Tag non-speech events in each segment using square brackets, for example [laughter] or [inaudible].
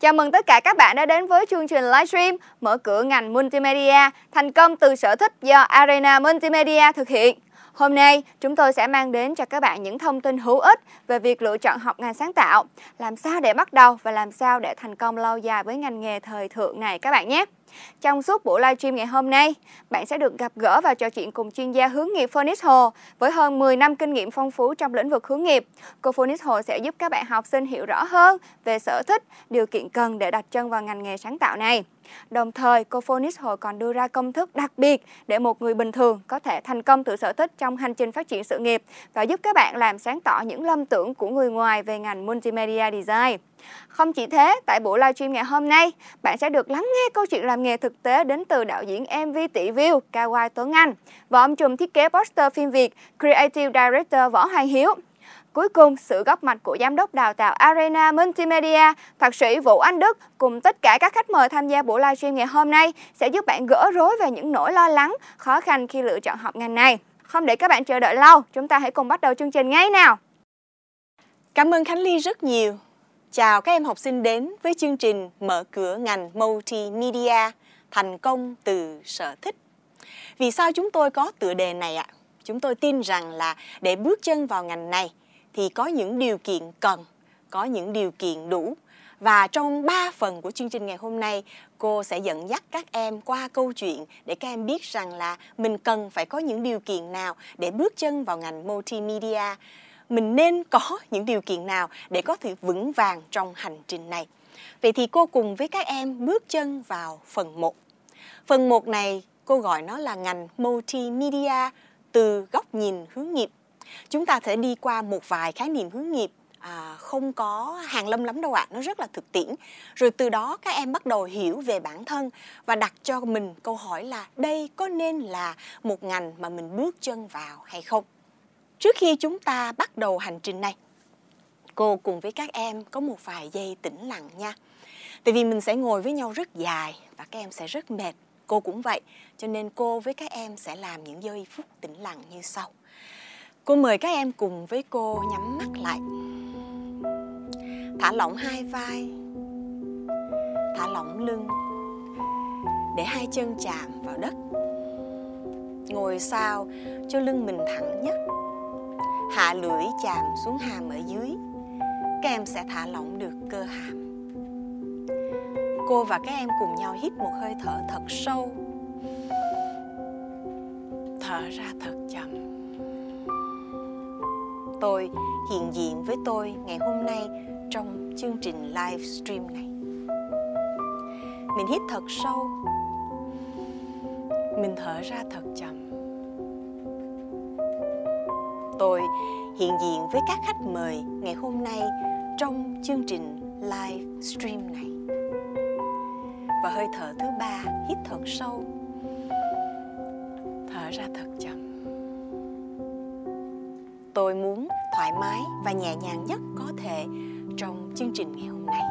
Chào mừng tất cả các bạn đã đến với chương trình livestream mở cửa ngành multimedia thành công từ sở thích do Arena Multimedia thực hiện. Hôm nay, chúng tôi sẽ mang đến cho các bạn những thông tin hữu ích về việc lựa chọn học ngành sáng tạo, làm sao để bắt đầu và làm sao để thành công lâu dài với ngành nghề thời thượng này các bạn nhé. Trong suốt buổi livestream ngày hôm nay, bạn sẽ được gặp gỡ và trò chuyện cùng chuyên gia hướng nghiệp Phoenix Hồ với hơn 10 năm kinh nghiệm phong phú trong lĩnh vực hướng nghiệp. Cô Phoenix Hồ sẽ giúp các bạn học sinh hiểu rõ hơn về sở thích, điều kiện cần để đặt chân vào ngành nghề sáng tạo này. Đồng thời, cô Phoenix hội còn đưa ra công thức đặc biệt để một người bình thường có thể thành công từ sở thích trong hành trình phát triển sự nghiệp và giúp các bạn làm sáng tỏ những lâm tưởng của người ngoài về ngành multimedia design. Không chỉ thế, tại buổi livestream ngày hôm nay, bạn sẽ được lắng nghe câu chuyện làm nghề thực tế đến từ đạo diễn MV tỷ view Kawai Tuấn Anh và ông trùm thiết kế poster phim Việt Creative Director Võ Hoàng Hiếu. Cuối cùng, sự góp mặt của giám đốc đào tạo Arena Multimedia, thạc sĩ Vũ Anh Đức cùng tất cả các khách mời tham gia buổi livestream ngày hôm nay sẽ giúp bạn gỡ rối về những nỗi lo lắng, khó khăn khi lựa chọn học ngành này. Không để các bạn chờ đợi lâu, chúng ta hãy cùng bắt đầu chương trình ngay nào. Cảm ơn Khánh Ly rất nhiều. Chào các em học sinh đến với chương trình mở cửa ngành Multimedia thành công từ sở thích. Vì sao chúng tôi có tựa đề này ạ? Chúng tôi tin rằng là để bước chân vào ngành này thì có những điều kiện cần, có những điều kiện đủ. Và trong 3 phần của chương trình ngày hôm nay, cô sẽ dẫn dắt các em qua câu chuyện để các em biết rằng là mình cần phải có những điều kiện nào để bước chân vào ngành multimedia. Mình nên có những điều kiện nào để có thể vững vàng trong hành trình này. Vậy thì cô cùng với các em bước chân vào phần 1. Phần 1 này cô gọi nó là ngành multimedia từ góc nhìn hướng nghiệp chúng ta sẽ đi qua một vài khái niệm hướng nghiệp à, không có hàng lâm lắm đâu ạ à. nó rất là thực tiễn. Rồi từ đó các em bắt đầu hiểu về bản thân và đặt cho mình câu hỏi là đây có nên là một ngành mà mình bước chân vào hay không? Trước khi chúng ta bắt đầu hành trình này cô cùng với các em có một vài giây tĩnh lặng nha. Tại vì mình sẽ ngồi với nhau rất dài và các em sẽ rất mệt. Cô cũng vậy cho nên cô với các em sẽ làm những giây phút tĩnh lặng như sau. Cô mời các em cùng với cô nhắm mắt lại. Thả lỏng hai vai. Thả lỏng lưng. Để hai chân chạm vào đất. Ngồi sao cho lưng mình thẳng nhất. Hạ lưỡi chạm xuống hàm ở dưới. Các em sẽ thả lỏng được cơ hàm. Cô và các em cùng nhau hít một hơi thở thật sâu. Thở ra thật chậm tôi hiện diện với tôi ngày hôm nay trong chương trình livestream này. Mình hít thật sâu. Mình thở ra thật chậm. Tôi hiện diện với các khách mời ngày hôm nay trong chương trình livestream này. Và hơi thở thứ ba, hít thật sâu. Thở ra thật chậm tôi muốn thoải mái và nhẹ nhàng nhất có thể trong chương trình ngày hôm nay.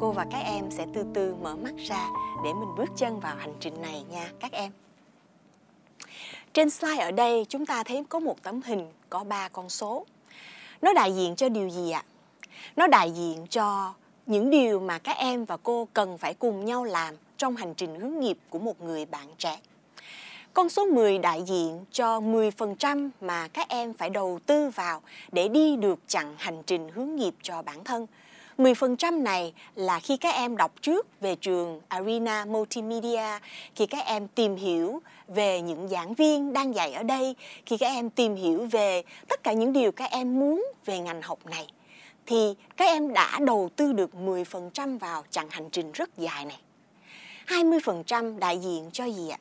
Cô và các em sẽ từ từ mở mắt ra để mình bước chân vào hành trình này nha các em. Trên slide ở đây, chúng ta thấy có một tấm hình, có ba con số. Nó đại diện cho điều gì ạ? Nó đại diện cho những điều mà các em và cô cần phải cùng nhau làm trong hành trình hướng nghiệp của một người bạn trẻ con số 10 đại diện cho 10% mà các em phải đầu tư vào để đi được chặng hành trình hướng nghiệp cho bản thân. 10% này là khi các em đọc trước về trường Arena Multimedia, khi các em tìm hiểu về những giảng viên đang dạy ở đây, khi các em tìm hiểu về tất cả những điều các em muốn về ngành học này thì các em đã đầu tư được 10% vào chặng hành trình rất dài này. 20% đại diện cho gì ạ?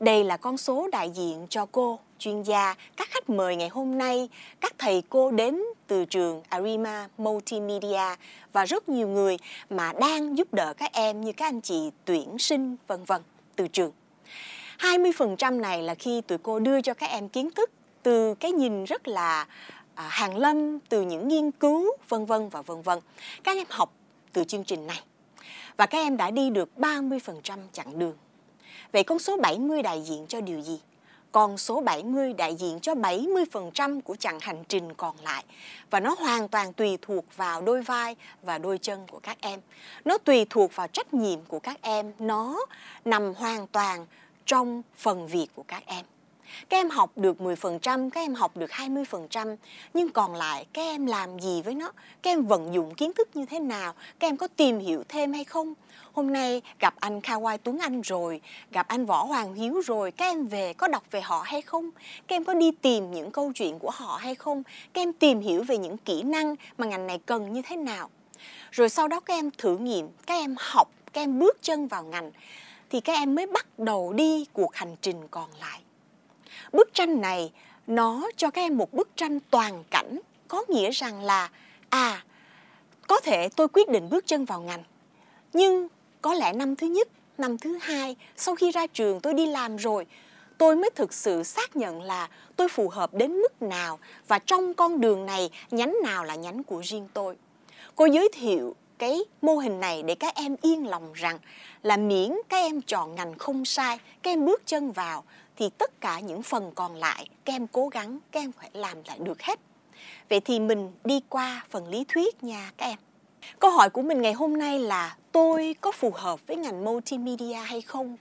Đây là con số đại diện cho cô, chuyên gia, các khách mời ngày hôm nay, các thầy cô đến từ trường Arima Multimedia và rất nhiều người mà đang giúp đỡ các em như các anh chị tuyển sinh vân vân từ trường. 20% này là khi tụi cô đưa cho các em kiến thức từ cái nhìn rất là à, hàng lâm, từ những nghiên cứu vân vân và vân vân. Các em học từ chương trình này và các em đã đi được 30% chặng đường Vậy con số 70 đại diện cho điều gì? Còn số 70 đại diện cho 70% của chặng hành trình còn lại và nó hoàn toàn tùy thuộc vào đôi vai và đôi chân của các em. Nó tùy thuộc vào trách nhiệm của các em, nó nằm hoàn toàn trong phần việc của các em. Các em học được 10%, các em học được 20%, nhưng còn lại các em làm gì với nó? Các em vận dụng kiến thức như thế nào? Các em có tìm hiểu thêm hay không? Hôm nay gặp anh Kawai Tuấn Anh rồi, gặp anh Võ Hoàng Hiếu rồi, các em về có đọc về họ hay không? Các em có đi tìm những câu chuyện của họ hay không? Các em tìm hiểu về những kỹ năng mà ngành này cần như thế nào? Rồi sau đó các em thử nghiệm, các em học, các em bước chân vào ngành thì các em mới bắt đầu đi cuộc hành trình còn lại. Bức tranh này nó cho các em một bức tranh toàn cảnh, có nghĩa rằng là à có thể tôi quyết định bước chân vào ngành nhưng có lẽ năm thứ nhất, năm thứ hai sau khi ra trường tôi đi làm rồi tôi mới thực sự xác nhận là tôi phù hợp đến mức nào và trong con đường này nhánh nào là nhánh của riêng tôi. Cô giới thiệu cái mô hình này để các em yên lòng rằng là miễn các em chọn ngành không sai, các em bước chân vào thì tất cả những phần còn lại các em cố gắng, các em phải làm lại được hết. Vậy thì mình đi qua phần lý thuyết nha các em. Câu hỏi của mình ngày hôm nay là tôi có phù hợp với ngành multimedia hay không?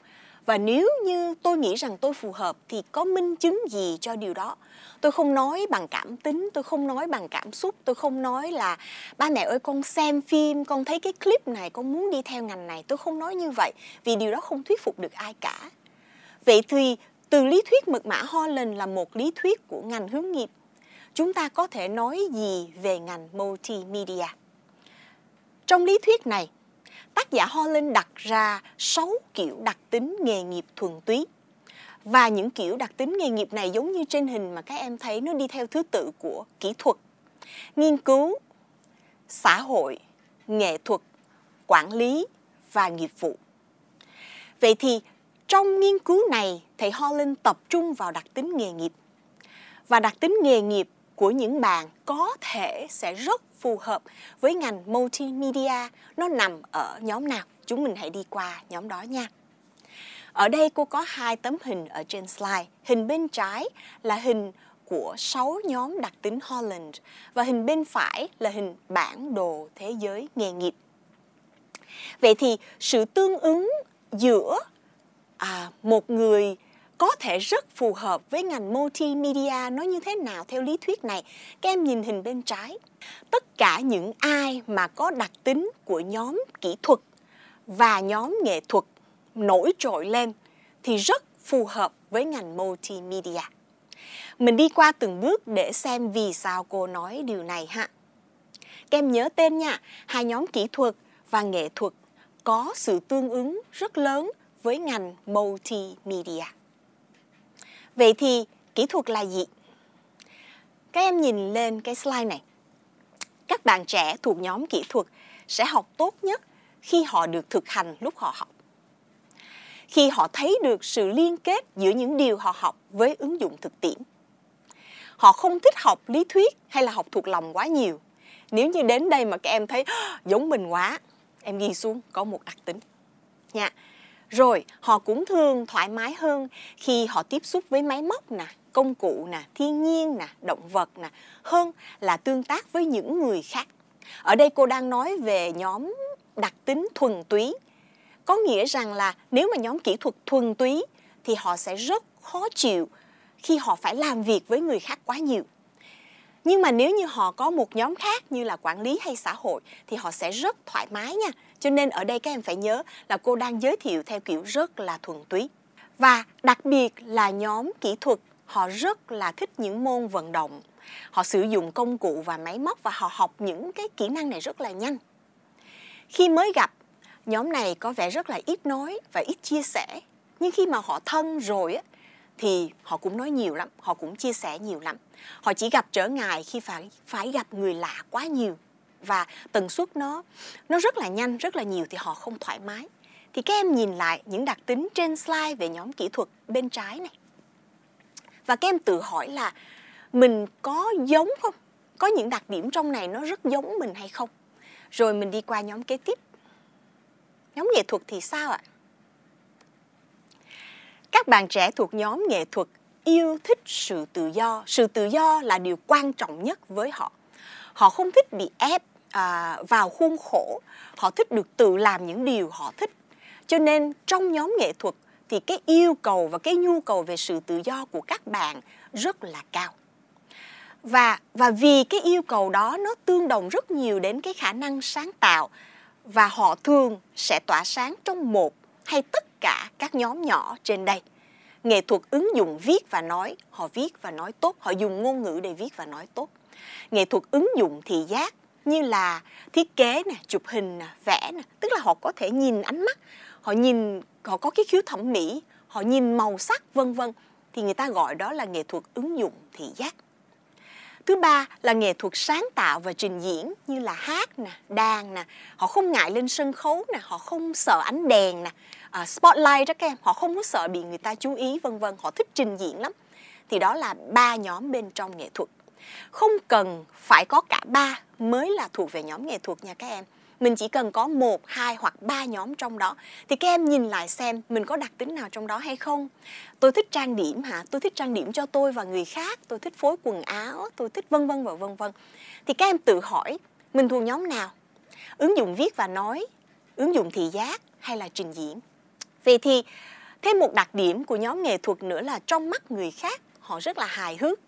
Và nếu như tôi nghĩ rằng tôi phù hợp thì có minh chứng gì cho điều đó? Tôi không nói bằng cảm tính, tôi không nói bằng cảm xúc, tôi không nói là ba mẹ ơi con xem phim, con thấy cái clip này, con muốn đi theo ngành này. Tôi không nói như vậy vì điều đó không thuyết phục được ai cả. Vậy thì từ lý thuyết mật mã Holland là một lý thuyết của ngành hướng nghiệp. Chúng ta có thể nói gì về ngành multimedia? Trong lý thuyết này, tác giả Holland đặt ra 6 kiểu đặc tính nghề nghiệp thuần túy. Và những kiểu đặc tính nghề nghiệp này giống như trên hình mà các em thấy nó đi theo thứ tự của kỹ thuật, nghiên cứu, xã hội, nghệ thuật, quản lý và nghiệp vụ. Vậy thì trong nghiên cứu này, thầy Holland tập trung vào đặc tính nghề nghiệp. Và đặc tính nghề nghiệp của những bạn có thể sẽ rất phù hợp với ngành multimedia. Nó nằm ở nhóm nào? Chúng mình hãy đi qua nhóm đó nha. Ở đây cô có hai tấm hình ở trên slide. Hình bên trái là hình của 6 nhóm đặc tính Holland và hình bên phải là hình bản đồ thế giới nghề nghiệp. Vậy thì sự tương ứng giữa à, một người có thể rất phù hợp với ngành multimedia nó như thế nào theo lý thuyết này. Các em nhìn hình bên trái. Tất cả những ai mà có đặc tính của nhóm kỹ thuật và nhóm nghệ thuật nổi trội lên thì rất phù hợp với ngành multimedia. Mình đi qua từng bước để xem vì sao cô nói điều này ha. Các em nhớ tên nha, hai nhóm kỹ thuật và nghệ thuật có sự tương ứng rất lớn với ngành multimedia. Vậy thì kỹ thuật là gì? Các em nhìn lên cái slide này. Các bạn trẻ thuộc nhóm kỹ thuật sẽ học tốt nhất khi họ được thực hành lúc họ học. Khi họ thấy được sự liên kết giữa những điều họ học với ứng dụng thực tiễn. Họ không thích học lý thuyết hay là học thuộc lòng quá nhiều. Nếu như đến đây mà các em thấy giống mình quá, em ghi xuống có một đặc tính. Nha. Rồi họ cũng thường thoải mái hơn khi họ tiếp xúc với máy móc nè, công cụ nè, thiên nhiên nè, động vật nè, hơn là tương tác với những người khác. Ở đây cô đang nói về nhóm đặc tính thuần túy. Có nghĩa rằng là nếu mà nhóm kỹ thuật thuần túy thì họ sẽ rất khó chịu khi họ phải làm việc với người khác quá nhiều. Nhưng mà nếu như họ có một nhóm khác như là quản lý hay xã hội thì họ sẽ rất thoải mái nha cho nên ở đây các em phải nhớ là cô đang giới thiệu theo kiểu rất là thuần túy. Và đặc biệt là nhóm kỹ thuật, họ rất là thích những môn vận động. Họ sử dụng công cụ và máy móc và họ học những cái kỹ năng này rất là nhanh. Khi mới gặp, nhóm này có vẻ rất là ít nói và ít chia sẻ. Nhưng khi mà họ thân rồi á, thì họ cũng nói nhiều lắm, họ cũng chia sẻ nhiều lắm. Họ chỉ gặp trở ngại khi phải phải gặp người lạ quá nhiều và tần suất nó nó rất là nhanh, rất là nhiều thì họ không thoải mái. Thì các em nhìn lại những đặc tính trên slide về nhóm kỹ thuật bên trái này. Và các em tự hỏi là mình có giống không? Có những đặc điểm trong này nó rất giống mình hay không? Rồi mình đi qua nhóm kế tiếp. Nhóm nghệ thuật thì sao ạ? Các bạn trẻ thuộc nhóm nghệ thuật yêu thích sự tự do. Sự tự do là điều quan trọng nhất với họ. Họ không thích bị ép à, vào khuôn khổ họ thích được tự làm những điều họ thích. Cho nên trong nhóm nghệ thuật thì cái yêu cầu và cái nhu cầu về sự tự do của các bạn rất là cao. Và và vì cái yêu cầu đó nó tương đồng rất nhiều đến cái khả năng sáng tạo và họ thường sẽ tỏa sáng trong một hay tất cả các nhóm nhỏ trên đây. Nghệ thuật ứng dụng viết và nói họ viết và nói tốt họ dùng ngôn ngữ để viết và nói tốt. Nghệ thuật ứng dụng thị giác như là thiết kế nè chụp hình nè vẽ nè tức là họ có thể nhìn ánh mắt họ nhìn họ có cái khiếu thẩm mỹ họ nhìn màu sắc vân vân thì người ta gọi đó là nghệ thuật ứng dụng thị giác. Thứ ba là nghệ thuật sáng tạo và trình diễn như là hát nè đàn nè. Họ không ngại lên sân khấu nè họ không sợ ánh đèn nè. Uh, spotlight đó các em họ không có sợ bị người ta chú ý vân vân họ thích trình diễn lắm. Thì đó là ba nhóm bên trong nghệ thuật không cần phải có cả ba mới là thuộc về nhóm nghệ thuật nha các em. Mình chỉ cần có một, hai hoặc ba nhóm trong đó. Thì các em nhìn lại xem mình có đặc tính nào trong đó hay không. Tôi thích trang điểm hả? Tôi thích trang điểm cho tôi và người khác. Tôi thích phối quần áo. Tôi thích vân vân và vân vân. Thì các em tự hỏi, mình thuộc nhóm nào? Ứng dụng viết và nói, ứng dụng thị giác hay là trình diễn? Vậy thì thêm một đặc điểm của nhóm nghệ thuật nữa là trong mắt người khác, họ rất là hài hước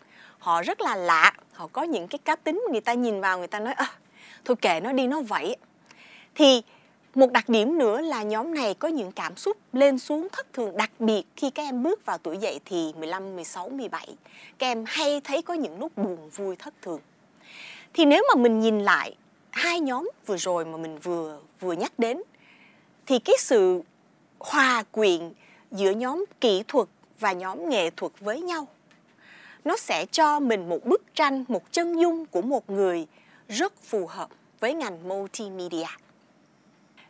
họ rất là lạ họ có những cái cá tính người ta nhìn vào người ta nói à, thôi kệ nó đi nó vậy thì một đặc điểm nữa là nhóm này có những cảm xúc lên xuống thất thường đặc biệt khi các em bước vào tuổi dậy thì 15, 16, 17. Các em hay thấy có những lúc buồn vui thất thường. Thì nếu mà mình nhìn lại hai nhóm vừa rồi mà mình vừa vừa nhắc đến thì cái sự hòa quyện giữa nhóm kỹ thuật và nhóm nghệ thuật với nhau nó sẽ cho mình một bức tranh, một chân dung của một người rất phù hợp với ngành multimedia.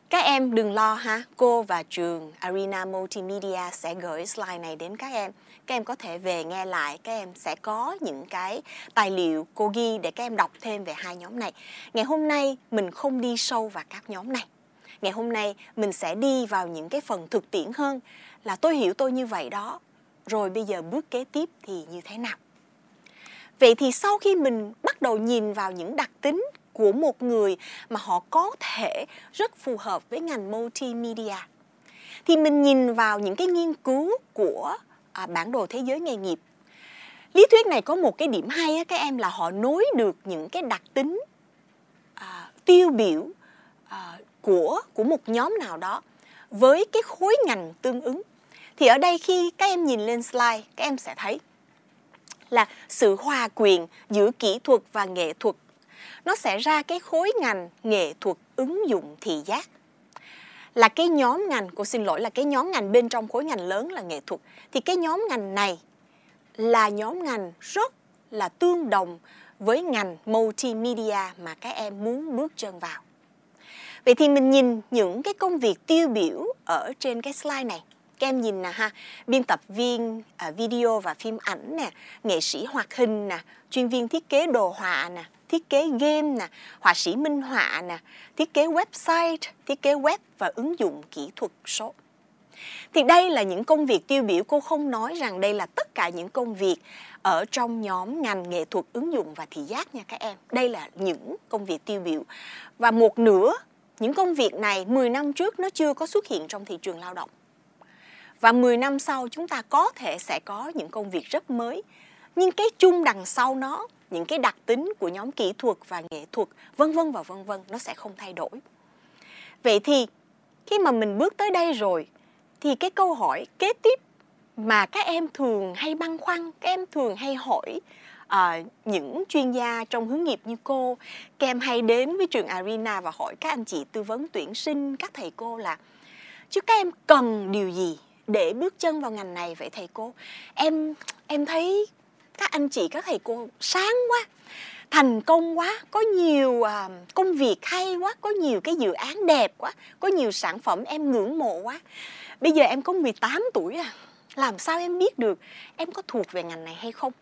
Các em đừng lo ha, cô và trường Arena Multimedia sẽ gửi slide này đến các em. Các em có thể về nghe lại, các em sẽ có những cái tài liệu cô ghi để các em đọc thêm về hai nhóm này. Ngày hôm nay mình không đi sâu vào các nhóm này. Ngày hôm nay mình sẽ đi vào những cái phần thực tiễn hơn là tôi hiểu tôi như vậy đó. Rồi bây giờ bước kế tiếp thì như thế nào? Vậy thì sau khi mình bắt đầu nhìn vào những đặc tính của một người mà họ có thể rất phù hợp với ngành multimedia thì mình nhìn vào những cái nghiên cứu của à, bản đồ thế giới nghề nghiệp. Lý thuyết này có một cái điểm hay á, các em là họ nối được những cái đặc tính à, tiêu biểu à, của của một nhóm nào đó với cái khối ngành tương ứng. Thì ở đây khi các em nhìn lên slide các em sẽ thấy là sự hòa quyện giữa kỹ thuật và nghệ thuật. Nó sẽ ra cái khối ngành nghệ thuật ứng dụng thị giác. Là cái nhóm ngành, cô xin lỗi, là cái nhóm ngành bên trong khối ngành lớn là nghệ thuật. Thì cái nhóm ngành này là nhóm ngành rất là tương đồng với ngành multimedia mà các em muốn bước chân vào. Vậy thì mình nhìn những cái công việc tiêu biểu ở trên cái slide này các em nhìn nè ha. Biên tập viên à, video và phim ảnh nè. Nghệ sĩ hoạt hình nè. Chuyên viên thiết kế đồ họa nè. Thiết kế game nè. Họa sĩ minh họa nè. Thiết kế website thiết kế web và ứng dụng kỹ thuật số. Thì đây là những công việc tiêu biểu. Cô không nói rằng đây là tất cả những công việc ở trong nhóm ngành nghệ thuật ứng dụng và thị giác nha các em. Đây là những công việc tiêu biểu. Và một nửa những công việc này 10 năm trước nó chưa có xuất hiện trong thị trường lao động và 10 năm sau chúng ta có thể sẽ có những công việc rất mới. Nhưng cái chung đằng sau nó những cái đặc tính của nhóm kỹ thuật và nghệ thuật vân vân và vân vân nó sẽ không thay đổi. Vậy thì khi mà mình bước tới đây rồi thì cái câu hỏi kế tiếp mà các em thường hay băn khoăn các em thường hay hỏi à, những chuyên gia trong hướng nghiệp như cô các em hay đến với trường arena và hỏi các anh chị tư vấn tuyển sinh các thầy cô là chứ các em cần điều gì? Để bước chân vào ngành này vậy thầy cô em em thấy các anh chị các thầy cô sáng quá thành công quá có nhiều à, công việc hay quá có nhiều cái dự án đẹp quá có nhiều sản phẩm em ngưỡng mộ quá. Bây giờ em có 18 tuổi à làm sao em biết được em có thuộc về ngành này hay không?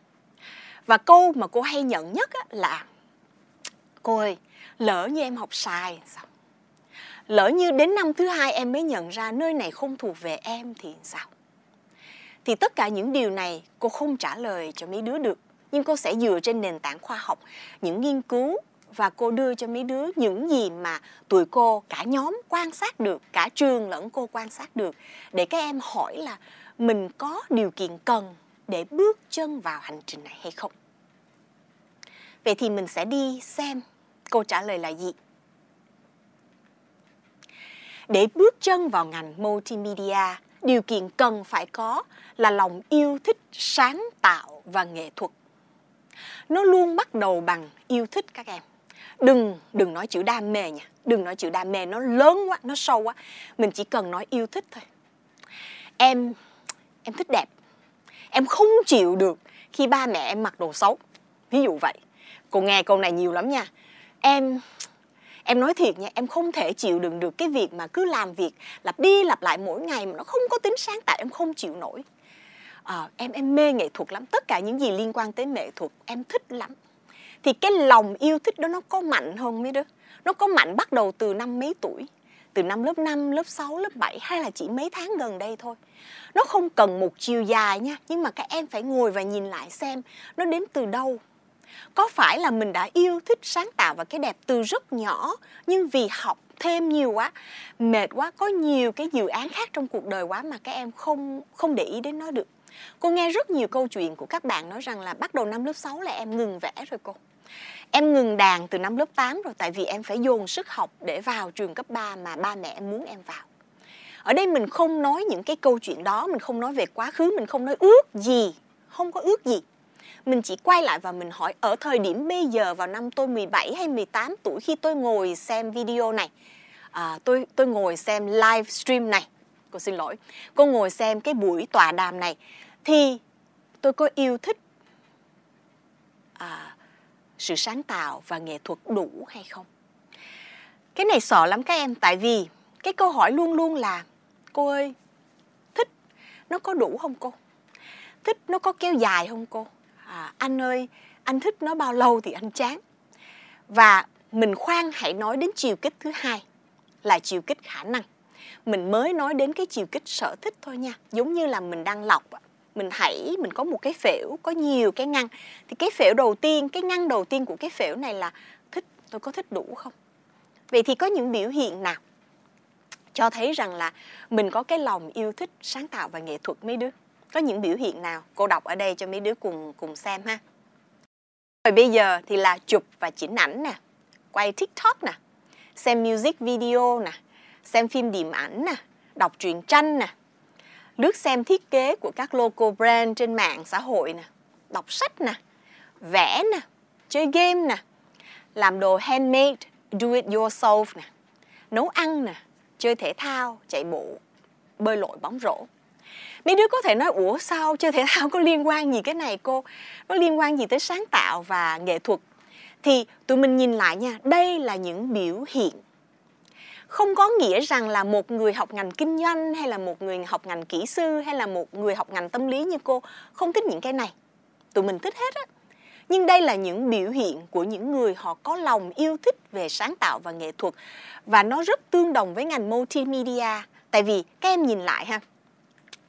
Và câu mà cô hay nhận nhất á, là cô ơi lỡ như em học sai sao? Lỡ như đến năm thứ hai em mới nhận ra nơi này không thuộc về em thì sao? Thì tất cả những điều này cô không trả lời cho mấy đứa được. Nhưng cô sẽ dựa trên nền tảng khoa học, những nghiên cứu và cô đưa cho mấy đứa những gì mà tụi cô, cả nhóm quan sát được, cả trường lẫn cô quan sát được, để các em hỏi là mình có điều kiện cần để bước chân vào hành trình này hay không? Vậy thì mình sẽ đi xem câu trả lời là gì để bước chân vào ngành multimedia, điều kiện cần phải có là lòng yêu thích sáng tạo và nghệ thuật. Nó luôn bắt đầu bằng yêu thích các em. Đừng đừng nói chữ đam mê nha. Đừng nói chữ đam mê, nó lớn quá, nó sâu quá. Mình chỉ cần nói yêu thích thôi. Em em thích đẹp. Em không chịu được khi ba mẹ em mặc đồ xấu. Ví dụ vậy. Cô nghe câu này nhiều lắm nha. Em em nói thiệt nha em không thể chịu đựng được cái việc mà cứ làm việc lặp đi lặp lại mỗi ngày mà nó không có tính sáng tạo em không chịu nổi à, em em mê nghệ thuật lắm tất cả những gì liên quan tới nghệ thuật em thích lắm thì cái lòng yêu thích đó nó có mạnh hơn mấy đứa nó có mạnh bắt đầu từ năm mấy tuổi từ năm lớp 5, lớp 6, lớp 7 hay là chỉ mấy tháng gần đây thôi. Nó không cần một chiều dài nha, nhưng mà các em phải ngồi và nhìn lại xem nó đến từ đâu. Có phải là mình đã yêu thích sáng tạo và cái đẹp từ rất nhỏ nhưng vì học thêm nhiều quá, mệt quá, có nhiều cái dự án khác trong cuộc đời quá mà các em không không để ý đến nó được. Cô nghe rất nhiều câu chuyện của các bạn nói rằng là bắt đầu năm lớp 6 là em ngừng vẽ rồi cô. Em ngừng đàn từ năm lớp 8 rồi tại vì em phải dồn sức học để vào trường cấp 3 mà ba mẹ em muốn em vào. Ở đây mình không nói những cái câu chuyện đó, mình không nói về quá khứ, mình không nói ước gì, không có ước gì. Mình chỉ quay lại và mình hỏi ở thời điểm bây giờ vào năm tôi 17 hay 18 tuổi khi tôi ngồi xem video này, à, tôi tôi ngồi xem live stream này, cô xin lỗi, cô ngồi xem cái buổi tọa đàm này. Thì tôi có yêu thích à, sự sáng tạo và nghệ thuật đủ hay không? Cái này sợ lắm các em tại vì cái câu hỏi luôn luôn là cô ơi thích nó có đủ không cô? Thích nó có kéo dài không cô? À, anh ơi anh thích nó bao lâu thì anh chán. Và mình khoan hãy nói đến chiều kích thứ hai là chiều kích khả năng. Mình mới nói đến cái chiều kích sở thích thôi nha giống như là mình đang lọc mình hãy mình có một cái phễu có nhiều cái ngăn. Thì cái phễu đầu tiên cái ngăn đầu tiên của cái phễu này là thích tôi có thích đủ không? Vậy thì có những biểu hiện nào cho thấy rằng là mình có cái lòng yêu thích sáng tạo và nghệ thuật mấy đứa? Có những biểu hiện nào? Cô đọc ở đây cho mấy đứa cùng cùng xem ha. Rồi bây giờ thì là chụp và chỉnh ảnh nè. Quay tiktok nè. Xem music video nè. Xem phim điểm ảnh nè. Đọc truyện tranh nè. Lướt xem thiết kế của các local brand trên mạng xã hội nè, đọc sách nè, vẽ nè, chơi game nè, làm đồ handmade, do it yourself nè, nấu ăn nè, chơi thể thao, chạy bộ, bơi lội bóng rổ. Mấy đứa có thể nói ủa sao? Chơi thể thao có liên quan gì cái này cô? Nó liên quan gì tới sáng tạo và nghệ thuật? Thì tụi mình nhìn lại nha, đây là những biểu hiện. Không có nghĩa rằng là một người học ngành kinh doanh hay là một người học ngành kỹ sư hay là một người học ngành tâm lý như cô không thích những cái này. Tụi mình thích hết á. Nhưng đây là những biểu hiện của những người họ có lòng yêu thích về sáng tạo và nghệ thuật và nó rất tương đồng với ngành multimedia. Tại vì các em nhìn lại ha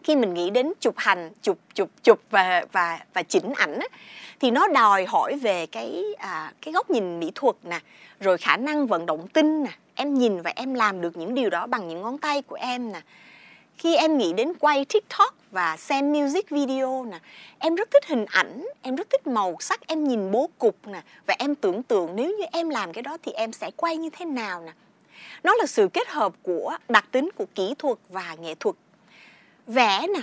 khi mình nghĩ đến chụp hành chụp chụp chụp và và và chỉnh ảnh á, thì nó đòi hỏi về cái à, cái góc nhìn mỹ thuật nè rồi khả năng vận động tinh nè em nhìn và em làm được những điều đó bằng những ngón tay của em nè. Khi em nghĩ đến quay tiktok và xem music video nè em rất thích hình ảnh em rất thích màu sắc em nhìn bố cục nè và em tưởng tượng nếu như em làm cái đó thì em sẽ quay như thế nào nè. Nó là sự kết hợp của đặc tính của kỹ thuật và nghệ thuật vẽ nè.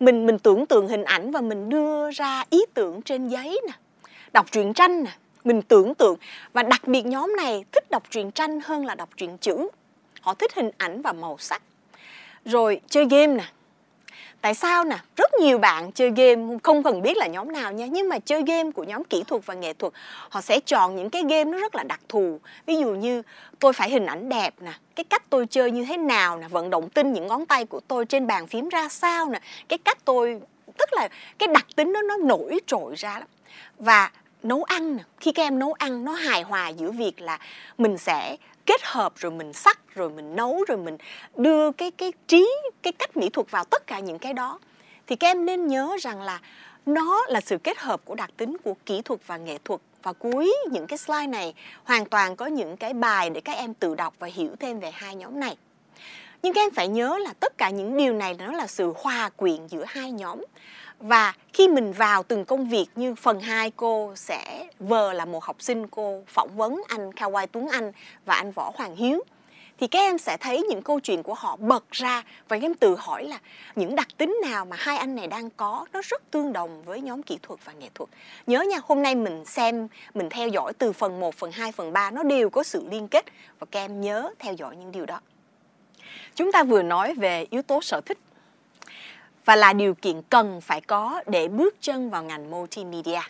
Mình mình tưởng tượng hình ảnh và mình đưa ra ý tưởng trên giấy nè. Đọc truyện tranh nè, mình tưởng tượng. Và đặc biệt nhóm này thích đọc truyện tranh hơn là đọc truyện chữ. Họ thích hình ảnh và màu sắc. Rồi chơi game nè tại sao nè? Rất nhiều bạn chơi game, không cần biết là nhóm nào nha, nhưng mà chơi game của nhóm kỹ thuật và nghệ thuật, họ sẽ chọn những cái game nó rất là đặc thù. Ví dụ như, tôi phải hình ảnh đẹp nè, cái cách tôi chơi như thế nào nè, vận động tinh những ngón tay của tôi trên bàn phím ra sao nè, cái cách tôi, tức là cái đặc tính nó nó nổi trội ra lắm. Và nấu ăn nè, khi các em nấu ăn, nó hài hòa giữa việc là mình sẽ kết hợp rồi mình sắc, rồi mình nấu, rồi mình đưa cái cái trí, cái cách mỹ thuật vào tất cả những cái đó thì các em nên nhớ rằng là nó là sự kết hợp của đặc tính của kỹ thuật và nghệ thuật và cuối những cái slide này, hoàn toàn có những cái bài để các em tự đọc và hiểu thêm về hai nhóm này. Nhưng các em phải nhớ là tất cả những điều này nó là sự hòa quyện giữa hai nhóm. Và khi mình vào từng công việc như phần 2 cô sẽ vờ là một học sinh cô phỏng vấn anh Kawai Tuấn Anh và anh Võ Hoàng Hiếu thì các em sẽ thấy những câu chuyện của họ bật ra và các em tự hỏi là những đặc tính nào mà hai anh này đang có nó rất tương đồng với nhóm kỹ thuật và nghệ thuật. Nhớ nha, hôm nay mình xem, mình theo dõi từ phần 1, phần 2, phần 3 nó đều có sự liên kết và các em nhớ theo dõi những điều đó. Chúng ta vừa nói về yếu tố sở thích và là điều kiện cần phải có để bước chân vào ngành multimedia.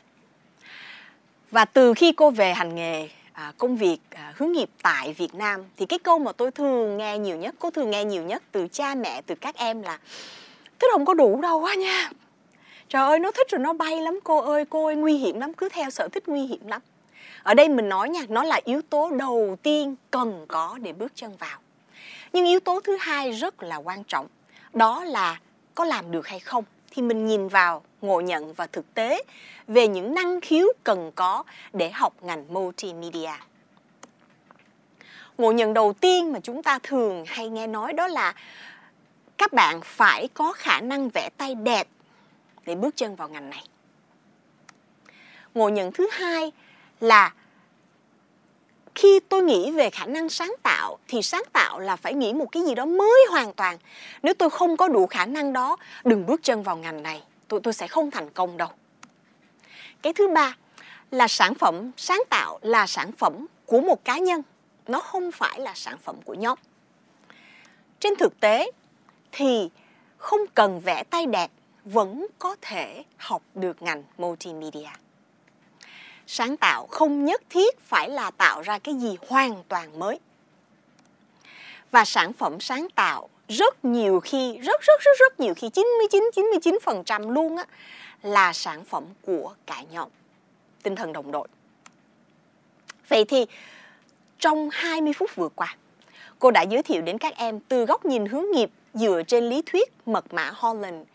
Và từ khi cô về hành nghề à, công việc à, hướng nghiệp tại Việt Nam thì cái câu mà tôi thường nghe nhiều nhất, cô thường nghe nhiều nhất từ cha mẹ, từ các em là thích không có đủ đâu quá nha. Trời ơi nó thích rồi nó bay lắm cô ơi, cô ơi nguy hiểm lắm, cứ theo sở thích nguy hiểm lắm. Ở đây mình nói nha, nó là yếu tố đầu tiên cần có để bước chân vào. Nhưng yếu tố thứ hai rất là quan trọng, đó là có làm được hay không, thì mình nhìn vào ngộ nhận và thực tế về những năng khiếu cần có để học ngành multimedia. Ngộ nhận đầu tiên mà chúng ta thường hay nghe nói đó là các bạn phải có khả năng vẽ tay đẹp để bước chân vào ngành này. Ngộ nhận thứ hai là khi tôi nghĩ về khả năng sáng tạo, thì sáng tạo là phải nghĩ một cái gì đó mới hoàn toàn. Nếu tôi không có đủ khả năng đó, đừng bước chân vào ngành này tôi tôi sẽ không thành công đâu. Cái thứ ba là sản phẩm sáng tạo là sản phẩm của một cá nhân. Nó không phải là sản phẩm của nhóm. Trên thực tế, thì không cần vẽ tay đẹp, vẫn có thể học được ngành multimedia sáng tạo không nhất thiết phải là tạo ra cái gì hoàn toàn mới và sản phẩm sáng tạo rất nhiều khi rất rất rất rất nhiều khi 99 99% luôn á là sản phẩm của cả nhóm tinh thần đồng đội. Vậy thì trong 20 phút vừa qua, cô đã giới thiệu đến các em từ góc nhìn hướng nghiệp dựa trên lý thuyết mật mã Holland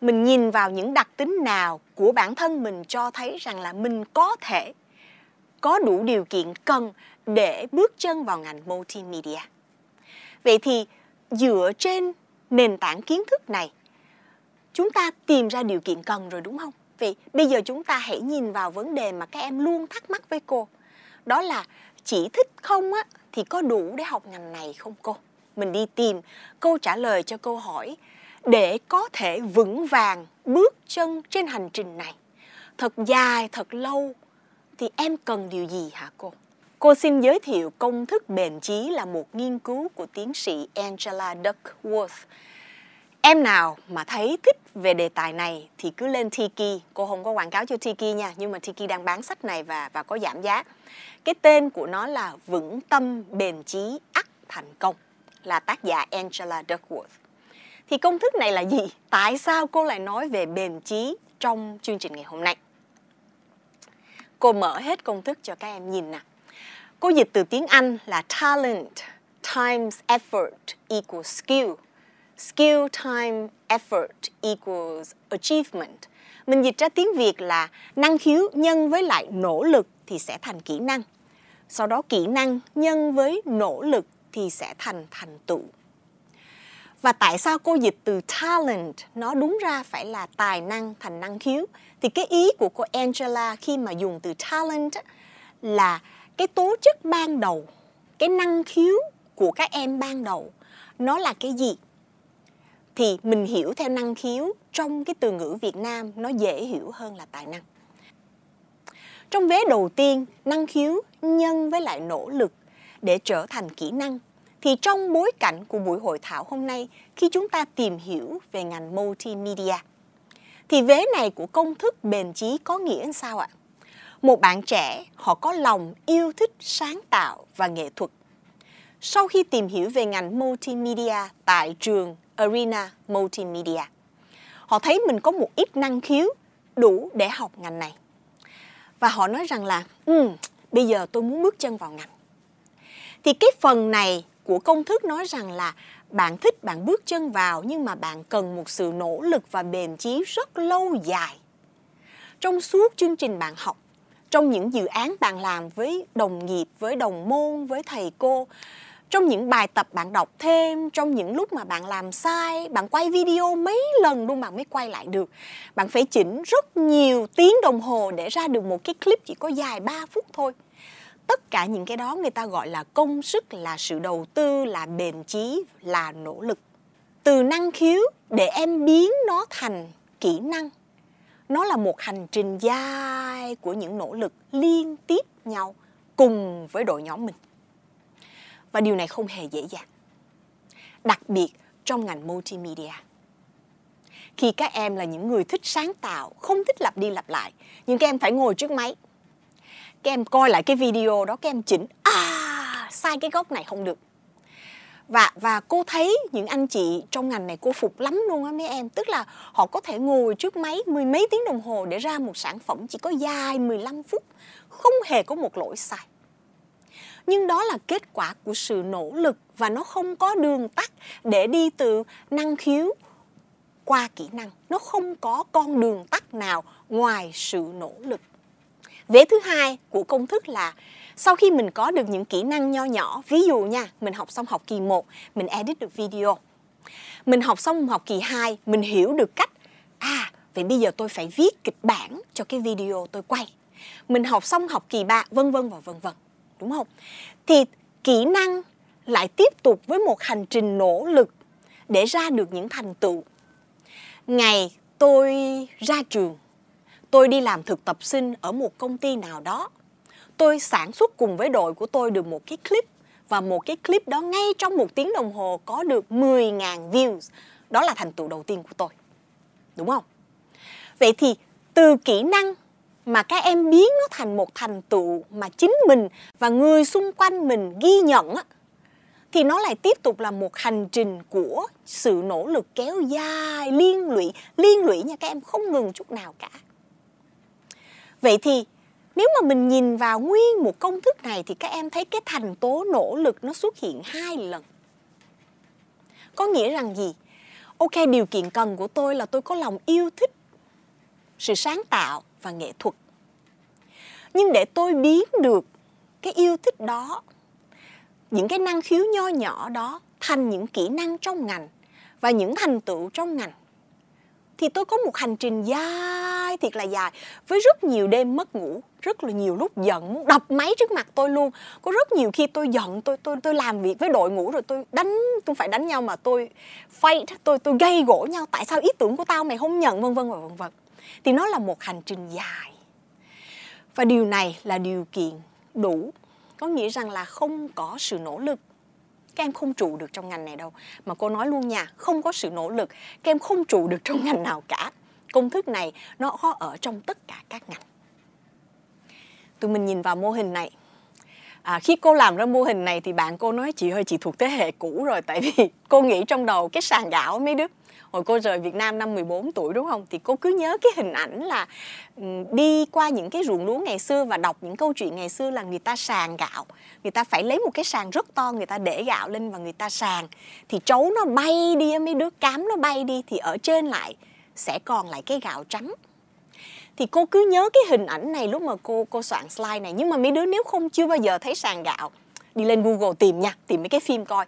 mình nhìn vào những đặc tính nào của bản thân mình cho thấy rằng là mình có thể có đủ điều kiện cần để bước chân vào ngành multimedia. Vậy thì dựa trên nền tảng kiến thức này, chúng ta tìm ra điều kiện cần rồi đúng không? Vậy bây giờ chúng ta hãy nhìn vào vấn đề mà các em luôn thắc mắc với cô. Đó là chỉ thích không á thì có đủ để học ngành này không cô? Mình đi tìm câu trả lời cho câu hỏi để có thể vững vàng bước chân trên hành trình này thật dài thật lâu thì em cần điều gì hả cô cô xin giới thiệu công thức bền chí là một nghiên cứu của tiến sĩ angela duckworth em nào mà thấy thích về đề tài này thì cứ lên Tiki. Cô không có quảng cáo cho Tiki nha, nhưng mà Tiki đang bán sách này và và có giảm giá. Cái tên của nó là Vững tâm bền chí ắt thành công là tác giả Angela Duckworth. Thì công thức này là gì? Tại sao cô lại nói về bền chí trong chương trình ngày hôm nay? Cô mở hết công thức cho các em nhìn nè. Cô dịch từ tiếng Anh là talent times effort equals skill. Skill time effort equals achievement. Mình dịch ra tiếng Việt là năng khiếu nhân với lại nỗ lực thì sẽ thành kỹ năng. Sau đó kỹ năng nhân với nỗ lực thì sẽ thành thành tựu. Và tại sao cô dịch từ talent nó đúng ra phải là tài năng thành năng khiếu? Thì cái ý của cô Angela khi mà dùng từ talent là cái tố chất ban đầu, cái năng khiếu của các em ban đầu nó là cái gì? Thì mình hiểu theo năng khiếu trong cái từ ngữ Việt Nam nó dễ hiểu hơn là tài năng. Trong vế đầu tiên, năng khiếu nhân với lại nỗ lực để trở thành kỹ năng thì trong bối cảnh của buổi hội thảo hôm nay khi chúng ta tìm hiểu về ngành multimedia thì vế này của công thức bền chí có nghĩa sao ạ? Một bạn trẻ họ có lòng yêu thích sáng tạo và nghệ thuật. Sau khi tìm hiểu về ngành multimedia tại trường Arena Multimedia, họ thấy mình có một ít năng khiếu đủ để học ngành này. Và họ nói rằng là, ừ, bây giờ tôi muốn bước chân vào ngành. Thì cái phần này của công thức nói rằng là bạn thích, bạn bước chân vào, nhưng mà bạn cần một sự nỗ lực và bền chí rất lâu dài. Trong suốt chương trình bạn học, trong những dự án bạn làm với đồng nghiệp, với đồng môn, với thầy cô, trong những bài tập bạn đọc thêm, trong những lúc mà bạn làm sai, bạn quay video mấy lần luôn bạn mới quay lại được. Bạn phải chỉnh rất nhiều tiếng đồng hồ để ra được một cái clip chỉ có dài 3 phút thôi tất cả những cái đó người ta gọi là công sức, là sự đầu tư, là bền chí, là nỗ lực. Từ năng khiếu để em biến nó thành kỹ năng. Nó là một hành trình dài của những nỗ lực liên tiếp nhau cùng với đội nhóm mình. Và điều này không hề dễ dàng. Đặc biệt trong ngành multimedia. Khi các em là những người thích sáng tạo, không thích lặp đi lặp lại, nhưng các em phải ngồi trước máy các em coi lại cái video đó các em chỉnh à sai cái góc này không được. Và và cô thấy những anh chị trong ngành này cô phục lắm luôn á mấy em. Tức là họ có thể ngồi trước máy mười mấy tiếng đồng hồ để ra một sản phẩm chỉ có dài 15 phút, không hề có một lỗi sai. Nhưng đó là kết quả của sự nỗ lực và nó không có đường tắt để đi từ năng khiếu qua kỹ năng. Nó không có con đường tắt nào ngoài sự nỗ lực vế thứ hai của công thức là sau khi mình có được những kỹ năng nho nhỏ, ví dụ nha, mình học xong học kỳ 1 mình edit được video. Mình học xong học kỳ 2 mình hiểu được cách à vậy bây giờ tôi phải viết kịch bản cho cái video tôi quay. Mình học xong học kỳ 3 vân vân và vân vân, đúng không? Thì kỹ năng lại tiếp tục với một hành trình nỗ lực để ra được những thành tựu. Ngày tôi ra trường tôi đi làm thực tập sinh ở một công ty nào đó tôi sản xuất cùng với đội của tôi được một cái clip và một cái clip đó ngay trong một tiếng đồng hồ có được 10.000 views. Đó là thành tựu đầu tiên của tôi. Đúng không? Vậy thì từ kỹ năng mà các em biến nó thành một thành tựu mà chính mình và người xung quanh mình ghi nhận á, thì nó lại tiếp tục là một hành trình của sự nỗ lực kéo dài, liên lụy, liên lụy nha các em không ngừng chút nào cả. Vậy thì nếu mà mình nhìn vào nguyên một công thức này thì các em thấy cái thành tố nỗ lực nó xuất hiện hai lần. Có nghĩa rằng gì? Ok, điều kiện cần của tôi là tôi có lòng yêu thích sự sáng tạo và nghệ thuật. Nhưng để tôi biến được cái yêu thích đó, những cái năng khiếu nho nhỏ đó thành những kỹ năng trong ngành và những thành tựu trong ngành thì tôi có một hành trình dài, thiệt là dài, với rất nhiều đêm mất ngủ, rất là nhiều lúc giận, muốn đập máy trước mặt tôi luôn. Có rất nhiều khi tôi giận, tôi tôi tôi làm việc với đội ngũ rồi tôi đánh, tôi phải đánh nhau mà tôi fight, tôi tôi gây gỗ nhau, tại sao ý tưởng của tao mày không nhận, vân vân và vân vân. Thì nó là một hành trình dài. Và điều này là điều kiện đủ. Có nghĩa rằng là không có sự nỗ lực các em không trụ được trong ngành này đâu. Mà cô nói luôn nha không có sự nỗ lực các em không trụ được trong ngành nào cả. Công thức này nó có ở trong tất cả các ngành. Tụi mình nhìn vào mô hình này. À, khi cô làm ra mô hình này thì bạn cô nói chị ơi chị thuộc thế hệ cũ rồi. Tại vì cô nghĩ trong đầu cái sàn gạo mấy đứa hồi cô rời Việt Nam năm 14 tuổi đúng không? Thì cô cứ nhớ cái hình ảnh là ừ, đi qua những cái ruộng lúa ngày xưa và đọc những câu chuyện ngày xưa là người ta sàng gạo. Người ta phải lấy một cái sàng rất to, người ta để gạo lên và người ta sàng thì trấu nó bay đi, mấy đứa cám nó bay đi, thì ở trên lại sẽ còn lại cái gạo trắng. Thì cô cứ nhớ cái hình ảnh này lúc mà cô cô soạn slide này. Nhưng mà mấy đứa nếu không chưa bao giờ thấy sàn gạo, đi lên Google tìm nha, tìm mấy cái phim coi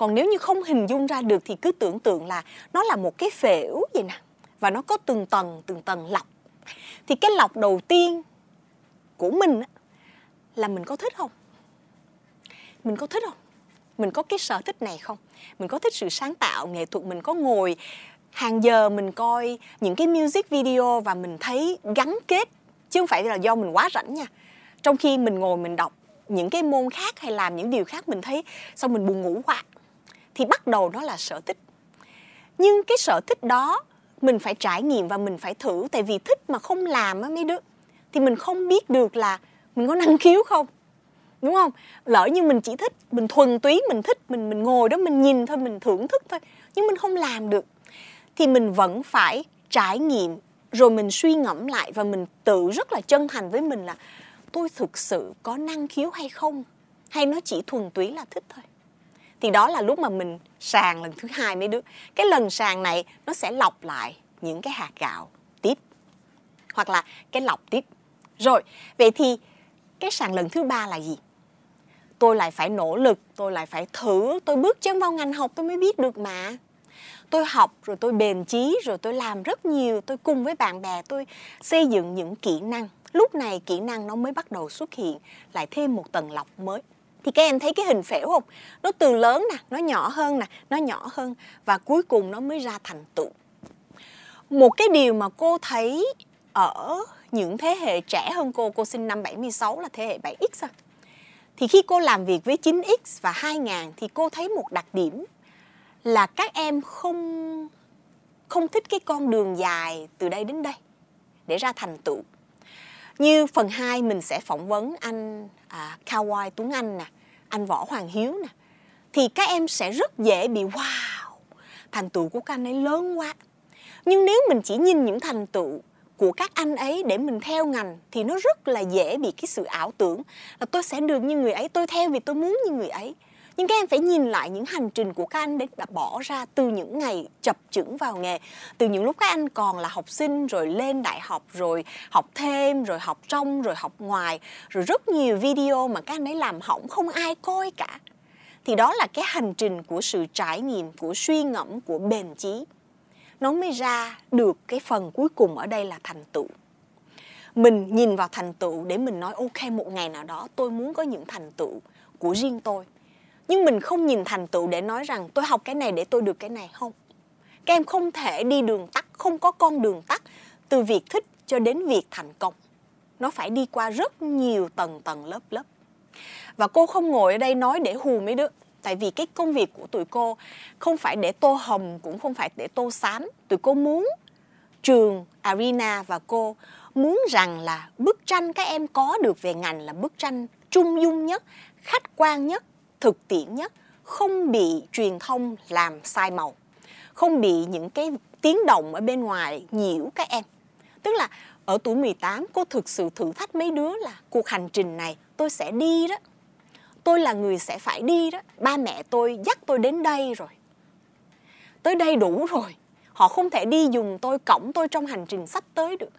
còn nếu như không hình dung ra được thì cứ tưởng tượng là nó là một cái phễu vậy nè. Và nó có từng tầng từng tầng lọc. Thì cái lọc đầu tiên của mình là mình có thích không? Mình có thích không? Mình có cái sở thích này không? Mình có thích sự sáng tạo, nghệ thuật, mình có ngồi hàng giờ mình coi những cái music video và mình thấy gắn kết, chứ không phải là do mình quá rảnh nha. Trong khi mình ngồi mình đọc những cái môn khác hay làm những điều khác mình thấy, xong mình buồn ngủ quá thì bắt đầu nó là sở thích. Nhưng cái sở thích đó mình phải trải nghiệm và mình phải thử, tại vì thích mà không làm á mấy đứa, thì mình không biết được là mình có năng khiếu không, đúng không? Lỡ như mình chỉ thích, mình thuần túy mình thích, mình mình ngồi đó mình nhìn thôi, mình thưởng thức thôi, nhưng mình không làm được, thì mình vẫn phải trải nghiệm, rồi mình suy ngẫm lại và mình tự rất là chân thành với mình là tôi thực sự có năng khiếu hay không? Hay nó chỉ thuần túy là thích thôi? Thì đó là lúc mà mình sàng lần thứ hai mấy đứa. Cái lần sàng này nó sẽ lọc lại những cái hạt gạo tiếp, hoặc là cái lọc tiếp. Rồi, vậy thì cái sàng lần thứ ba là gì? Tôi lại phải nỗ lực, tôi lại phải thử, tôi bước chân vào ngành học, tôi mới biết được mà. Tôi học, rồi tôi bền chí, rồi tôi làm rất nhiều, tôi cùng với bạn bè tôi xây dựng những kỹ năng. Lúc này kỹ năng nó mới bắt đầu xuất hiện, lại thêm một tầng lọc mới thì các em thấy cái hình phễu không nó từ lớn nè, nó nhỏ hơn nè, nó nhỏ hơn và cuối cùng nó mới ra thành tựu một cái điều mà cô thấy ở những thế hệ trẻ hơn cô cô sinh năm 76 là thế hệ 7X à. Thì khi cô làm việc với 9X và 2000 thì cô thấy một đặc điểm là các em không không thích cái con đường dài từ đây đến đây để ra thành tựu. Như phần 2 mình sẽ phỏng vấn anh à, Kawai Tuấn Anh nè, anh Võ Hoàng Hiếu nè. Thì các em sẽ rất dễ bị wow, thành tựu của các anh ấy lớn quá. Nhưng nếu mình chỉ nhìn những thành tựu của các anh ấy để mình theo ngành thì nó rất là dễ bị cái sự ảo tưởng là tôi sẽ được như người ấy, tôi theo vì tôi muốn như người ấy nhưng các em phải nhìn lại những hành trình của các anh đấy đã bỏ ra từ những ngày chập chững vào nghề. Từ những lúc các anh còn là học sinh, rồi lên đại học, rồi học thêm, rồi học trong, rồi học ngoài, rồi rất nhiều video mà các anh ấy làm hỏng không ai coi cả. Thì đó là cái hành trình của sự trải nghiệm, của suy ngẫm, của bền chí. Nó mới ra được cái phần cuối cùng ở đây là thành tựu. Mình nhìn vào thành tựu để mình nói, ok, một ngày nào đó tôi muốn có những thành tựu của riêng tôi nhưng mình không nhìn thành tựu để nói rằng tôi học cái này để tôi được cái này không? Các em không thể đi đường tắt, không có con đường tắt từ việc thích cho đến việc thành công. Nó phải đi qua rất nhiều tầng tầng lớp lớp. Và cô không ngồi ở đây nói để hù mấy đứa. Tại vì cái công việc của tụi cô không phải để tô hồng, cũng không phải để tô xám tụi cô muốn trường, arena và cô muốn rằng là bức tranh các em có được về ngành là bức tranh trung dung nhất, khách quan nhất thực tiễn nhất, không bị truyền thông làm sai màu, không bị những cái tiếng động ở bên ngoài nhiễu các em. Tức là ở tuổi 18 cô thực sự thử thách mấy đứa là, cuộc hành trình này tôi sẽ đi đó. Tôi là người sẽ phải đi đó. Ba mẹ tôi dắt tôi đến đây rồi. Tới đây đủ rồi. Họ không thể đi dùng tôi, cổng tôi trong hành trình sắp tới được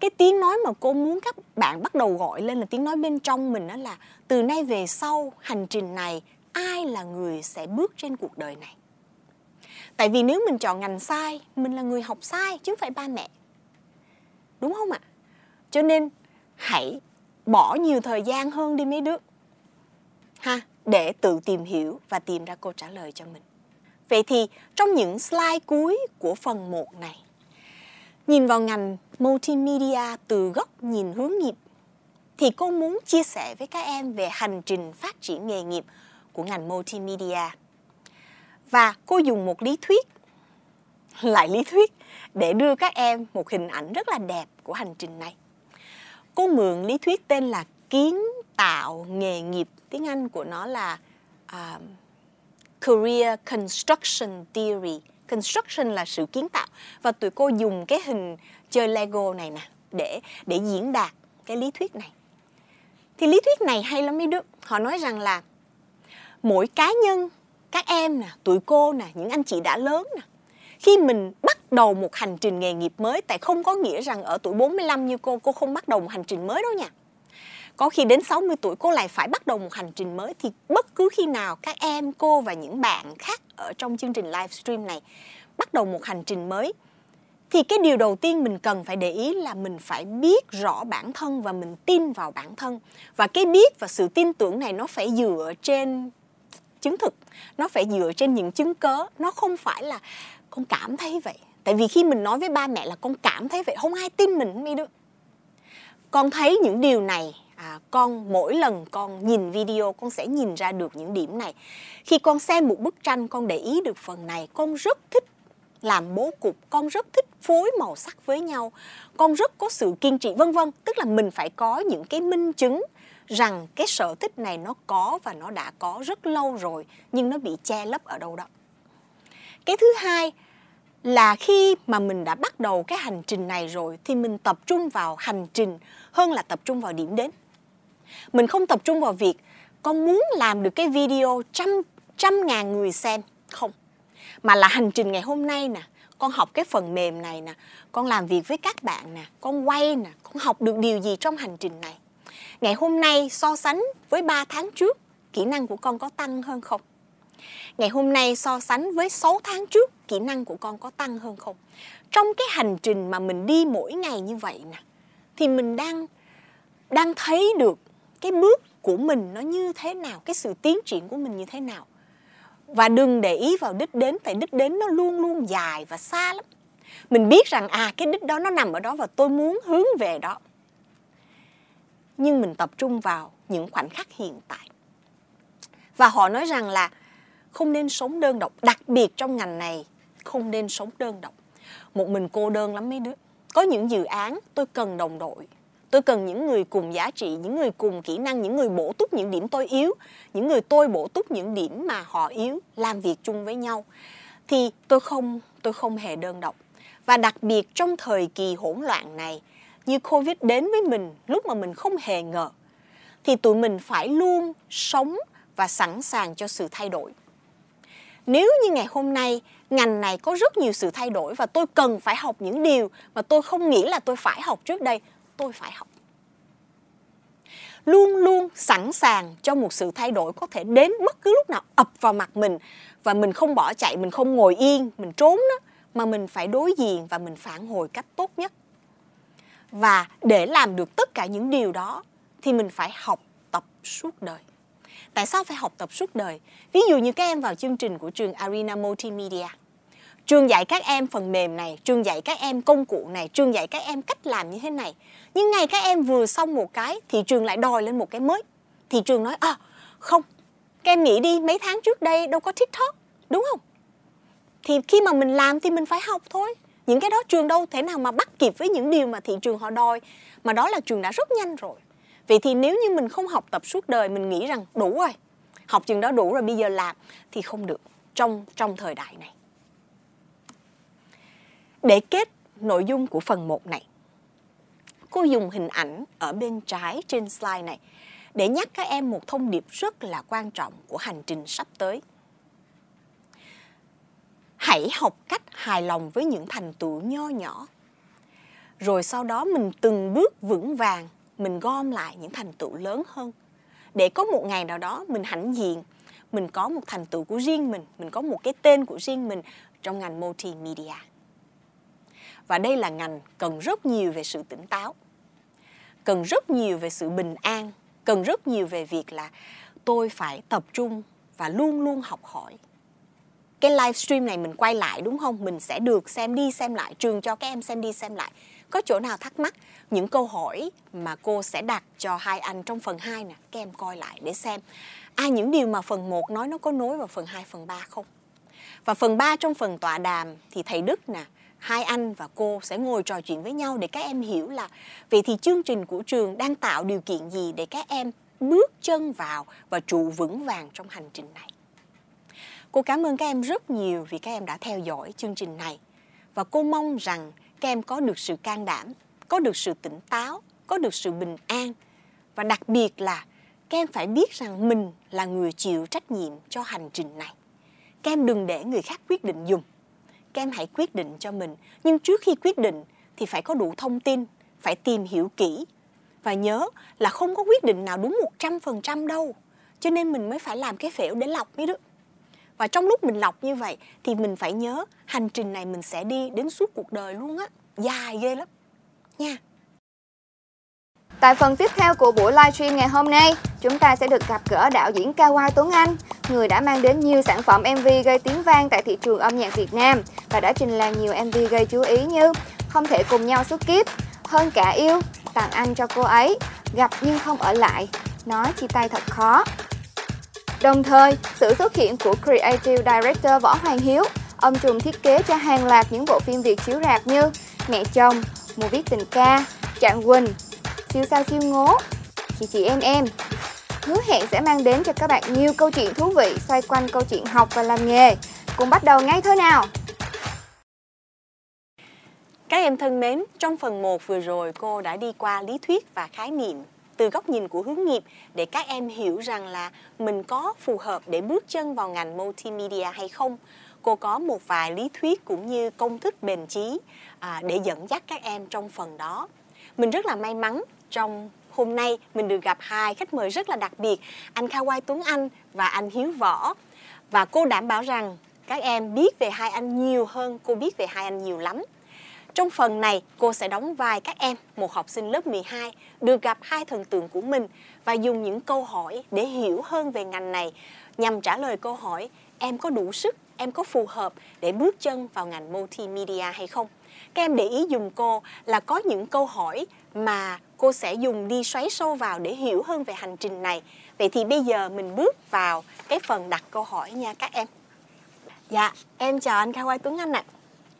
cái tiếng nói mà cô muốn các bạn bắt đầu gọi lên là tiếng nói bên trong mình đó là, từ nay về sau, hành trình này, ai là người sẽ bước trên cuộc đời này? Tại vì nếu mình chọn ngành sai, mình là người học sai chứ không phải ba mẹ. Đúng không ạ? Cho nên hãy bỏ nhiều thời gian hơn đi mấy đứa, ha, để tự tìm hiểu và tìm ra câu trả lời cho mình. Vậy thì trong những slide cuối của phần 1 này nhìn vào ngành multimedia từ góc nhìn hướng nghiệp thì cô muốn chia sẻ với các em về hành trình phát triển nghề nghiệp của ngành multimedia. Và cô dùng một lý thuyết, lại lý thuyết, để đưa các em một hình ảnh rất là đẹp của hành trình này. Cô mượn lý thuyết tên là kiến tạo nghề nghiệp, tiếng Anh của nó là uh, Career Construction Theory construction là sự kiến tạo và tụi cô dùng cái hình chơi Lego này nè để để diễn đạt cái lý thuyết này. Thì lý thuyết này hay lắm mấy đứa. Họ nói rằng là mỗi cá nhân, các em nè, tụi cô nè, những anh chị đã lớn nè, khi mình bắt đầu một hành trình nghề nghiệp mới tại không có nghĩa rằng ở tuổi 45 như cô cô không bắt đầu một hành trình mới đâu nha. Có khi đến 60 tuổi cô lại phải bắt đầu một hành trình mới. Thì bất cứ khi nào các em, cô và những bạn khác ở trong chương trình livestream này bắt đầu một hành trình mới thì cái điều đầu tiên mình cần phải để ý là mình phải biết rõ bản thân và mình tin vào bản thân. Và cái biết và sự tin tưởng này nó phải dựa trên chứng thực nó phải dựa trên những chứng cớ. Nó không phải là con cảm thấy vậy. Tại vì khi mình nói với ba mẹ là con cảm thấy vậy không ai tin mình không được. Con thấy những điều này à, con mỗi lần con nhìn video con sẽ nhìn ra được những điểm này. Khi con xem một bức tranh con để ý được phần này con rất thích làm bố cục con rất thích phối màu sắc với nhau con rất có sự kiên trì vân vân. Tức là mình phải có những cái minh chứng rằng cái sở thích này nó có và nó đã có rất lâu rồi nhưng nó bị che lấp ở đâu đó. Cái thứ hai là khi mà mình đã bắt đầu cái hành trình này rồi thì mình tập trung vào hành trình hơn là tập trung vào điểm đến mình không tập trung vào việc con muốn làm được cái video trăm trăm ngàn người xem không? Mà là hành trình ngày hôm nay nè, con học cái phần mềm này nè, con làm việc với các bạn nè, con quay nè, con học được điều gì trong hành trình này? Ngày hôm nay so sánh với 3 tháng trước, kỹ năng của con có tăng hơn không? Ngày hôm nay so sánh với 6 tháng trước, kỹ năng của con có tăng hơn không? Trong cái hành trình mà mình đi mỗi ngày như vậy nè, thì mình đang đang thấy được cái bước của mình nó như thế nào, cái sự tiến triển của mình như thế nào. Và đừng để ý vào đích đến, tại đích đến nó luôn luôn dài và xa lắm. Mình biết rằng à cái đích đó nó nằm ở đó và tôi muốn hướng về đó. Nhưng mình tập trung vào những khoảnh khắc hiện tại. Và họ nói rằng là không nên sống đơn độc, đặc biệt trong ngành này, không nên sống đơn độc. Một mình cô đơn lắm mấy đứa. Có những dự án tôi cần đồng đội tôi cần những người cùng giá trị, những người cùng kỹ năng, những người bổ túc những điểm tôi yếu, những người tôi bổ túc những điểm mà họ yếu, làm việc chung với nhau. Thì tôi không tôi không hề đơn độc. Và đặc biệt trong thời kỳ hỗn loạn này, như covid đến với mình, lúc mà mình không hề ngờ, thì tụi mình phải luôn sống và sẵn sàng cho sự thay đổi. Nếu như ngày hôm nay ngành này có rất nhiều sự thay đổi và tôi cần phải học những điều mà tôi không nghĩ là tôi phải học trước đây tôi phải học. Luôn luôn sẵn sàng cho một sự thay đổi có thể đến bất cứ lúc nào ập vào mặt mình và mình không bỏ chạy, mình không ngồi yên, mình trốn đó, mà mình phải đối diện và mình phản hồi cách tốt nhất. Và để làm được tất cả những điều đó thì mình phải học tập suốt đời. Tại sao phải học tập suốt đời? Ví dụ như các em vào chương trình của trường arena multimedia trường dạy các em phần mềm này, trường dạy các em công cụ này, trường dạy các em cách làm như thế này. Nhưng ngày các em vừa xong một cái thì trường lại đòi lên một cái mới. Thì trường nói à không, các em nghĩ đi, mấy tháng trước đây đâu có tiktok, đúng không? Thì khi mà mình làm thì mình phải học thôi. Những cái đó trường đâu thể nào mà bắt kịp với những điều mà thị trường họ đòi, mà đó là trường đã rất nhanh rồi. Vậy thì nếu như mình không học tập suốt đời, mình nghĩ rằng đủ rồi, học trường đó đủ rồi, bây giờ làm thì không được, trong trong thời đại này để kết nội dung của phần 1 này. Cô dùng hình ảnh ở bên trái trên slide này để nhắc các em một thông điệp rất là quan trọng của hành trình sắp tới. Hãy học cách hài lòng với những thành tựu nho nhỏ. Rồi sau đó mình từng bước vững vàng, mình gom lại những thành tựu lớn hơn. Để có một ngày nào đó mình hãnh diện, mình có một thành tựu của riêng mình mình có một cái tên của riêng mình trong ngành multimedia và đây là ngành cần rất nhiều về sự tỉnh táo, cần rất nhiều về sự bình an, cần rất nhiều về việc là tôi phải tập trung và luôn luôn học hỏi. Cái livestream này mình quay lại đúng không? Mình sẽ được xem đi xem lại, trường cho các em xem đi xem lại. Có chỗ nào thắc mắc? Những câu hỏi mà cô sẽ đặt cho hai anh trong phần 2 nè, các em coi lại để xem. À những điều mà phần 1 nói nó có nối vào phần 2 phần 3 không? Và phần 3 trong phần tọa đàm thì thầy Đức nè hai anh và cô sẽ ngồi trò chuyện với nhau để các em hiểu là vậy thì chương trình của trường đang tạo điều kiện gì để các em bước chân vào và trụ vững vàng trong hành trình này. Cô cảm ơn các em rất nhiều vì các em đã theo dõi chương trình này và cô mong rằng các em có được sự can đảm, có được sự tỉnh táo, có được sự bình an và đặc biệt là các em phải biết rằng mình là người chịu trách nhiệm cho hành trình này. Các em đừng để người khác quyết định dùng các em hãy quyết định cho mình. Nhưng trước khi quyết định thì phải có đủ thông tin, phải tìm hiểu kỹ. Và nhớ là không có quyết định nào đúng một trăm phần trăm đâu. Cho nên mình mới phải làm cái phễu để lọc mấy đứa và trong lúc mình lọc như vậy thì mình phải nhớ hành trình này mình sẽ đi đến suốt cuộc đời luôn á. Dài ghê lắm. Nha. Tại phần tiếp theo của buổi livestream ngày hôm nay, chúng ta sẽ được gặp gỡ đạo diễn Kawai Tuấn Anh, người đã mang đến nhiều sản phẩm MV gây tiếng vang tại thị trường âm nhạc Việt Nam và đã trình làng nhiều MV gây chú ý như Không thể cùng nhau suốt kiếp, Hơn cả yêu, Tặng anh cho cô ấy, Gặp nhưng không ở lại, Nói chia tay thật khó. Đồng thời, sự xuất hiện của Creative Director Võ Hoàng Hiếu, ông trùm thiết kế cho hàng loạt những bộ phim Việt chiếu rạp như Mẹ chồng, Mùa viết tình ca, Trạng Quỳnh, siêu sao siêu ngố. Chị chị em em. Hứa hẹn sẽ mang đến cho các bạn nhiều câu chuyện thú vị xoay quanh câu chuyện học và làm nghề. Cùng bắt đầu ngay thôi nào. Các em thân mến, trong phần 1 vừa rồi cô đã đi qua lý thuyết và khái niệm từ góc nhìn của hướng nghiệp để các em hiểu rằng là mình có phù hợp để bước chân vào ngành multimedia hay không. Cô có một vài lý thuyết cũng như công thức bền trí à, để dẫn dắt các em trong phần đó. Mình rất là may mắn trong hôm nay mình được gặp hai khách mời rất là đặc biệt anh Kha Kawai Tuấn Anh và anh Hiếu Võ. Và cô đảm bảo rằng các em biết về hai anh nhiều hơn cô biết về hai anh nhiều lắm. Trong phần này, cô sẽ đóng vai các em, một học sinh lớp 12, được gặp hai thần tượng của mình và dùng những câu hỏi để hiểu hơn về ngành này. Nhằm trả lời câu hỏi em có đủ sức, em có phù hợp để bước chân vào ngành multimedia hay không. Các em để ý dùng cô là có những câu hỏi mà cô sẽ dùng đi xoáy sâu vào để hiểu hơn về hành trình này. Vậy thì bây giờ mình bước vào cái phần đặt câu hỏi nha các em. Dạ, em chào anh Kawai Tuấn Anh ạ. À.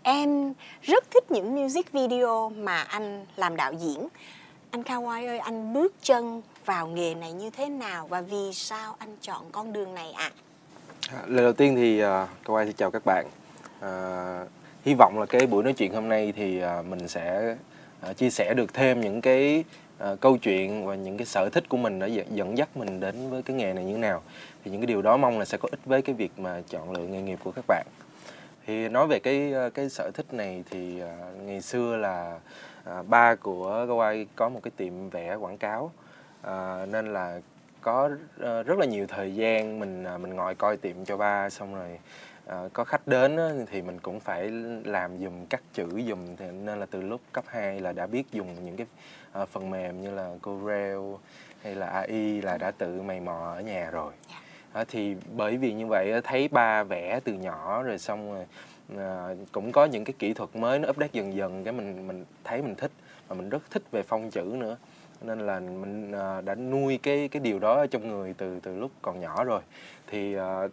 Em rất thích những music video mà anh làm đạo diễn. Anh Kawai ơi, anh bước chân vào nghề này như thế nào và vì sao anh chọn con đường này ạ? À? Lời đầu tiên thì uh, Kawai xin chào các bạn. Uh, hy vọng là cái buổi nói chuyện hôm nay thì uh, mình sẽ Ờ, chia sẻ được thêm những cái uh, câu chuyện và những cái sở thích của mình để dẫn dắt mình đến với cái nghề này như thế nào. Thì những cái điều đó mong là sẽ có ích với cái việc mà chọn lựa nghề nghiệp của các bạn thì nói về cái ờ, cái sở thích này thì uh, ngày xưa là uh, ba của Gawai có một cái tiệm vẽ quảng cáo uh, nên là có uh, rất là nhiều thời gian mình uh, mình ngồi coi tiệm cho ba xong rồi uh, có khách đến á, thì mình cũng phải làm dùm cắt chữ dùm thì nên là từ lúc cấp 2 là đã biết dùng những cái uh, phần mềm như là Corel hay là AI là đã tự mày mò ở nhà rồi. À, thì bởi vì như vậy thấy ba vẽ từ nhỏ rồi xong rồi cũng có những cái kỹ thuật mới nó update dần dần cái mình mình thấy mình thích và mình rất thích về phong chữ nữa. Nên là mình đã nuôi cái cái điều đó ở trong người từ từ lúc còn nhỏ rồi. Thì à,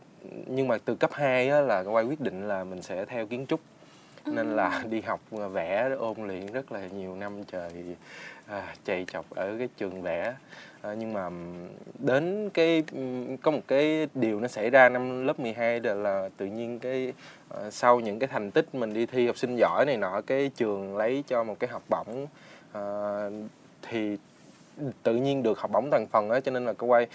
nhưng mà từ cấp 2 á, là quay quyết định là mình sẽ theo kiến trúc. Nên là đi học vẽ ôn luyện rất là nhiều năm trời à, chạy chọc ở cái trường vẽ. À, nhưng mà đến cái có một cái điều nó xảy ra năm lớp 12 là, là tự nhiên cái uh, sau những cái thành tích mình đi thi học sinh giỏi này nọ cái trường lấy cho một cái học bổng uh, thì tự nhiên được học bổng toàn phần đó cho nên là cô quay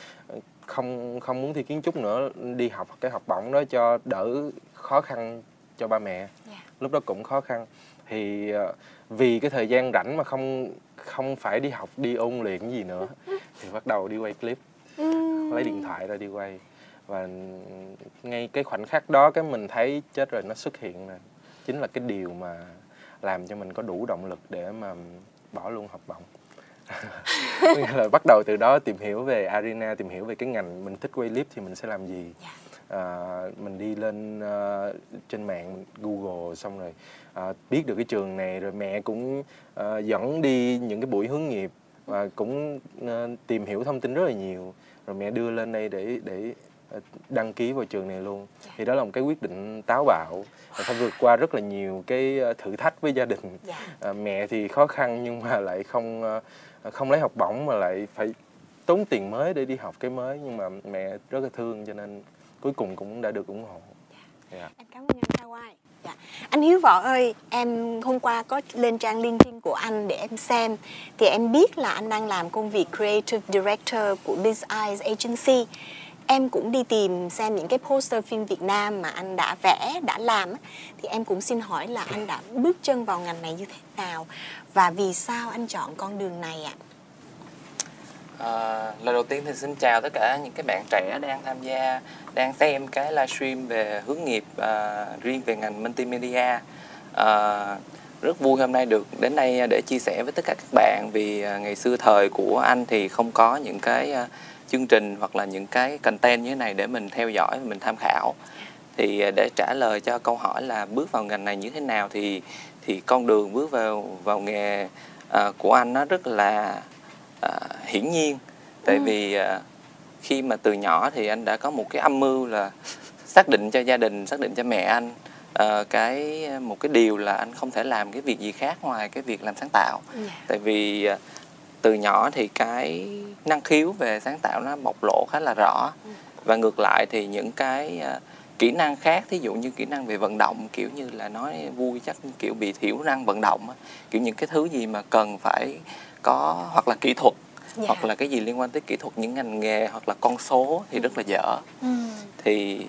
không không muốn thi kiến trúc nữa đi học cái học bổng đó cho đỡ khó khăn cho ba mẹ. Yeah. Dạ. lúc đó cũng khó khăn. Thì uh, vì cái thời gian rảnh mà không không phải đi học đi ôn luyện gì nữa [laughs] thì bắt đầu đi quay clip. Lấy điện thoại ra đi quay. Và ngay cái khoảnh khắc đó cái mình thấy chết rồi nó xuất hiện rồi chính là cái điều mà làm cho mình có đủ động lực để mà bỏ luôn học bổng là bắt đầu từ đó tìm hiểu về arena tìm hiểu về cái ngành mình thích quay clip thì mình sẽ làm gì. Yeah. Dạ. à, mình đi lên uh, trên mạng google xong rồi à, biết được cái trường này rồi mẹ cũng à, dẫn đi những cái buổi hướng nghiệp và cũng à, tìm hiểu thông tin rất là nhiều. Rồi mẹ đưa lên đây để để đăng ký vào trường này luôn. Thì đó là một cái quyết định táo bạo và phải vượt qua rất là nhiều cái thử thách với gia đình. À, mẹ thì khó khăn nhưng mà lại không không lấy học bổng mà lại phải tốn tiền mới để đi học cái mới nhưng mà mẹ rất là thương cho nên cuối cùng cũng đã được ủng hộ. Yeah. Dạ. Em cảm ơn anh Hawaii. Dạ. Anh Hiếu Võ ơi, em hôm qua có lên trang LinkedIn của anh để em xem thì em biết là anh đang làm công việc Creative Director của Biz Eyes Agency. Em cũng đi tìm xem những cái poster phim Việt Nam mà anh đã vẽ, đã làm thì em cũng xin hỏi là anh đã bước chân vào ngành này như thế nào và vì sao anh chọn con đường này ạ? À, lời đầu tiên thì xin chào tất cả những cái bạn trẻ đang tham gia đang xem cái livestream về hướng nghiệp à, riêng về ngành multimedia à, rất vui hôm nay được đến đây để chia sẻ với tất cả các bạn vì à, ngày xưa thời của anh thì không có những cái à, chương trình hoặc là những cái content như thế này để mình theo dõi và mình tham khảo thì à, để trả lời cho câu hỏi là bước vào ngành này như thế nào thì thì con đường bước vào vào nghề à, của anh nó rất là à, hiển nhiên tại ừ. vì à, khi mà từ nhỏ thì anh đã có một cái âm mưu là xác định cho gia đình xác định cho mẹ anh uh, cái một cái điều là anh không thể làm cái việc gì khác ngoài cái việc làm sáng tạo yeah. Dạ. tại vì uh, từ nhỏ thì cái năng khiếu về sáng tạo nó bộc lộ khá là rõ ừ. và ngược lại thì những cái uh, kỹ năng khác thí dụ như kỹ năng về vận động kiểu như là nói vui chắc kiểu bị thiểu năng vận động kiểu những cái thứ gì mà cần phải có hoặc là kỹ thuật Dạ. hoặc là cái gì liên quan tới kỹ thuật những ngành nghề hoặc là con số thì rất là dở Ừ. thì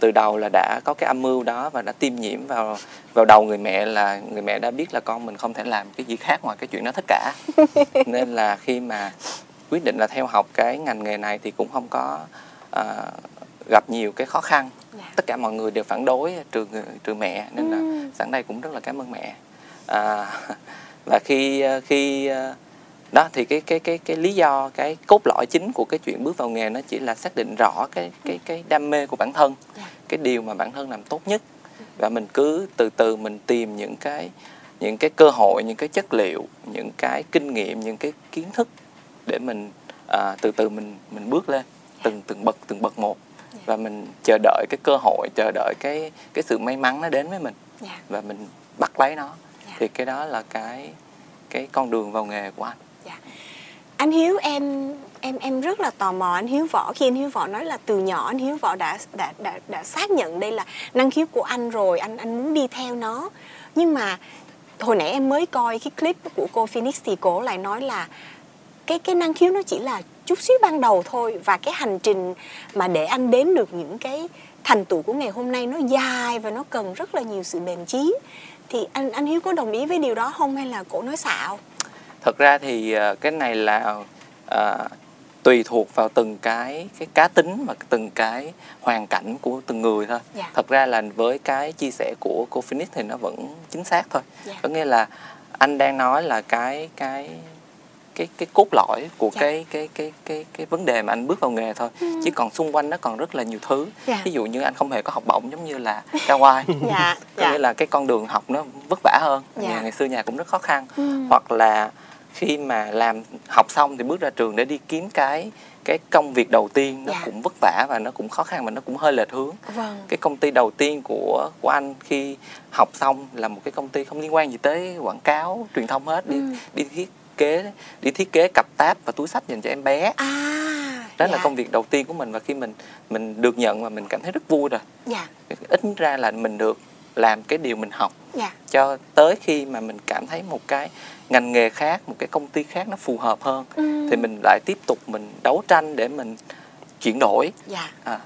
từ đầu là đã có cái âm mưu đó và đã tiêm nhiễm vào vào đầu người mẹ là người mẹ đã biết là con mình không thể làm cái gì khác ngoài cái chuyện đó tất cả [laughs] nên là khi mà quyết định là theo học cái ngành nghề này thì cũng không có à, gặp nhiều cái khó khăn Dạ. tất cả mọi người đều phản đối trừ trừ mẹ nên là Ừ. sẵn đây cũng rất là cảm ơn mẹ à, [laughs] và khi khi ờ, đó thì cái cái cái cái lý do cái cốt lõi chính của cái chuyện bước vào nghề nó chỉ là xác định rõ cái cái cái đam mê của bản thân Dạ. cái điều mà bản thân làm tốt nhất và mình cứ từ từ mình tìm những cái những cái cơ hội những cái chất liệu những cái kinh nghiệm những cái kiến thức để mình à, từ từ mình mình bước lên từng từng bậc từng bậc một và mình chờ đợi cái cơ hội chờ đợi cái cái sự may mắn nó đến với mình. Dạ. và mình bắt lấy nó. Dạ. thì cái đó là cái cái con đường vào nghề của anh. Anh Hiếu em em em rất là tò mò. Anh Hiếu Võ khi anh Hiếu Võ nói là từ nhỏ anh Hiếu Võ đã đã đã đã xác nhận đây là năng khiếu của anh rồi anh anh muốn đi theo nó. Nhưng mà hồi nãy em mới coi cái clip của cô Phoenix thì cô lại nói là cái cái năng khiếu nó chỉ là chút xíu ban đầu thôi. Và cái hành trình mà để anh đến được những cái thành tựu của ngày hôm nay nó dài và nó cần rất là nhiều sự bền chí. Thì anh anh Hiếu có đồng ý với điều đó không hay là cổ nói xạo? Thật ra thì ờ, cái này là ờ, tùy thuộc vào từng cái cái cá tính và từng cái hoàn cảnh của từng người thôi. Dạ. thật ra là với cái chia sẻ của cô Phoenix thì nó vẫn chính xác thôi. Dạ. có nghĩa là anh đang nói là cái cái cái cái cốt lõi của Dạ. cái cái cái cái cái vấn đề mà anh bước vào nghề thôi chứ còn xung quanh nó còn rất là nhiều thứ Dạ. ví dụ như anh không hề có học bổng giống như là Kawai [laughs] dạ có dạ nghĩa là cái con đường học nó vất vả hơn Dạ. nhà ngày xưa nhà cũng rất khó khăn Ừ. hoặc là khi mà làm học xong thì bước ra trường để đi kiếm cái cái công việc đầu tiên nó Dạ. cũng vất vả và nó cũng khó khăn và nó cũng hơi lệch hướng vâng cái công ty đầu tiên của của anh khi học xong là một cái công ty không liên quan gì tới quảng cáo truyền thông hết đi Ừ. đi thiết kế đi thiết kế cặp táp và túi sách dành cho em bé. À đó dạ, là công việc đầu tiên của mình và khi mình mình được nhận và mình cảm thấy rất vui rồi. Dạ. Ít ra là mình được làm cái điều mình học dạ. cho tới khi mà mình cảm thấy một cái ngành nghề khác một cái công ty khác nó phù hợp hơn Ừ. thì mình lại tiếp tục mình đấu tranh để mình chuyển đổi. Dạ. À,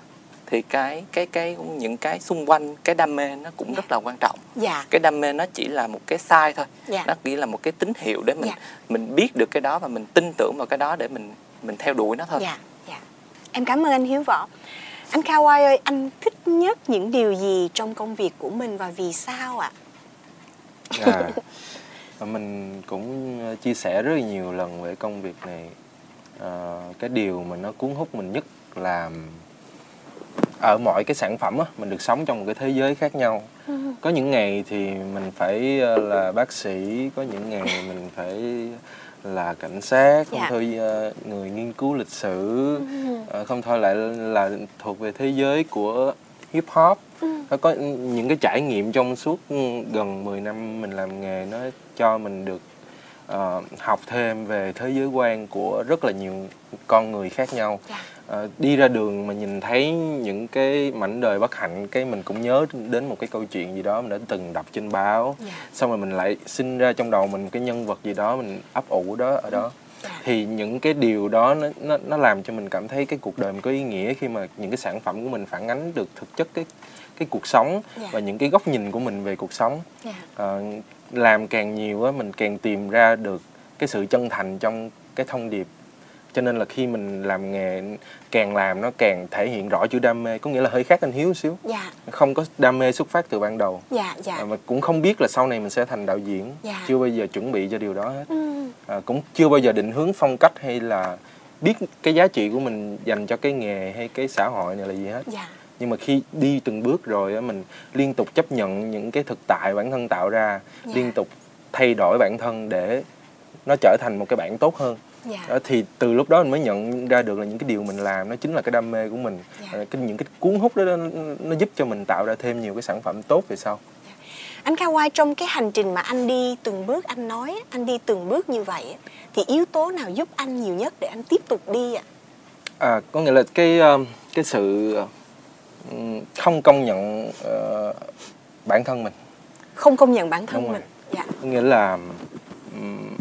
thì cái cái cái những cái xung quanh cái đam mê nó cũng rất là quan trọng. Dạ. Cái đam mê nó chỉ là một cái sai thôi. Dạ. nó chỉ là một cái tín hiệu để mình Dạ. mình biết được cái đó và mình tin tưởng vào cái đó để mình mình theo đuổi nó thôi. Dạ dạ. Em cảm ơn anh Hiếu Võ. Anh Kawai ơi anh thích nhất những điều gì trong công việc của mình và vì sao ạ? À, và mình cũng ờ, chia sẻ rất là nhiều lần về công việc này. Ờ, cái điều mà nó cuốn hút mình nhất là ở mọi cái sản phẩm á mình được sống trong một cái thế giới khác nhau. Có những ngày thì mình phải ờ, là bác sĩ có những ngày mình phải là cảnh sát không Dạ. thôi ờ, người nghiên cứu lịch sử. Ờ, không thôi lại là thuộc về thế giới của hip hop. Nó có những cái trải nghiệm trong suốt gần 10 năm mình làm nghề nó cho mình được ờ, học thêm về thế giới quan của rất là nhiều con người khác nhau Dạ. Ờ, đi ra đường mà nhìn thấy những cái mảnh đời bất hạnh cái mình cũng nhớ đến một cái câu chuyện gì đó mình đã từng đọc trên báo Dạ. xong rồi mình lại sinh ra trong đầu mình cái nhân vật gì đó mình ấp ủ đó ở đó Dạ. thì những cái điều đó nó nó nó làm cho mình cảm thấy cái cuộc đời mình có ý nghĩa khi mà những cái sản phẩm của mình phản ánh được thực chất cái cái cuộc sống Dạ. và những cái góc nhìn của mình về cuộc sống. Dạ. Ờ, làm càng nhiều á mình càng tìm ra được cái sự chân thành trong cái thông điệp. Cho nên là khi mình làm nghề càng làm nó càng thể hiện rõ chữ đam mê có nghĩa là hơi khác anh hiếu xíu. Dạ. Không có đam mê xuất phát từ ban đầu. Dạ dạ. À, mà cũng không biết là sau này mình sẽ thành đạo diễn. Dạ. chưa bao giờ chuẩn bị cho điều đó hết. Ừ. à, cũng chưa bao giờ định hướng phong cách hay là biết cái giá trị của mình dành cho cái nghề hay cái xã hội này là gì hết. Dạ nhưng mà khi đi từng bước rồi mình liên tục chấp nhận những cái thực tại bản thân tạo ra Dạ. liên tục thay đổi bản thân để nó trở thành một cái bản tốt hơn. Dạ. Đó, thì từ lúc đó mình mới nhận ra được là những cái điều mình làm nó chính là cái đam mê của mình. Dạ. Ờ, cái những cái cuốn hút đó nó, nó giúp cho mình tạo ra thêm nhiều cái sản phẩm tốt về sau. Anh Kawai trong cái hành trình mà anh đi từng bước anh nói anh đi từng bước như vậy thì yếu tố nào giúp anh nhiều nhất để anh tiếp tục đi ạ? À, có nghĩa là cái ờ, cái sự ờ, không công nhận ờ, bản thân mình. Không công nhận bản thân Đúng rồi. mình. Dạ. Nghĩa là ừm,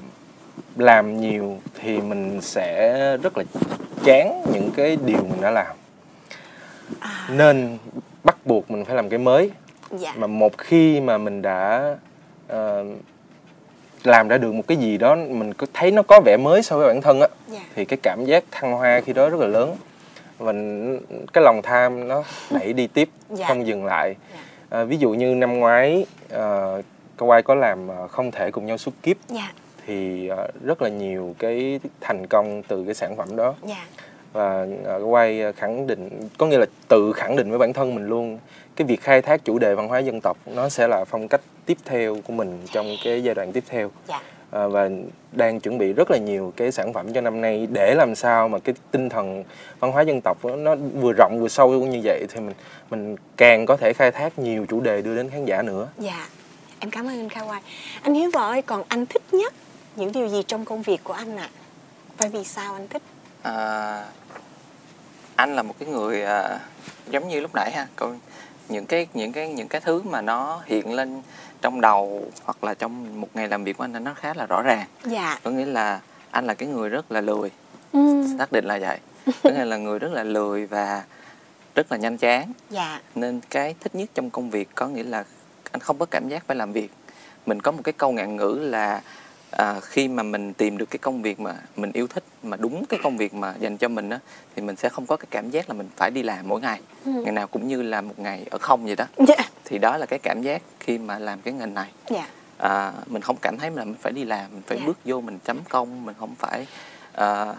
làm nhiều thì mình sẽ rất là chán những cái điều mình đã làm. Nên bắt buộc mình phải làm cái mới. Dạ. Mà một khi mà mình đã ờ, làm ra được một cái gì đó mình có thấy nó có vẻ mới so với bản thân á dạ. thì cái cảm giác thăng hoa khi đó rất là lớn n- cái lòng tham nó đẩy đi tiếp [laughs] Dạ. không dừng lại. Dạ. à, ví dụ như năm ngoái uh, Kawai có làm ờ, không thể cùng nhau suốt kiếp dạ. thì ờ, rất là nhiều cái thành công từ cái sản phẩm đó. Dạ. Và quay khẳng định có nghĩa là tự khẳng định với bản thân mình luôn cái việc khai thác chủ đề văn hóa dân tộc nó sẽ là phong cách tiếp theo của mình trong cái giai đoạn tiếp theo. Dạ À, và đang chuẩn bị rất là nhiều cái sản phẩm cho năm nay để làm sao mà cái tinh thần văn hóa dân tộc nó vừa rộng vừa sâu như vậy thì mình mình càng có thể khai thác nhiều chủ đề đưa đến khán giả nữa Dạ, em cảm ơn anh Kawai. Anh Hiếu vợ ơi, còn anh thích nhất những điều gì trong công việc của anh ạ? Và vì sao anh thích? à, anh là một cái người à, giống như lúc nãy ha câu những cái những cái những cái thứ mà nó hiện lên trong đầu hoặc là trong một ngày làm việc của anh nó khá là rõ ràng Dạ. có nghĩa là anh là cái người rất là lười Ừ. xác định là vậy có nghĩa là người rất là lười và rất là nhanh chán Dạ. nên cái thích nhất trong công việc có nghĩa là anh không có cảm giác phải làm việc mình có một cái câu ngạn ngữ là à, khi mà mình tìm được cái công việc mà mình yêu thích mà đúng cái công việc mà dành cho mình á thì mình sẽ không có cái cảm giác là mình phải đi làm mỗi ngày Ừ. ngày nào cũng như là một ngày ở không vậy đó Dạ. thì đó là cái cảm giác khi mà làm cái ngành này Dạ. à, mình không cảm thấy là mình phải đi làm mình phải Dạ. bước vô mình chấm công mình không phải à,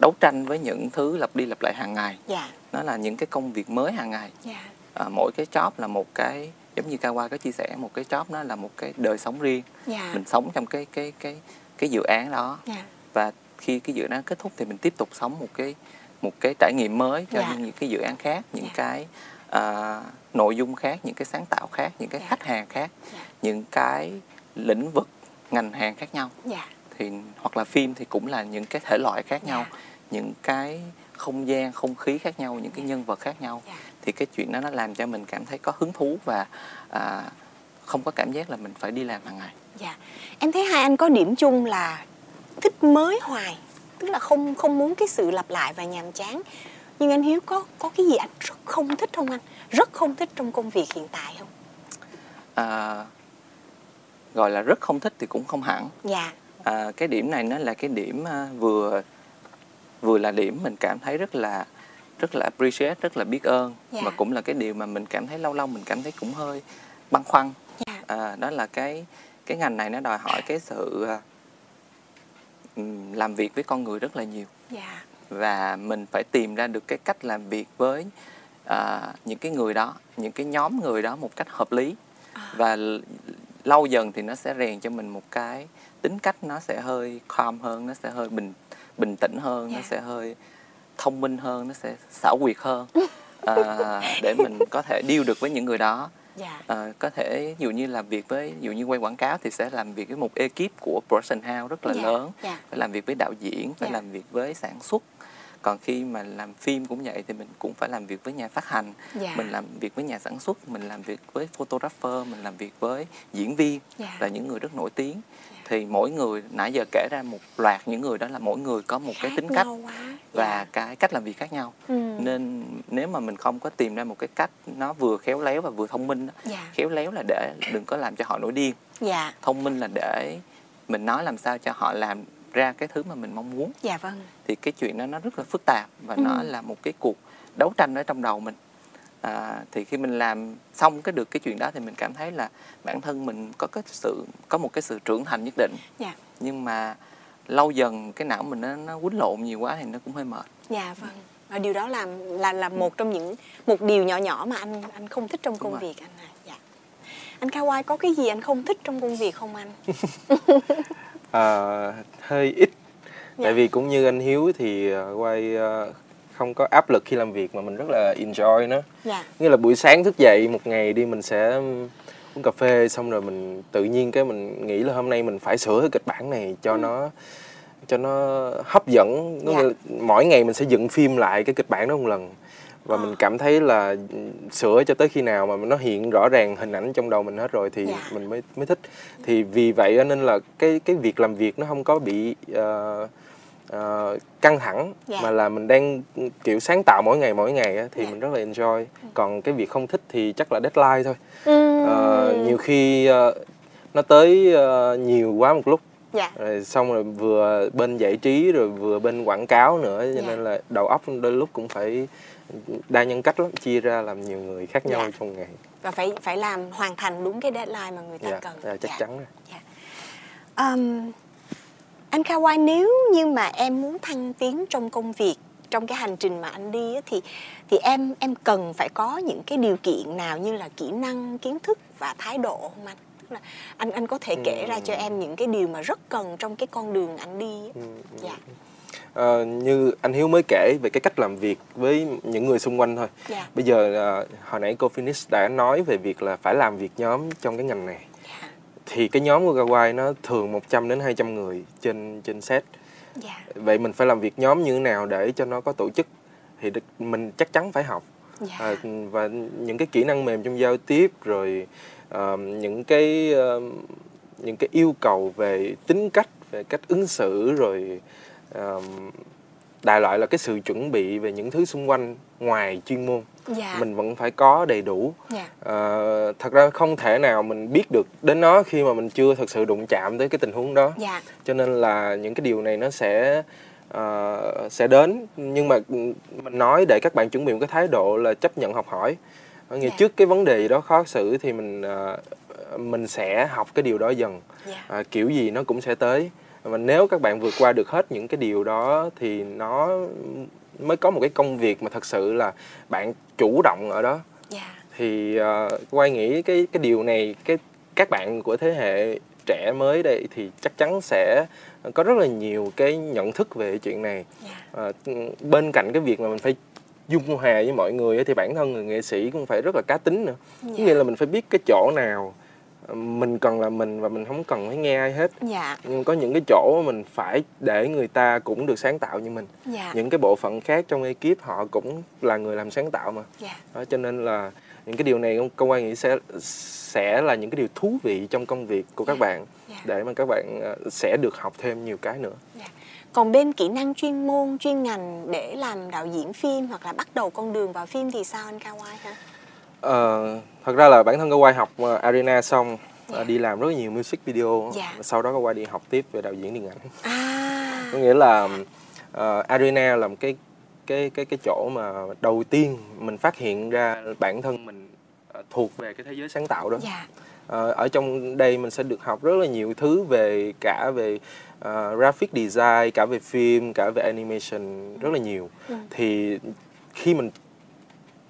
đấu tranh với những thứ lặp đi lặp lại hàng ngày Dạ. nó là những cái công việc mới hàng ngày Dạ. à, mỗi cái job là một cái giống như Kawa có chia sẻ một cái job nó là một cái đời sống riêng Dạ. mình sống trong cái cái cái cái dự án đó Dạ. và khi cái dự án kết thúc thì mình tiếp tục sống một cái một cái trải nghiệm mới cho Dạ. những cái dự án khác những Dạ. cái à, nội dung khác những cái sáng tạo khác những cái Dạ. khách hàng khác Dạ. những cái lĩnh vực ngành hàng khác nhau Dạ. thì hoặc là phim thì cũng là những cái thể loại khác nhau Dạ. những cái không gian không khí khác nhau những cái nhân vật khác nhau Dạ. Thì cái chuyện đó nó làm cho mình cảm thấy có hứng thú và à, không có cảm giác là mình phải đi làm hàng ngày Dạ. Em thấy hai anh có điểm chung là thích mới hoài, tức là không không muốn cái sự lặp lại và nhàm chán. Nhưng anh Hiếu có có cái gì anh rất không thích không anh? Rất không thích trong công việc hiện tại không? à, gọi là rất không thích thì cũng không hẳn Dạ. à, cái điểm này nó là cái điểm à, vừa vừa là điểm mình cảm thấy rất là rất là appreciate rất là biết ơn Dạ. mà cũng là cái điều mà mình cảm thấy lâu lâu mình cảm thấy cũng hơi băn khoăn Dạ. à, đó là cái cái ngành này nó đòi hỏi cái sự ừm, làm việc với con người rất là nhiều Dạ. và mình phải tìm ra được cái cách làm việc với à, những cái người đó những cái nhóm người đó một cách hợp lý À. và lâu dần thì nó sẽ rèn cho mình một cái tính cách nó sẽ hơi calm hơn nó sẽ hơi bình bình tĩnh hơn nó Dạ. sẽ hơi thông minh hơn nó sẽ xảo quyệt hơn [laughs] à, để mình có thể deal được với những người đó Dạ. à, có thể dụ như làm việc với dụ như quay quảng cáo thì sẽ làm việc với một ekip của production house rất là Dạ, lớn dạ. phải làm việc với đạo diễn phải Dạ. làm việc với sản xuất còn khi mà làm phim cũng vậy thì mình cũng phải làm việc với nhà phát hành Dạ. mình làm việc với nhà sản xuất mình làm việc với photographer mình làm việc với diễn viên Dạ. là những người rất nổi tiếng thì mỗi người nãy giờ kể ra một loạt những người đó là mỗi người có một cái Khác tính cách quá. và Dạ. cái cách làm việc khác nhau Ừ. nên nếu mà mình không có tìm ra một cái cách nó vừa khéo léo và vừa thông minh á, Dạ. khéo léo là để đừng có làm cho họ nổi điên Dạ. thông minh là để mình nói làm sao cho họ làm ra cái thứ mà mình mong muốn Dạ vâng. thì cái chuyện đó nó rất là phức tạp và Ừ. nó là một cái cuộc đấu tranh ở trong đầu mình à, thì khi mình làm xong cái được cái chuyện đó thì mình cảm thấy là bản thân mình có cái sự có một cái sự trưởng thành nhất định Dạ. nhưng mà lâu dần cái não mình nó, nó quýnh lộn nhiều quá thì nó cũng hơi mệt Dạ vâng. Và điều đó làm là là một trong những một điều nhỏ nhỏ mà anh anh không thích trong công rồi. việc anh à. Dạ. Anh Kawai có cái gì anh không thích trong công việc không anh? Ờ, [laughs] hơi ít Dạ. tại vì cũng như anh Hiếu thì quay ờ, không có áp lực khi làm việc mà mình rất là enjoy nó Dạ. nghĩa là buổi sáng thức dậy một ngày đi mình sẽ uống cà phê xong rồi mình tự nhiên cái mình nghĩ là hôm nay mình phải sửa cái kịch bản này cho nó cho nó hấp dẫn có Dạ. nghĩa là mỗi ngày mình sẽ dựng phim lại cái kịch bản đó một lần và Ờ. mình cảm thấy là ừ, sửa cho tới khi nào mà nó hiện rõ ràng hình ảnh trong đầu mình hết rồi thì Dạ. mình mới mới thích thì vì vậy nên là cái cái việc làm việc nó không có bị ờ, ờ, căng thẳng Dạ. mà là mình đang kiểu sáng tạo mỗi ngày mỗi ngày á, thì Dạ. mình rất là enjoy còn cái việc không thích thì chắc là deadline thôi. Ờ, nhiều khi ờ, nó tới ờ, nhiều quá một lúc dạ rồi xong rồi vừa bên giải trí rồi vừa bên quảng cáo nữa cho Dạ. nên là đầu óc đôi lúc cũng phải đa nhân cách lắm chia ra làm nhiều người khác nhau Dạ. trong ngày và phải phải làm hoàn thành đúng cái deadline mà người ta dạ, cần dạ, chắc Dạ. chắn rồi. Ừm, anh Kawai nếu như mà em muốn thăng tiến trong công việc trong cái hành trình mà anh đi thì thì em em cần phải có những cái điều kiện nào như là kỹ năng kiến thức và thái độ không anh? Tức là anh anh có thể kể ra cho em những cái điều mà rất cần trong cái con đường anh đi á. Ừ, dạ. Ờ, như anh Hiếu mới kể về cái cách làm việc với những người xung quanh thôi. Dạ. Bây giờ ờ, hồi nãy cô Phoenix đã nói về việc là phải làm việc nhóm trong cái ngành này thì cái nhóm của Kawaii nó thường 100 đến 200 người trên trên set. Dạ. Vậy mình phải làm việc nhóm như thế nào để cho nó có tổ chức? Thì đ- mình chắc chắn phải học. Dạ. À, và những cái kỹ năng mềm trong giao tiếp rồi ờ, những cái ờ, những cái yêu cầu về tính cách về cách ứng xử rồi ờ, đại loại là cái sự chuẩn bị về những thứ xung quanh ngoài chuyên môn dạ. Mình vẫn phải có đầy đủ. Dạ. Ờ, thật ra không thể nào mình biết được đến nó khi mà mình chưa thực sự đụng chạm tới cái tình huống đó. Dạ. Cho nên là những cái điều này nó sẽ ờ, sẽ đến. Nhưng mà mình nói để các bạn chuẩn bị một cái thái độ là chấp nhận học hỏi. Nghĩa Dạ. trước cái vấn đề đó khó xử thì mình ờ, mình sẽ học cái điều đó dần. Dạ. À, kiểu gì nó cũng sẽ tới. Và nếu các bạn vượt qua được hết những cái điều đó thì nó mới có một cái công việc mà thật sự là bạn chủ động ở đó. Dạ. Thì uh, quay nghĩ cái cái điều này cái các bạn của thế hệ trẻ mới đây thì chắc chắn sẽ có rất là nhiều cái nhận thức về chuyện này. Dạ. Ờ, bên cạnh cái việc mà mình phải dung hòa với mọi người thì bản thân người nghệ sĩ cũng phải rất là cá tính nữa. Dạ. nghĩa là mình phải biết cái chỗ nào ờ, mình cần là mình và mình không cần phải nghe ai hết. Dạ. Nhưng có những cái chỗ mình phải để người ta cũng được sáng tạo như mình. Dạ. Những cái bộ phận khác trong ekip họ cũng là người làm sáng tạo mà. Dạ. Đó, cho nên là những cái điều này công an nghĩ sẽ sẽ là những cái điều thú vị trong công việc của các bạn dạ. để mà các bạn ờ, sẽ được học thêm nhiều cái nữa. Còn bên kỹ năng chuyên môn, chuyên ngành để làm đạo diễn phim hoặc là bắt đầu con đường vào phim thì sao anh Kawai ha? Ờ, thật ra là bản thân Kawai học ờ, arena xong ờ, Dạ. đi làm rất là nhiều music video Dạ. sau đó Kawai đi học tiếp về đạo diễn điện ảnh À, có nghĩa là ờ, arena là một cái cái cái cái chỗ mà đầu tiên mình phát hiện ra bản thân mình thuộc về cái thế giới sáng tạo đó dạ, Ờ, ở trong đây mình sẽ được học rất là nhiều thứ về cả về ờ, graphic design cả về phim cả về animation rất là nhiều Ừ. thì khi mình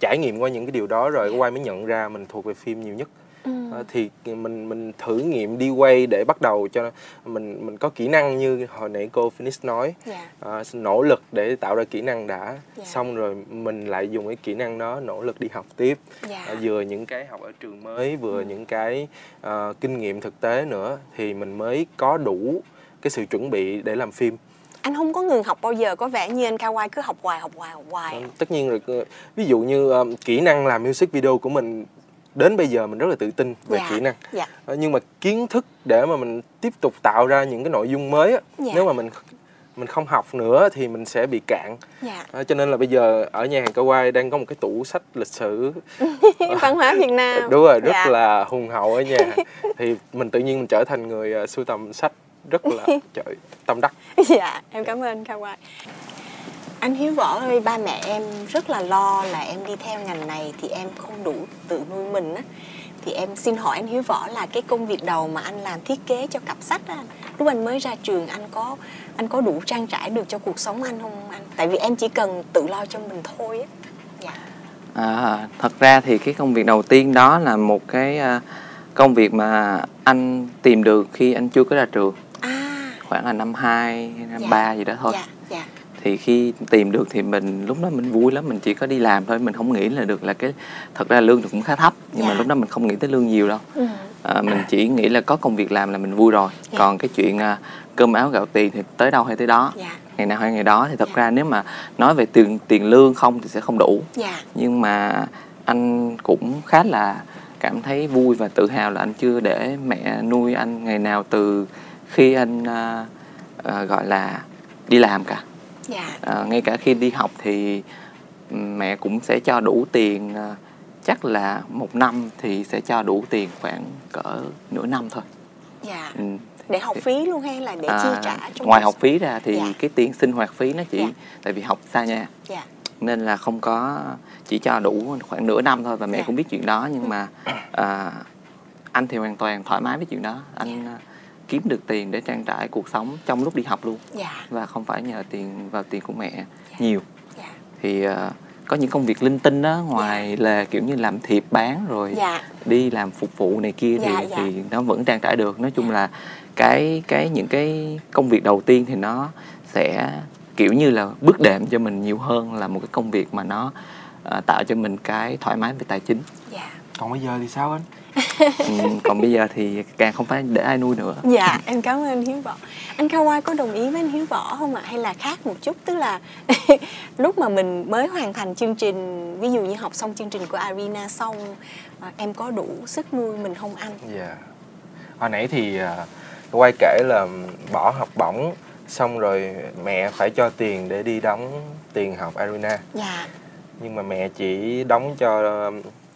trải nghiệm qua những cái điều đó rồi quay mới nhận ra mình thuộc về phim nhiều nhất. Ừ, Ờ, thì mình mình thử nghiệm đi quay để bắt đầu cho mình mình có kỹ năng như hồi nãy cô Phoenix nói. Dạ, Ờ, nỗ lực để tạo ra kỹ năng đã. Dạ. xong rồi mình lại dùng cái kỹ năng đó nỗ lực đi học tiếp. Dạ, Ờ, vừa những cái học ở trường mới vừa những cái ờ, kinh nghiệm thực tế nữa thì mình mới có đủ cái sự chuẩn bị để làm phim Anh không có ngừng học bao giờ, có vẻ như anh Kawai cứ học hoài, học hoài, học hoài. Ờ, tất nhiên rồi ví dụ như ờ, kỹ năng làm music video của mình đến bây giờ mình rất là tự tin về Dạ, kỹ năng dạ. Ờ, nhưng mà kiến thức để mà mình tiếp tục tạo ra những cái nội dung mới á, Dạ. nếu mà mình mình không học nữa thì mình sẽ bị cạn Dạ. Ờ, cho nên là bây giờ ở nhà hàng Kawai đang có một cái tủ sách lịch sử [laughs] Văn hóa Việt Nam. đúng rồi rất Dạ. là hùng hậu ở nhà thì mình tự nhiên mình trở thành người sưu tầm sách rất là [laughs] trời tâm đắc. Dạ em cảm ơn anh Kawai anh Hiếu Võ ơi ba mẹ em rất là lo là em đi theo ngành này thì em không đủ tự nuôi mình á. Thì em xin hỏi anh Hiếu Võ là cái công việc đầu mà anh làm thiết kế cho cặp sách á lúc anh mới ra trường anh có anh có đủ trang trải được cho cuộc sống anh không anh? Tại vì em chỉ cần tự lo cho mình thôi á. Dạ. À, thật ra thì cái công việc đầu tiên đó là một cái à, công việc mà anh tìm được khi anh chưa có ra trường khoảng là năm 2, năm Dạ. 3 gì đó thôi. dạ dạ Thì khi tìm được thì mình lúc đó mình vui lắm, mình chỉ có đi làm thôi, mình không nghĩ là được là cái thật ra lương thì cũng khá thấp nhưng mà Dạ. lúc đó mình không nghĩ tới lương nhiều đâu. ừ. À, mình chỉ nghĩ là có công việc làm là mình vui rồi. Dạ. Còn cái chuyện à, cơm áo gạo tiền thì tới đâu hay tới đó. dạ ngày nào hay ngày đó thì thật ra nếu mà nói về tiền tiền lương không thì sẽ không đủ dạ nhưng mà anh cũng khá là cảm thấy vui và tự hào là anh chưa để mẹ nuôi anh ngày nào từ khi anh à, à, gọi là đi làm cả dạ à, ngay cả khi đi học thì mẹ cũng sẽ cho đủ tiền à, chắc là một năm thì sẽ cho đủ tiền khoảng cỡ nửa năm thôi dạ ừ. để học phí luôn hay là để chi À, trả trong ngoài học phí ra thì Dạ. cái tiền sinh hoạt phí nó chỉ Dạ. tại vì học xa nhà dạ nên là không có chỉ cho đủ khoảng nửa năm thôi và mẹ Dạ. cũng biết chuyện đó nhưng mà à, anh thì hoàn toàn thoải mái với chuyện đó Dạ. anh à, kiếm được tiền để trang trải cuộc sống trong lúc đi học luôn. Dạ. Và không phải nhờ tiền vào tiền của mẹ nhiều. Dạ. Thì à, có những công việc linh tinh đó ngoài là kiểu như làm thiệp bán rồi dạ. đi làm phục vụ này kia thì Dạ, dạ. thì nó vẫn trang trải được. Nói chung Dạ. là cái cái những cái công việc đầu tiên thì nó sẽ kiểu như là bước đệm cho mình nhiều hơn là một cái công việc mà nó à, tạo cho mình cái thoải mái về tài chính. Dạ. Còn bây giờ thì sao anh [laughs] ừ, còn bây giờ thì càng không phải để ai nuôi nữa Dạ, em cảm ơn anh Hiếu Võ. Anh Kawai có đồng ý với anh Hiếu Võ không ạ? Hay là khác một chút? Tức là [laughs] lúc mà mình mới hoàn thành chương trình, ví dụ như học xong chương trình của Arena xong, à, em có đủ sức nuôi mình không anh? Dạ. Hồi nãy thì à, quay kể là bỏ học bổng xong rồi mẹ phải cho tiền để đi đóng tiền học Arena Dạ, nhưng mà mẹ chỉ đóng cho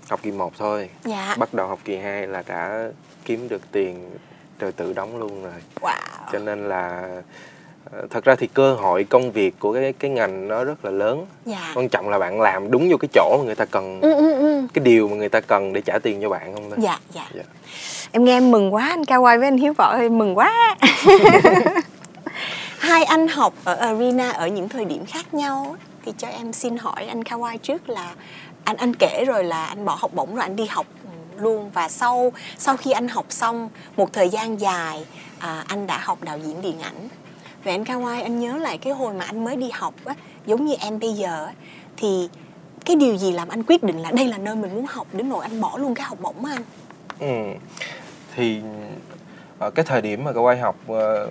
học kỳ 1 thôi. dạ. Bắt đầu học kỳ 2 là đã kiếm được tiền rồi tự đóng luôn rồi. Wow. Cho nên là ờ, thật ra thì cơ hội công việc của cái cái ngành nó rất là lớn. Dạ. Quan trọng là bạn làm đúng vô cái chỗ mà người ta cần Ừ, ừ, ừ. cái điều mà người ta cần để trả tiền cho bạn không thôi. Dạ, dạ. Dạ. Em nghe em mừng quá anh Kawai với anh Hiếu Võ ơi, mừng quá. [laughs] Hai anh học ở Arena ở những thời điểm khác nhau thì cho em xin hỏi anh Kawai trước là anh anh kể rồi là anh bỏ học bổng rồi anh đi học luôn. Và sau sau khi anh học xong một thời gian dài à, anh đã học đạo diễn điện ảnh. Về anh Kawai anh nhớ lại cái hồi mà anh mới đi học á giống như em bây giờ á, thì cái điều gì làm anh quyết định là đây là nơi mình muốn học đến nỗi anh bỏ luôn cái học bổng anh? Ừ. Thì ở cái thời điểm mà cậu học ờ,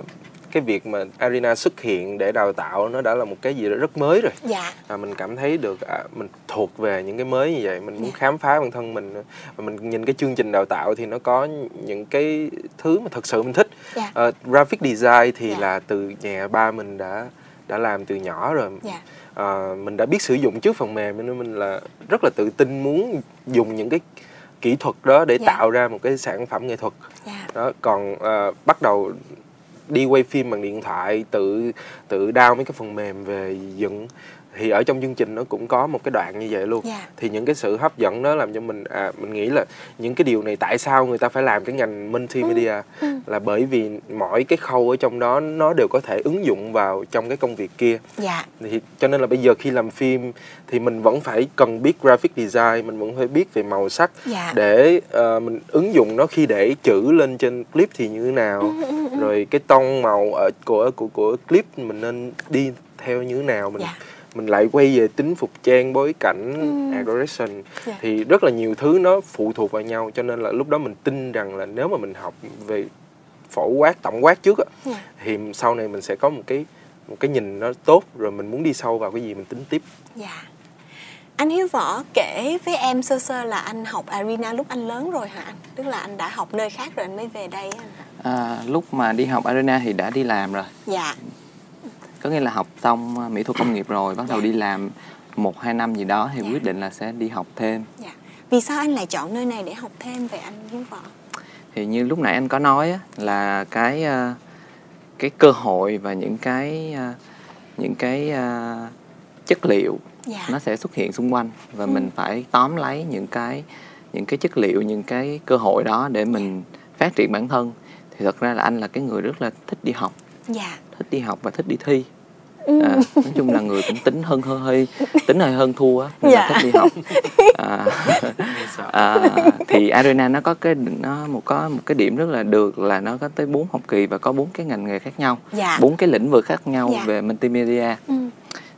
cái việc mà Arena xuất hiện để đào tạo nó đã là một cái gì đó rất mới rồi. dạ À, mình cảm thấy được à, mình thuộc về những cái mới như vậy, mình muốn Dạ. khám phá bản thân mình và mình nhìn cái chương trình đào tạo thì nó có những cái thứ mà thật sự mình thích. dạ Ờ, graphic design thì Dạ. là từ nhà ba mình đã đã làm từ nhỏ rồi. dạ Ờ, mình đã biết sử dụng trước phần mềm nên mình là rất là tự tin muốn dùng những cái kỹ thuật đó để Dạ. tạo ra một cái sản phẩm nghệ thuật dạ đó còn ờ, bắt đầu đi quay phim bằng điện thoại, tự tự đao mấy cái phần mềm về dựng thì ở trong chương trình nó cũng có một cái đoạn như vậy luôn. Dạ. Thì những cái sự hấp dẫn đó làm cho mình à mình nghĩ là những cái điều này tại sao người ta phải làm cái ngành multimedia ừ. là bởi vì mỗi cái khâu ở trong đó nó đều có thể ứng dụng vào trong cái công việc kia. Dạ. Thì cho nên là bây giờ khi làm phim thì mình vẫn phải cần biết graphic design mình vẫn phải biết về màu sắc dạ. để ờ, mình ứng dụng nó khi để chữ lên trên clip thì như thế nào. Ừ, rồi cái tông màu ở của của của clip mình nên đi theo như thế nào mình Dạ. Mình lại quay về tính phục trang bối cảnh Ừ. aggression Dạ. thì rất là nhiều thứ nó phụ thuộc vào nhau cho nên là lúc đó mình tin rằng là nếu mà mình học về phổ quát tổng quát trước á, Dạ. thì sau này mình sẽ có một cái một cái nhìn nó tốt rồi mình muốn đi sâu vào cái gì mình tính tiếp dạ anh Hiếu Võ kể với em sơ sơ là anh học Arena lúc anh lớn rồi hả anh? Tức là anh đã học nơi khác rồi anh mới về đây á anh hả? à, lúc mà đi học arena thì đã đi làm rồi Dạ, có nghĩa là học xong à, mỹ thuật công nghiệp rồi bắt đầu đi làm một hai năm gì đó thì Dạ. quyết định là sẽ đi học thêm dạ. Vì sao anh lại chọn nơi này để học thêm về anh Hiếu Võ? thì như lúc nãy anh có nói á, là cái à, cái cơ hội và những cái à, những cái chất liệu Dạ, nó sẽ xuất hiện xung quanh và Ừ. mình phải tóm lấy những cái những cái chất liệu những cái cơ hội đó để mình phát triển bản thân thì thật ra là anh là cái người rất là thích đi học dạ. thích đi học và thích đi thi Ừ. à, nói chung là người cũng tính hơn hơi hơi tính hơi hơn thua á nên Dạ. là thích đi học [laughs] à, à, thì arena nó có cái nó một có một cái điểm rất là được là nó có tới bốn học kỳ và có bốn cái ngành nghề khác nhau Dạ. bốn cái lĩnh vực khác nhau Dạ. về multimedia Ừ.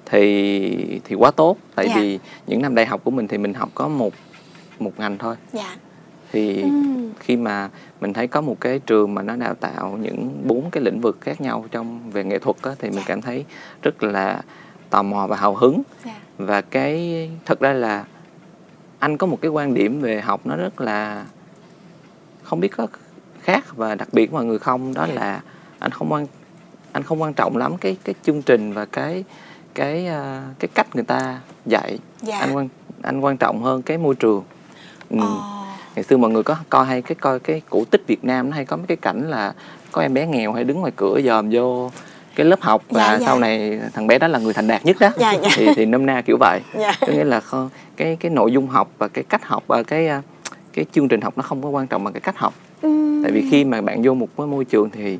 thì thì quá tốt tại Dạ. vì những năm đại học của mình thì mình học có một một ngành thôi Dạ. Thì Ừ. khi mà mình thấy có một cái trường mà nó đào tạo những bốn cái lĩnh vực khác nhau trong về nghệ thuật á, thì mình Dạ. cảm thấy rất là tò mò và hào hứng Dạ. và cái thật ra là anh có một cái quan điểm về học nó rất là không biết có khác và đặc biệt mọi người không đó Dạ. là anh không quan anh không quan trọng lắm cái cái chương trình và cái cái à, cái cách người ta dạy Dạ. anh quan anh quan trọng hơn cái môi trường ừ. Ồ. ngày xưa mọi người có coi hay cái coi cái cổ tích Việt Nam nó hay có mấy cái cảnh là có em bé nghèo hay đứng ngoài cửa dòm vô cái lớp học và Dạ, dạ. sau này thằng bé đó là người thành đạt nhất đó Dạ, dạ. thì thì nôm na kiểu vậy Dạ. có nghĩa là cái cái nội dung học và cái cách học và cái à, cái chương trình học nó không có quan trọng bằng cái cách học Ừm. tại vì khi mà bạn vô một cái môi trường thì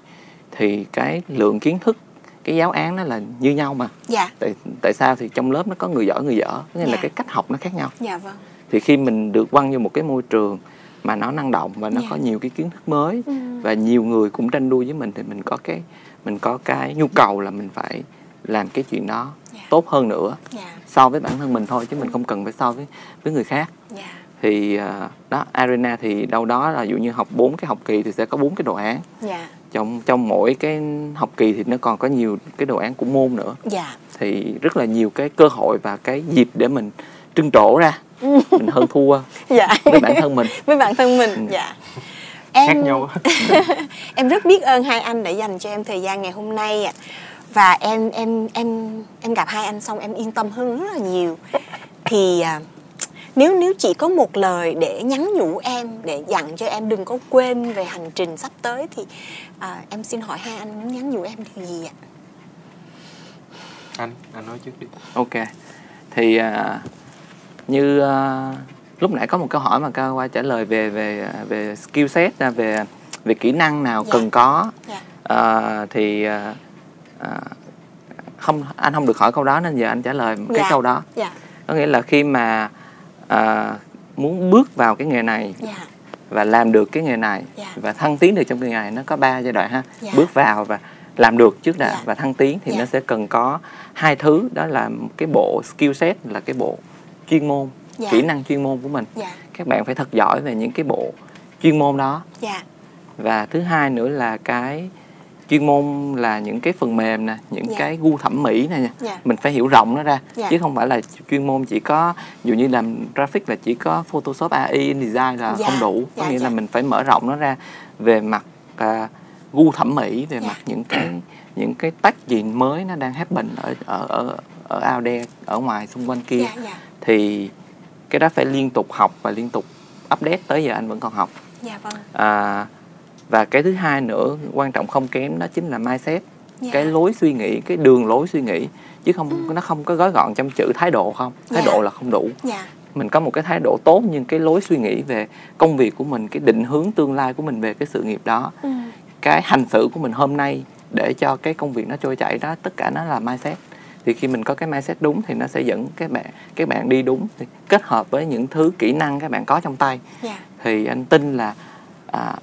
thì cái lượng kiến thức cái giáo án nó là như nhau mà Dạ. tại tại sao thì trong lớp nó có người giỏi người dở có nghĩa là Dạ. cái cách học nó khác nhau Dạ vâng. Thì khi mình được quăng vô một cái môi trường mà nó năng động và nó Dạ. có nhiều cái kiến thức mới Ừm. và nhiều người cũng tranh đua với mình thì mình có cái mình có cái nhu cầu là mình phải làm cái chuyện đó Dạ. tốt hơn nữa Dạ. so với bản thân mình thôi chứ mình không cần phải so với với người khác Dạ. thì à, đó arena thì đâu đó là dụ như học bốn cái học kỳ thì sẽ có bốn cái đồ án Dạ. trong trong mỗi cái học kỳ thì nó còn có nhiều cái đồ án của môn nữa Dạ. thì rất là nhiều cái cơ hội và cái dịp để mình trưng trổ ra. [laughs] Mình hơn thua. Dạ. với bản thân mình. Với bản thân mình Ừ. dạ. Khác em nhau. [laughs] Em rất biết ơn hai anh đã dành cho em thời gian ngày hôm nay ạ. Và em em em em gặp hai anh xong em yên tâm hơn rất là nhiều. Thì à, nếu nếu chỉ có một lời để nhắn nhủ em để dặn cho em đừng có quên về hành trình sắp tới thì à, em xin hỏi hai anh muốn nhắn nhủ em điều gì ạ? Anh anh nói trước đi. Ok. Thì à, như à, lúc nãy có một câu hỏi mà cao qua trả lời về về về skill set về về kỹ năng nào Dạ. cần có Dạ. à, thì à, không anh không được hỏi câu đó nên giờ anh trả lời một cái Dạ. câu đó dạ có nghĩa là khi mà à, muốn bước vào cái nghề này dạ và làm được cái nghề này Dạ. và thăng tiến được trong cái nghề này nó có ba giai đoạn ha Dạ. bước vào và làm được trước đã Dạ. và thăng tiến thì Dạ. nó sẽ cần có hai thứ đó là cái bộ skill set là cái bộ chuyên môn Dạ. kỹ năng chuyên môn của mình dạ các bạn phải thật giỏi về những cái bộ chuyên môn đó dạ và thứ hai nữa là cái chuyên môn là những cái phần mềm nè những Dạ. cái gu thẩm mỹ này nha Dạ. mình phải hiểu rộng nó ra Dạ. chứ không phải là chuyên môn chỉ có dụ như làm graphic là chỉ có photoshop ai InDesign là Dạ. không đủ có Dạ, nghĩa dạ. là mình phải mở rộng nó ra về mặt à, gu thẩm mỹ về Dạ. mặt những cái những cái tách gì mới nó đang happen ở ở ở ở out there ở ngoài xung quanh kia dạ dạ thì cái đó phải liên tục học và liên tục update tới giờ anh vẫn còn học. Dạ vâng. À, và cái thứ hai nữa quan trọng không kém đó chính là mindset. Dạ. cái lối suy nghĩ cái đường lối suy nghĩ chứ không nó không có gói gọn trong chữ thái độ không? Thái Dạ. độ là không đủ. Dạ. Mình có một cái thái độ tốt nhưng cái lối suy nghĩ về công việc của mình cái định hướng tương lai của mình về cái sự nghiệp đó. Ừ. cái hành xử của mình hôm nay để cho cái công việc nó trôi chảy đó tất cả nó là mindset thì khi mình có cái mindset đúng thì nó sẽ dẫn các bạn các bạn đi đúng. Thì kết hợp với những thứ kỹ năng các bạn có trong tay. Dạ. Thì anh tin là à,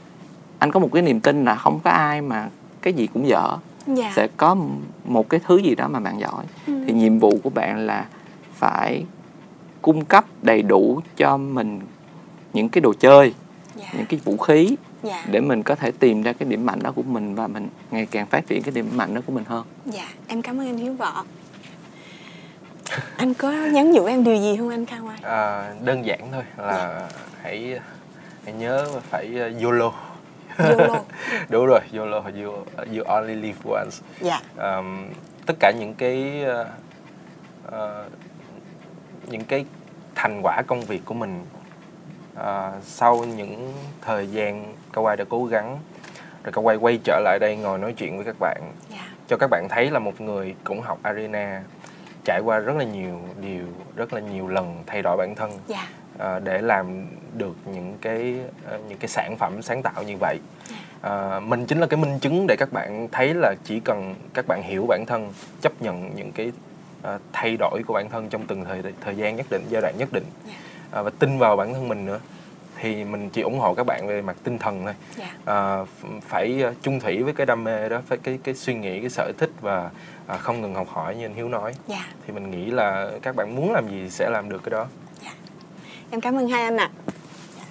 anh có một cái niềm tin là không có ai mà cái gì cũng dở. Dạ. Sẽ có một cái thứ gì đó mà bạn giỏi. Ừ. thì nhiệm vụ của bạn là phải cung cấp đầy đủ cho mình những cái đồ chơi dạ. những cái vũ khí dạ. để mình có thể tìm ra cái điểm mạnh đó của mình và mình ngày càng phát triển cái điểm mạnh đó của mình hơn. Dạ, em cảm ơn anh Hiếu Võ. Anh có nhắn nhủ em điều gì không anh Cao Mai? à, đơn giản thôi là hãy hãy nhớ phải uh, YOLO. YOLO. [laughs] đúng rồi YOLO you, you only live once. Dạ, um, tất cả những cái uh, uh, những cái thành quả công việc của mình uh, sau những thời gian cao ai đã cố gắng rồi cao ai quay trở lại đây ngồi nói chuyện với các bạn. Dạ, cho các bạn thấy là một người cũng học arena trải qua rất là nhiều điều rất là nhiều lần thay đổi bản thân dạ, à, để làm được những cái ờ, những cái sản phẩm sáng tạo như vậy. À, mình chính là cái minh chứng để các bạn thấy là chỉ cần các bạn hiểu bản thân chấp nhận những cái ờ, thay đổi của bản thân trong từng thời thời gian nhất định giai đoạn nhất định Dạ. à, và tin vào bản thân mình nữa thì mình chỉ ủng hộ các bạn về mặt tinh thần thôi. Dạ, à, ph- phải ờ, chung thủy với cái đam mê đó phải cái cái suy nghĩ cái sở thích và à, không ngừng học hỏi như anh Hiếu nói dạ. thì mình nghĩ là các bạn muốn làm gì sẽ làm được cái đó Em cảm ơn hai anh ạ. Dạ.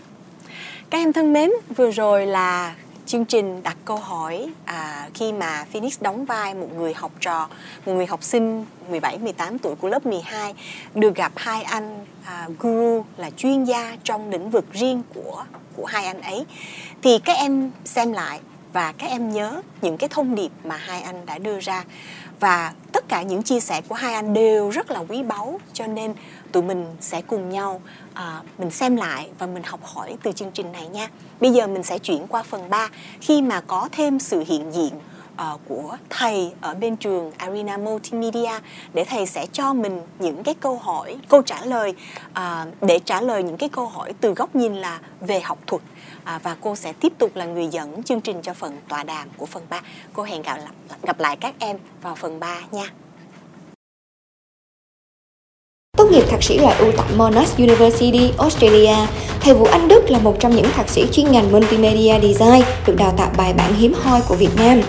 Các em thân mến, vừa rồi là chương trình đặt câu hỏi à, khi mà Phoenix đóng vai một người học trò, một người học sinh 17 18 tuổi của lớp 12 được gặp hai anh à, guru là chuyên gia trong lĩnh vực riêng của của hai anh ấy. Thì các em xem lại và các em nhớ những cái thông điệp mà hai anh đã đưa ra và tất cả những chia sẻ của hai anh đều rất là quý báu cho nên tụi mình sẽ cùng nhau à, mình xem lại và mình học hỏi từ chương trình này nha. Bây giờ mình sẽ chuyển qua phần 3 khi mà có thêm sự hiện diện uh, của thầy ở bên trường Arena Multimedia để thầy sẽ cho mình những cái câu hỏi, câu trả lời uh, để trả lời những cái câu hỏi từ góc nhìn là về học thuật à, và cô sẽ tiếp tục là người dẫn chương trình cho phần tọa đàm của phần 3. Cô hẹn gặp lại, gặp lại các em vào phần 3 nha. Tốt nghiệp thạc sĩ loại ưu tại Monash University, Australia, thầy Vũ Anh Đức là một trong những thạc sĩ chuyên ngành Multimedia Design được đào tạo bài bản hiếm hoi của Việt Nam.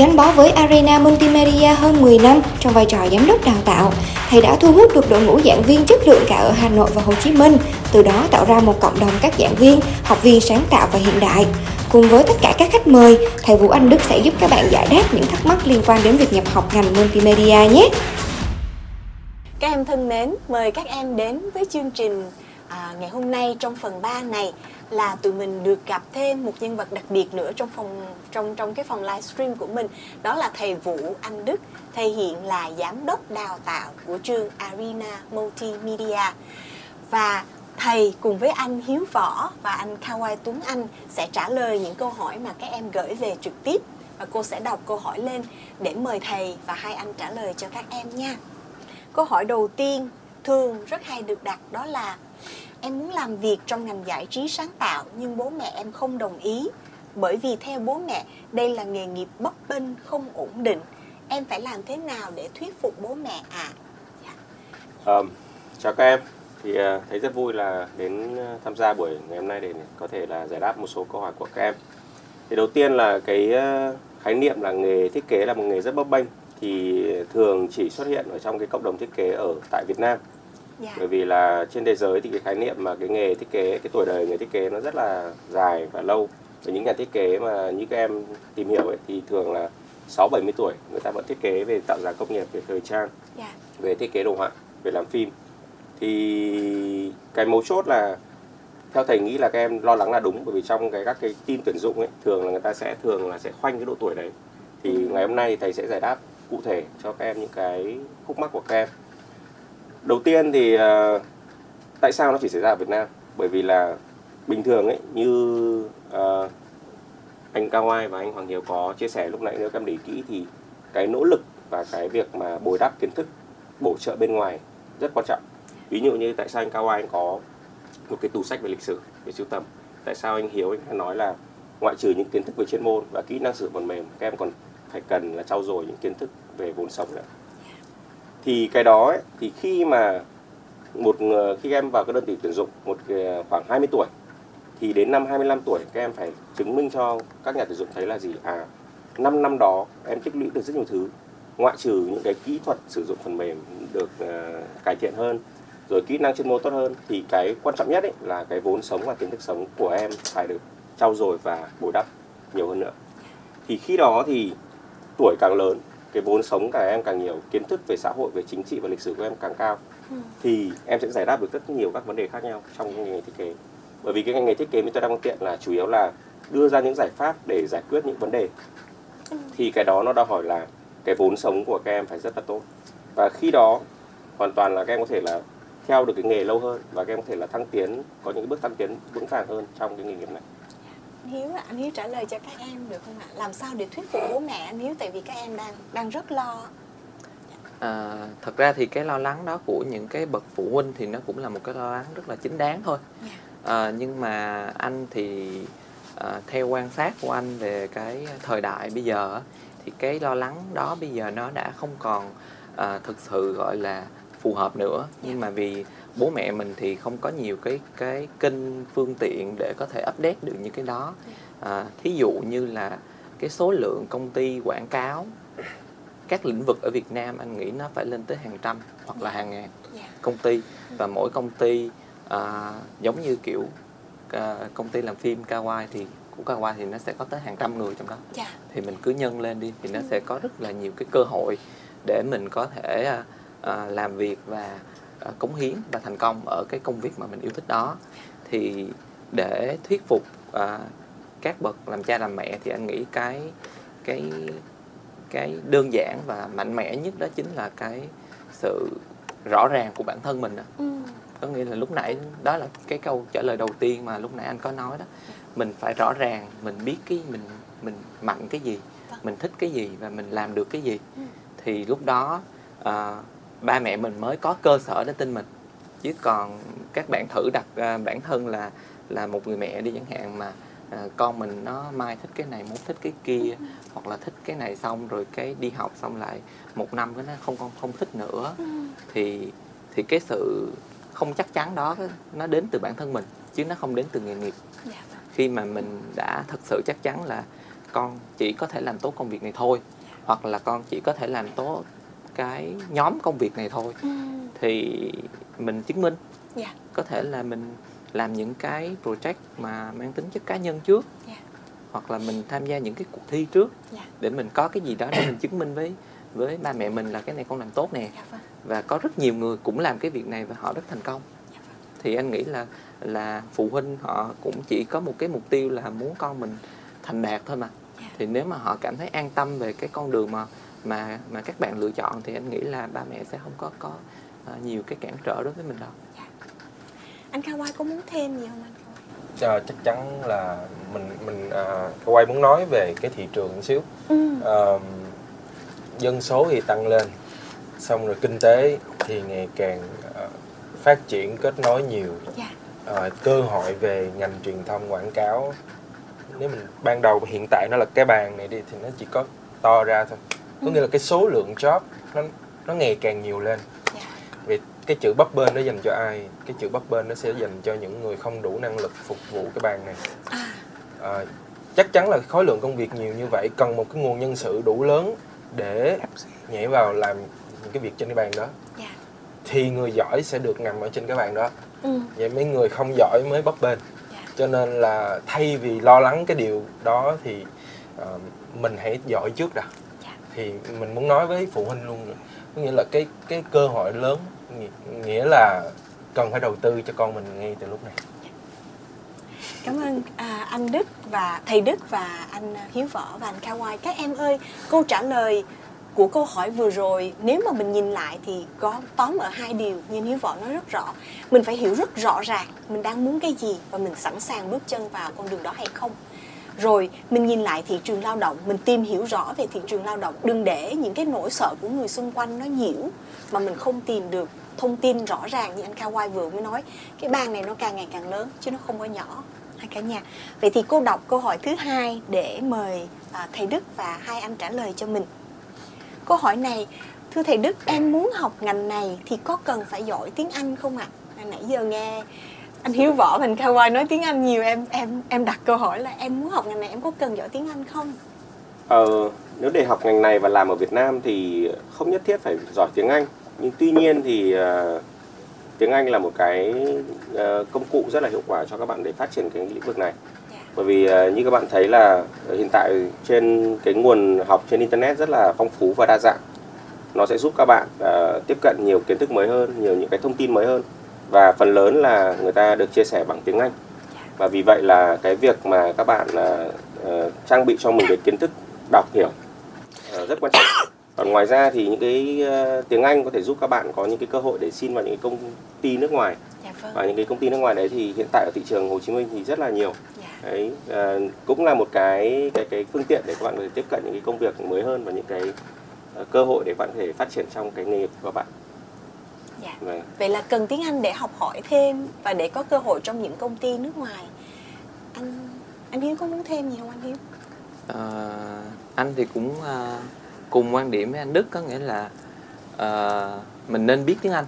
Gắn bó với Arena Multimedia hơn 10 năm trong vai trò giám đốc đào tạo, thầy đã thu hút được đội ngũ giảng viên chất lượng cả ở Hà Nội và Hồ Chí Minh, từ đó tạo ra một cộng đồng các giảng viên, học viên sáng tạo và hiện đại. Cùng với tất cả các khách mời, thầy Vũ Anh Đức sẽ giúp các bạn giải đáp những thắc mắc liên quan đến việc nhập học ngành Multimedia nhé. Các em thân mến, mời các em đến với chương trình à, ngày hôm nay trong phần 3 này là tụi mình được gặp thêm một nhân vật đặc biệt nữa trong phòng trong trong cái phòng livestream của mình. Đó là thầy Vũ Anh Đức thầy hiện là giám đốc đào tạo của trường Arena Multimedia. Và thầy cùng với anh Hiếu Võ và anh Kawai Tuấn Anh sẽ trả lời những câu hỏi mà các em gửi về trực tiếp. Và cô sẽ đọc câu hỏi lên để mời thầy và hai anh trả lời cho các em nha. Câu hỏi đầu tiên thường rất hay được đặt đó là em muốn làm việc trong ngành giải trí sáng tạo nhưng bố mẹ em không đồng ý. Bởi vì theo bố mẹ đây là nghề nghiệp bấp bênh không ổn định. Em phải làm thế nào để thuyết phục bố mẹ à um, chào các em. Thì uh, thấy rất vui là đến ờ, tham gia buổi ngày hôm nay để có thể là giải đáp một số câu hỏi của các em. Thì đầu tiên là cái uh, khái niệm là nghề thiết kế là một nghề rất bấp bênh thì thường chỉ xuất hiện ở trong cái cộng đồng thiết kế ở tại Việt Nam yeah. Dạ. bởi vì là trên thế giới thì cái khái niệm mà cái nghề thiết kế cái tuổi đời người thiết kế nó rất là dài và lâu và những nhà thiết kế mà như các em tìm hiểu ấy thì thường là 6 70 tuổi người ta vẫn thiết kế về tạo dáng công nghiệp về thời trang yeah. Dạ. về thiết kế đồ họa về làm phim thì cái mấu chốt là theo thầy nghĩ là các em lo lắng là đúng bởi vì trong cái các cái tin tuyển dụng ấy thường là người ta sẽ thường là sẽ khoanh cái độ tuổi đấy thì ừ. ngày hôm nay thầy sẽ giải đáp cụ thể cho các em những cái khúc mắc của các em đầu tiên thì uh, tại sao nó chỉ xảy ra ở Việt Nam? Bởi vì là bình thường ấy như uh, anh Cao Ai và anh Hoàng Hiếu có chia sẻ lúc nãy nếu các em để ý kỹ thì cái nỗ lực và cái việc mà bồi đắp kiến thức bổ trợ bên ngoài rất quan trọng. Ví dụ như tại sao anh Cao Ai anh có một cái tủ sách về lịch sử về sưu tầm? Tại sao anh Hiếu anh nói là ngoại trừ những kiến thức về chuyên môn và kỹ năng sử dụng phần mềm các em còn phải cần là trau dồi những kiến thức về vốn sống nữa? Thì cái đó ấy, thì khi mà một ờ, khi em vào cái đơn vị tuyển dụng một ờ, khoảng 20 tuổi thì đến năm 25 tuổi các em phải chứng minh cho các nhà tuyển dụng thấy là gì? À 5 năm đó em tích lũy được rất nhiều thứ ngoại trừ những cái kỹ thuật sử dụng phần mềm được uh, cải thiện hơn rồi kỹ năng chuyên môn tốt hơn thì cái quan trọng nhất ấy là cái vốn sống và kiến thức sống của em phải được trau dồi và bồi đắp nhiều hơn nữa. Thì khi đó thì tuổi càng lớn cái vốn sống cả em càng nhiều kiến thức về xã hội về chính trị và lịch sử của em càng cao ừ. thì em sẽ giải đáp được rất nhiều các vấn đề khác nhau trong ngành nghề thiết kế bởi vì cái ngành nghề thiết kế mình tôi đang tiện là chủ yếu là đưa ra những giải pháp để giải quyết những vấn đề ừ. thì cái đó nó đòi hỏi là cái vốn sống của các em phải rất là tốt và khi đó hoàn toàn là các em có thể là theo được cái nghề lâu hơn và các em có thể là thăng tiến có những bước thăng tiến vững vàng hơn trong cái nghề nghiệp này Hiếu ạ, anh Hiếu trả lời cho các em được không ạ? Làm sao để thuyết phục bố mẹ anh Hiếu tại vì các em đang đang rất lo. À, thật ra thì cái lo lắng đó của những cái bậc phụ huynh thì nó cũng là một cái lo lắng rất là chính đáng thôi. Dạ. À, nhưng mà anh thì à, theo quan sát của anh về cái thời đại bây giờ thì cái lo lắng đó bây giờ nó đã không còn à, thực sự gọi là phù hợp nữa. Nhưng dạ. mà vì bố mẹ mình thì không có nhiều cái cái kênh phương tiện để có thể update được những cái đó. À, thí dụ như là cái số lượng công ty quảng cáo các lĩnh vực ở Việt Nam anh nghĩ nó phải lên tới hàng trăm hoặc là hàng ngàn công ty. Và mỗi công ty à, giống như kiểu uh, công ty làm phim Kawai thì của Kawai thì nó sẽ có tới hàng trăm người trong đó. Dạ. Thì mình cứ nhân lên đi thì nó sẽ có rất là nhiều cái cơ hội để mình có thể uh, uh, làm việc và uh, cống hiến và thành công ở cái công việc mà mình yêu thích đó. Thì để thuyết phục uh, các bậc làm cha làm mẹ thì anh nghĩ cái cái cái đơn giản và mạnh mẽ nhất đó chính là cái sự rõ ràng của bản thân mình đó. ừ. có nghĩa là lúc nãy đó là cái câu trả lời đầu tiên mà lúc nãy anh có nói đó. Mình phải rõ ràng mình biết cái mình mình mạnh cái gì mình thích cái gì và mình làm được cái gì. Thì lúc đó à, ba mẹ mình mới có cơ sở để tin mình. Chứ còn các bạn thử đặt à, bản thân là là một người mẹ đi chẳng hạn mà à, con mình nó mai thích cái này muốn thích cái kia hoặc là thích cái này xong rồi cái đi học xong lại một năm cái nó không con không thích nữa thì thì cái sự không chắc chắn đó nó đến từ bản thân mình chứ nó không đến từ nghề nghiệp. Dạ vâng. khi mà mình đã thật sự chắc chắn là con chỉ có thể làm tốt công việc này thôi hoặc là con chỉ có thể làm tốt cái nhóm công việc này thôi Ừ. thì mình chứng minh dạ có thể là mình làm những cái project mà mang tính chất cá nhân trước Dạ. hoặc là mình tham gia những cái cuộc thi trước Dạ. để mình có cái gì đó để mình chứng minh với với ba mẹ mình là cái này con làm tốt nè dạ vâng và có rất nhiều người cũng làm cái việc này và họ rất thành công Dạ vâng. thì anh nghĩ là là phụ huynh họ cũng chỉ có một cái mục tiêu là muốn con mình thành đạt thôi mà Dạ. thì nếu mà họ cảm thấy an tâm về cái con đường mà mà mà các bạn lựa chọn thì anh nghĩ là ba mẹ sẽ không có có ờ, nhiều cái cản trở đối với mình đâu. Anh Kawai có muốn thêm gì không anh Kawai? Ờ, chắc chắn là mình mình à, quay muốn nói về cái thị trường một xíu. Ừ. Ờ, dân số thì tăng lên xong rồi kinh tế thì ngày càng ờ, phát triển kết nối nhiều. Dạ. Ờ, cơ hội về ngành truyền thông quảng cáo nếu mình ban đầu hiện tại nó là cái bàn này đi thì nó chỉ có to ra thôi có nghĩa là cái số lượng job nó nó ngày càng nhiều lên. Dạ. Vì cái chữ bấp bênh nó dành cho ai? Cái chữ bấp bênh nó sẽ dành cho những người không đủ năng lực phục vụ cái bàn này. À. Ờ, chắc chắn là khối lượng công việc nhiều như vậy cần một cái nguồn nhân sự đủ lớn để nhảy vào làm những cái việc trên cái bàn đó. Dạ. Thì người giỏi sẽ được nằm ở trên cái bàn đó. Ừ. vậy mấy người không giỏi mới bấp bênh. Dạ. cho nên là thay vì lo lắng cái điều đó thì ờ, mình hãy giỏi trước đã thì mình muốn nói với phụ huynh luôn có nghĩa là cái cái cơ hội lớn nghĩa- nghĩa là cần phải đầu tư cho con mình ngay từ lúc này Cảm ơn à, anh Đức và thầy Đức và anh Hiếu Võ và anh Kawai. Các em ơi, câu trả lời của câu hỏi vừa rồi nếu mà mình nhìn lại thì có tóm ở hai điều như anh Hiếu Võ nói rất rõ. Mình phải hiểu rất rõ ràng mình đang muốn cái gì và mình sẵn sàng bước chân vào con đường đó hay không. Rồi mình nhìn lại thị trường lao động, mình tìm hiểu rõ về thị trường lao động, đừng để những cái nỗi sợ của người xung quanh nó nhiễu mà mình không tìm được thông tin rõ ràng như anh Kawai vừa mới nói. Cái bàn này nó càng ngày càng lớn chứ nó không có nhỏ hai cả nhà. Vậy thì cô đọc câu hỏi thứ hai để mời à, thầy Đức và hai anh trả lời cho mình. Câu hỏi này, thưa thầy Đức, em muốn học ngành này thì có cần phải giỏi tiếng Anh không ạ? À? Nãy giờ nghe anh Hiếu Võ và anh Kawai nói tiếng Anh nhiều em em em đặt câu hỏi là em muốn học ngành này em có cần giỏi tiếng Anh không? Ờ, nếu để học ngành này và làm ở Việt Nam thì không nhất thiết phải giỏi tiếng Anh nhưng tuy nhiên thì ờ, tiếng Anh là một cái ờ, công cụ rất là hiệu quả cho các bạn để phát triển cái lĩnh vực này Dạ. bởi vì ờ, như các bạn thấy là hiện tại trên cái nguồn học trên internet rất là phong phú và đa dạng nó sẽ giúp các bạn ờ, tiếp cận nhiều kiến thức mới hơn nhiều những cái thông tin mới hơn và phần lớn là người ta được chia sẻ bằng tiếng Anh. Và vì vậy là cái việc mà các bạn ờ, trang bị cho mình cái kiến thức đọc hiểu ờ, rất quan trọng. Còn ngoài ra thì những cái ờ, tiếng Anh có thể giúp các bạn có những cái cơ hội để xin vào những cái công ty nước ngoài. Dạ vâng. và những cái công ty nước ngoài đấy thì hiện tại ở thị trường Hồ Chí Minh thì rất là nhiều. Dạ. đấy ờ, cũng là một cái cái cái phương tiện để các bạn có thể tiếp cận những cái công việc mới hơn và những cái ờ, cơ hội để bạn có thể phát triển trong cái nghề nghiệp của bạn Dạ. Vâng. Vậy là cần tiếng Anh để học hỏi thêm và để có cơ hội trong những công ty nước ngoài. Anh anh Hiếu có muốn thêm gì không anh Hiếu? Ờ, anh thì cũng ờ, cùng quan điểm với anh Đức có nghĩa là ờ, mình nên biết tiếng Anh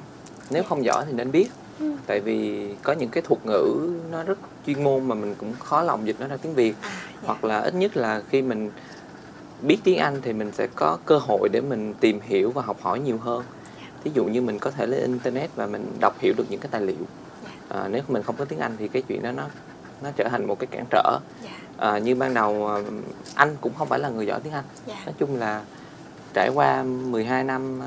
nếu không giỏi thì nên biết Ừ. tại vì có những cái thuật ngữ nó rất chuyên môn mà mình cũng khó lòng dịch nó ra tiếng Việt À, dạ. hoặc là ít nhất là khi mình biết tiếng Anh thì mình sẽ có cơ hội để mình tìm hiểu và học hỏi nhiều hơn thí dụ như mình có thể lên internet và mình đọc hiểu được những cái tài liệu. Dạ. à, nếu mình không có tiếng Anh thì cái chuyện đó nó nó trở thành một cái cản trở. Dạ. À, như ban đầu à, anh cũng không phải là người giỏi tiếng Anh. Dạ. Nói chung là trải qua 12 năm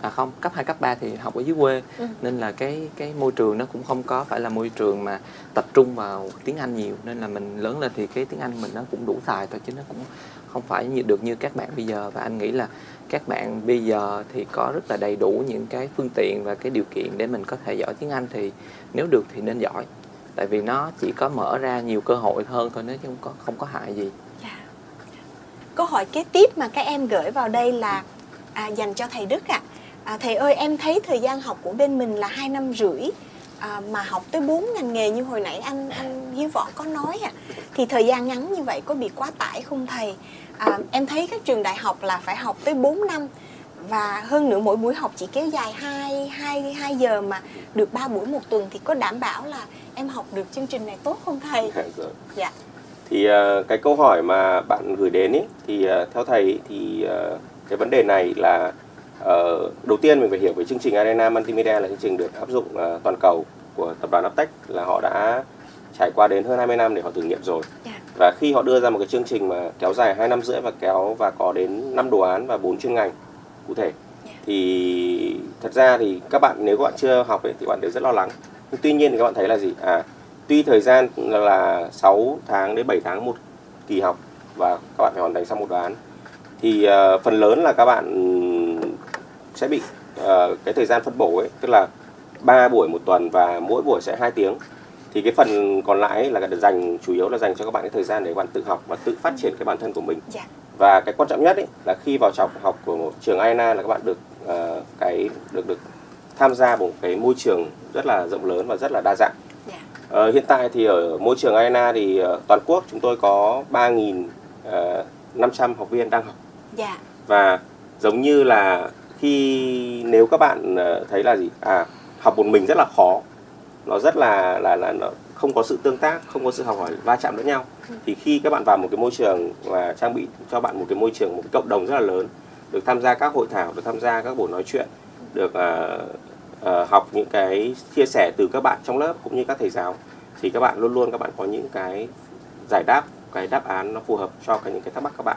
à không cấp 2 cấp 3 thì học ở dưới quê. Ừ. nên là cái cái môi trường nó cũng không có phải là môi trường mà tập trung vào tiếng Anh nhiều. Nên là mình lớn lên thì cái tiếng Anh mình nó cũng đủ xài thôi chứ nó cũng không phải như được như các bạn bây giờ. Và anh nghĩ là các bạn bây giờ thì có rất là đầy đủ những cái phương tiện và cái điều kiện để mình có thể giỏi tiếng Anh thì nếu được thì nên giỏi tại vì nó chỉ có mở ra nhiều cơ hội hơn thôi nếu chứ không có không có hại gì Dạ. Câu hỏi kế tiếp mà các em gửi vào đây là à, dành cho thầy Đức ạ. À, thầy ơi em thấy thời gian học của bên mình là 2 năm rưỡi à, mà học tới 4 ngành nghề như hồi nãy anh anh Hiếu Võ có nói ạ. Thì thời gian ngắn như vậy có bị quá tải không thầy? À, em thấy các trường đại học là phải học tới 4 năm và hơn nữa mỗi buổi học chỉ kéo dài 2 2 2 giờ mà được 3 buổi một tuần thì có đảm bảo là em học được chương trình này tốt không thầy? Rồi. Dạ. thì ờ, cái câu hỏi mà bạn gửi đến ý, thì ờ, theo thầy ý, thì ờ, cái vấn đề này là ờ, đầu tiên mình phải hiểu về chương trình Arena Multimedia là chương trình được áp dụng ờ, toàn cầu của tập đoàn Aptech là họ đã trải qua đến hơn 20 năm để họ thử nghiệm rồi Dạ. và khi họ đưa ra một cái chương trình mà kéo dài 2 năm rưỡi và kéo và có đến 5 đồ án và 4 chuyên ngành cụ thể Dạ. thì thật ra thì các bạn nếu các bạn chưa học ấy, thì các bạn đều rất lo lắng nhưng tuy nhiên thì các bạn thấy là gì à tuy thời gian là 6 tháng đến 7 tháng một kỳ học và các bạn phải hoàn thành xong một đồ án thì ờ, phần lớn là các bạn sẽ bị ờ, cái thời gian phân bổ ấy tức là 3 buổi một tuần và mỗi buổi sẽ 2 tiếng thì cái phần còn lại là dành chủ yếu là dành cho các bạn cái thời gian để các bạn tự học và tự phát triển cái bản thân của mình Dạ. và cái quan trọng nhất ấy là khi vào học học của một trường AINA là các bạn được ờ, cái được được tham gia một cái môi trường rất là rộng lớn và rất là đa dạng Dạ. Ờ, hiện tại thì ở môi trường AINA thì ờ, toàn quốc chúng tôi có 3.500 học viên đang học Dạ. và giống như là khi nếu các bạn ờ, thấy là gì à học một mình rất là khó nó rất là là là nó không có sự tương tác không có sự học hỏi va chạm lẫn nhau. Thì khi các bạn vào một cái môi trường và trang bị cho bạn một cái môi trường một cái cộng đồng rất là lớn được tham gia các hội thảo được tham gia các buổi nói chuyện được uh, uh, học những cái chia sẻ từ các bạn trong lớp cũng như các thầy giáo thì các bạn luôn luôn các bạn có những cái giải đáp cái đáp án nó phù hợp cho cái những cái thắc mắc các bạn.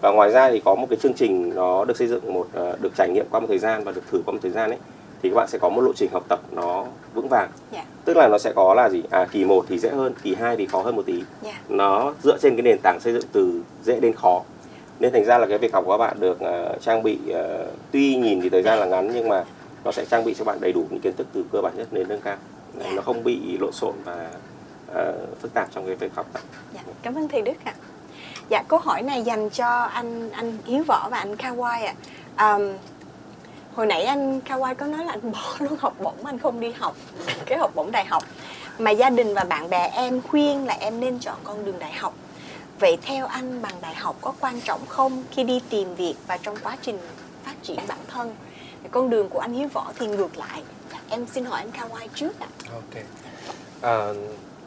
Và ngoài ra thì có một cái chương trình nó được xây dựng một uh, được trải nghiệm qua một thời gian và được thử qua một thời gian ấy thì các bạn sẽ có một lộ trình học tập nó vững vàng Dạ. tức là nó sẽ có là gì à kỳ 1 thì dễ hơn kỳ 2 thì khó hơn một tí Dạ. nó dựa trên cái nền tảng xây dựng từ dễ đến khó nên thành ra là cái việc học của các bạn được ờ, trang bị ờ, tuy nhìn thì thời gian là ngắn nhưng mà nó sẽ trang bị cho bạn đầy đủ những kiến thức từ cơ bản nhất đến nâng cao Dạ. nó không bị lộn xộn và ờ, phức tạp trong cái việc học tập Dạ, cảm ơn thầy Đức ạ. Dạ, câu hỏi này dành cho anh anh Hiếu Võ và anh Kawai ạ. Ờm, hồi nãy anh Kawai có nói là anh bỏ luôn học bổng, anh không đi học cái học bổng đại học. Mà gia đình và bạn bè em khuyên là em nên chọn con đường đại học. Vậy theo anh bằng đại học có quan trọng không khi đi tìm việc và trong quá trình phát triển bản thân? Con đường của anh Hiếu Võ thì ngược lại. Em xin hỏi anh Kawai trước ạ. Ok. À,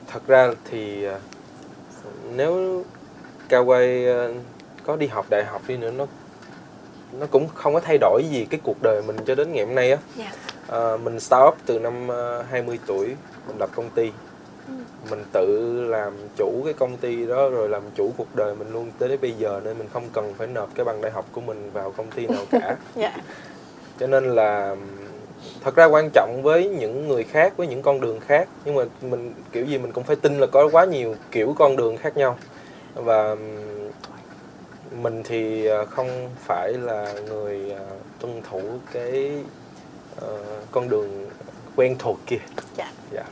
thật ra thì à, nếu Kawai à, có đi học đại học đi nữa nó nó cũng không có thay đổi gì cái cuộc đời mình cho đến ngày hôm nay á. Dạ. À, mình start up từ năm à, 20 tuổi, mình lập công ty. Ừ. Mình tự làm chủ cái công ty đó rồi làm chủ cuộc đời mình luôn tới đến bây giờ nên mình không cần phải nộp cái bằng đại học của mình vào công ty nào cả. [laughs] Dạ. cho nên là thật ra quan trọng với những người khác với những con đường khác nhưng mà mình kiểu gì mình cũng phải tin là có quá nhiều kiểu con đường khác nhau và mình thì à, không phải là người à, tuân thủ cái ờ, con đường quen thuộc kia Dạ. dạ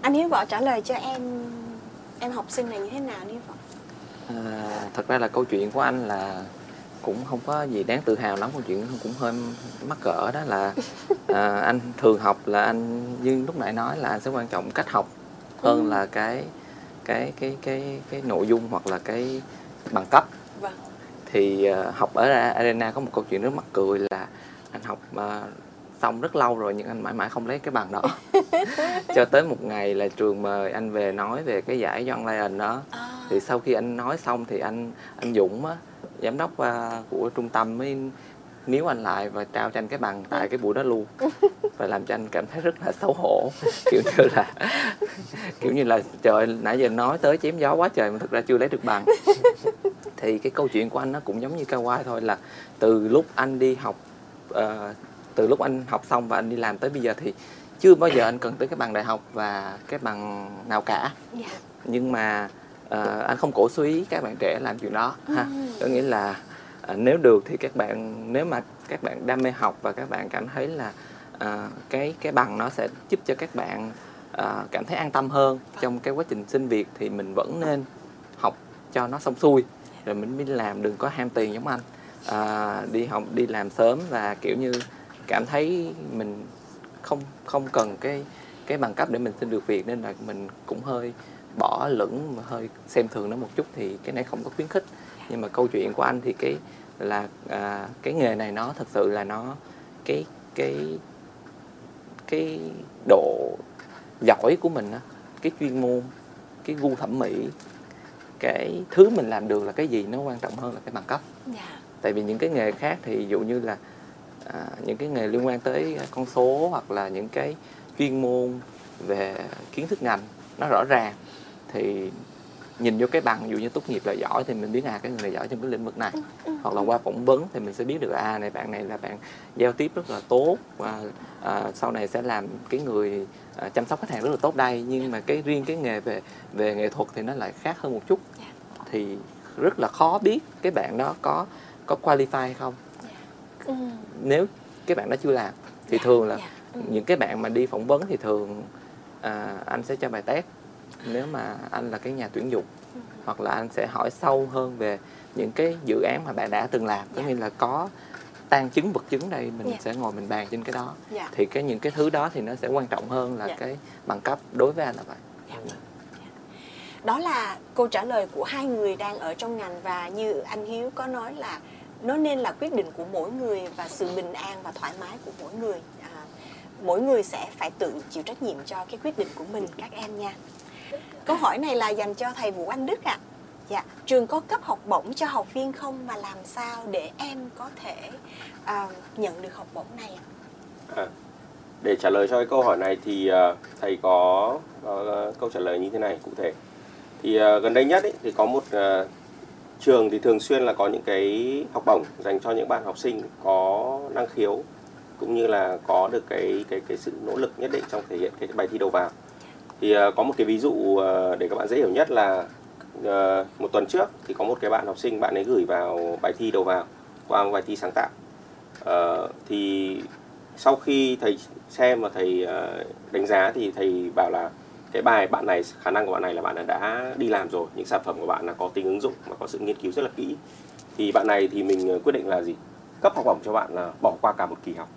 Anh Hiếu Võ trả lời cho em em học sinh này như thế nào anh Hiếu Võ? À, thật ra là câu chuyện của anh là cũng không có gì đáng tự hào lắm câu chuyện cũng hơi mắc cỡ đó là à, [laughs] anh thường học là anh như lúc nãy nói là anh sẽ quan trọng cách học hơn là cái cái cái cái cái nội dung hoặc là cái bằng cấp Vâng. thì à, học ở arena có một câu chuyện rất mắc cười là anh học à, xong rất lâu rồi nhưng anh mãi mãi không lấy cái bằng đó. [laughs] Cho tới một ngày là trường mời anh về nói về cái giải Young Lion đó. À, thì sau khi anh nói xong thì anh anh Dũng á, giám đốc à, của trung tâm mới níu anh lại và trao cho anh cái bằng tại cái buổi đó luôn. [laughs] Và làm cho anh cảm thấy rất là xấu hổ. Kiểu như là kiểu như là trời nãy giờ nói tới chém gió quá trời mà thực ra chưa lấy được bằng. Thì cái câu chuyện của anh nó cũng giống như Kawai thôi là từ lúc anh đi học uh, từ lúc anh học xong và anh đi làm tới bây giờ thì chưa bao giờ anh cần tới cái bằng đại học và cái bằng nào cả. Dạ. nhưng mà ờ, anh không cổ suý các bạn trẻ làm chuyện đó ha. Có nghĩa là à, nếu được thì các bạn nếu mà các bạn đam mê học và các bạn cảm thấy là à, cái cái bằng nó sẽ giúp cho các bạn à, cảm thấy an tâm hơn trong cái quá trình xin việc thì mình vẫn nên học cho nó xong xuôi. Rồi mình mới làm đừng có ham tiền giống anh. À, đi học đi làm sớm và kiểu như cảm thấy mình không không cần cái cái bằng cấp để mình xin được việc nên là mình cũng hơi bỏ lửng hơi xem thường nó một chút thì cái này không có khuyến khích. Nhưng mà câu chuyện của anh thì cái là à, cái nghề này nó thật sự là nó cái cái cái độ giỏi của mình á cái chuyên môn cái gu thẩm mỹ cái thứ mình làm được là cái gì nó quan trọng hơn là cái bằng cấp Dạ. tại vì những cái nghề khác thì ví dụ như là à, những cái nghề liên quan tới con số hoặc là những cái chuyên môn về kiến thức ngành nó rõ ràng thì nhìn vô cái bằng ví dụ như tốt nghiệp là giỏi thì mình biết à cái người này giỏi trong cái lĩnh vực này. Hoặc là qua phỏng vấn thì mình sẽ biết được à này bạn này là bạn giao tiếp rất là tốt và à, sau này sẽ làm cái người à, chăm sóc khách hàng rất là tốt đây. Nhưng mà cái riêng cái nghề về về nghệ thuật thì nó lại khác hơn một chút. Thì rất là khó biết cái bạn đó có có qualify hay không. Ừ. nếu cái bạn đó chưa làm thì thường là dạ. Ừ. những cái bạn mà đi phỏng vấn thì thường à, anh sẽ cho bài test nếu mà anh là cái nhà tuyển dụng hoặc là anh sẽ hỏi sâu hơn về những cái dự án mà bạn đã từng làm có Dạ. nghĩa là có tan chứng vật chứng đây mình Dạ. sẽ ngồi mình bàn trên cái đó Dạ. thì cái những cái thứ đó thì nó sẽ quan trọng hơn là Dạ. cái bằng cấp đối với anh là vậy đó là câu trả lời của hai người đang ở trong ngành và như anh Hiếu có nói là nó nên là quyết định của mỗi người và sự bình an và thoải mái của mỗi người à, mỗi người sẽ phải tự chịu trách nhiệm cho cái quyết định của mình các em nha câu hỏi này là dành cho thầy Vũ Anh Đức ạ dạ trường có cấp học bổng cho học viên không mà làm sao để em có thể uh, nhận được học bổng này ạ À, để trả lời cho cái câu hỏi này thì uh, thầy có, uh, câu trả lời như thế này cụ thể. Thì uh, gần đây nhất ý, thì có một uh, trường thì thường xuyên là có những cái học bổng dành cho những bạn học sinh có năng khiếu cũng như là có được cái cái cái sự nỗ lực nhất định trong thể hiện cái bài thi đầu vào. Thì ờ, có một cái ví dụ ờ, để các bạn dễ hiểu nhất là ờ, một tuần trước thì có một cái bạn học sinh, bạn ấy gửi vào bài thi đầu vào, qua một bài thi sáng tạo. Thì sau khi thầy xem và thầy đánh giá thì thầy bảo là cái bài bạn này, khả năng của bạn này là bạn đã đi làm rồi, những sản phẩm của bạn là có tính ứng dụng và có sự nghiên cứu rất là kỹ. Thì bạn này thì mình quyết định là gì? Cấp học bổng cho bạn là bỏ qua cả một kỳ học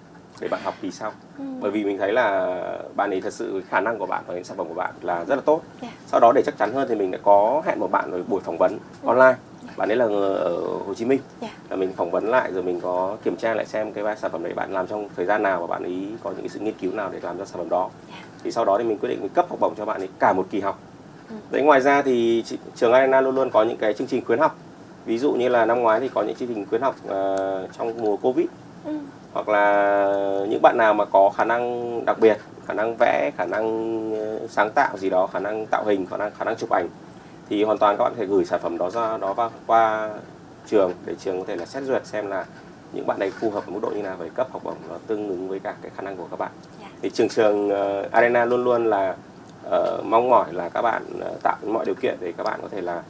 để bạn học kỳ sau bởi vì mình thấy là bạn ấy thật sự khả năng của bạn và những sản phẩm của bạn là rất là tốt. Dạ. sau đó để chắc chắn hơn thì mình đã có hẹn một bạn rồi buổi phỏng vấn online. Bạn ấy là người ở Hồ Chí Minh. Dạ. là mình phỏng vấn lại rồi mình có kiểm tra lại xem cái sản phẩm đấy bạn làm trong thời gian nào và bạn ấy có những cái sự nghiên cứu nào để làm ra sản phẩm đó. Thì sau đó thì mình quyết định mình cấp học bổng cho bạn ấy cả một kỳ học. Đấy ngoài ra thì trường Arena luôn luôn có những cái chương trình khuyến học. Ví dụ như là năm ngoái thì có những chương trình khuyến học ờ, trong mùa Covid. Ừ. hoặc là những bạn nào mà có khả năng đặc biệt khả năng vẽ khả năng ờ, sáng tạo gì đó khả năng tạo hình khả năng khả năng chụp ảnh thì hoàn toàn các bạn có thể gửi sản phẩm đó ra đó vào qua trường để trường có thể là xét duyệt xem là những bạn này phù hợp ở mức độ như nào về cấp học bổng nó tương ứng với cả cái khả năng của các bạn Dạ. thì trường trường ờ, Arena luôn luôn là ờ, mong mỏi là các bạn ờ, tạo mọi điều kiện để các bạn có thể là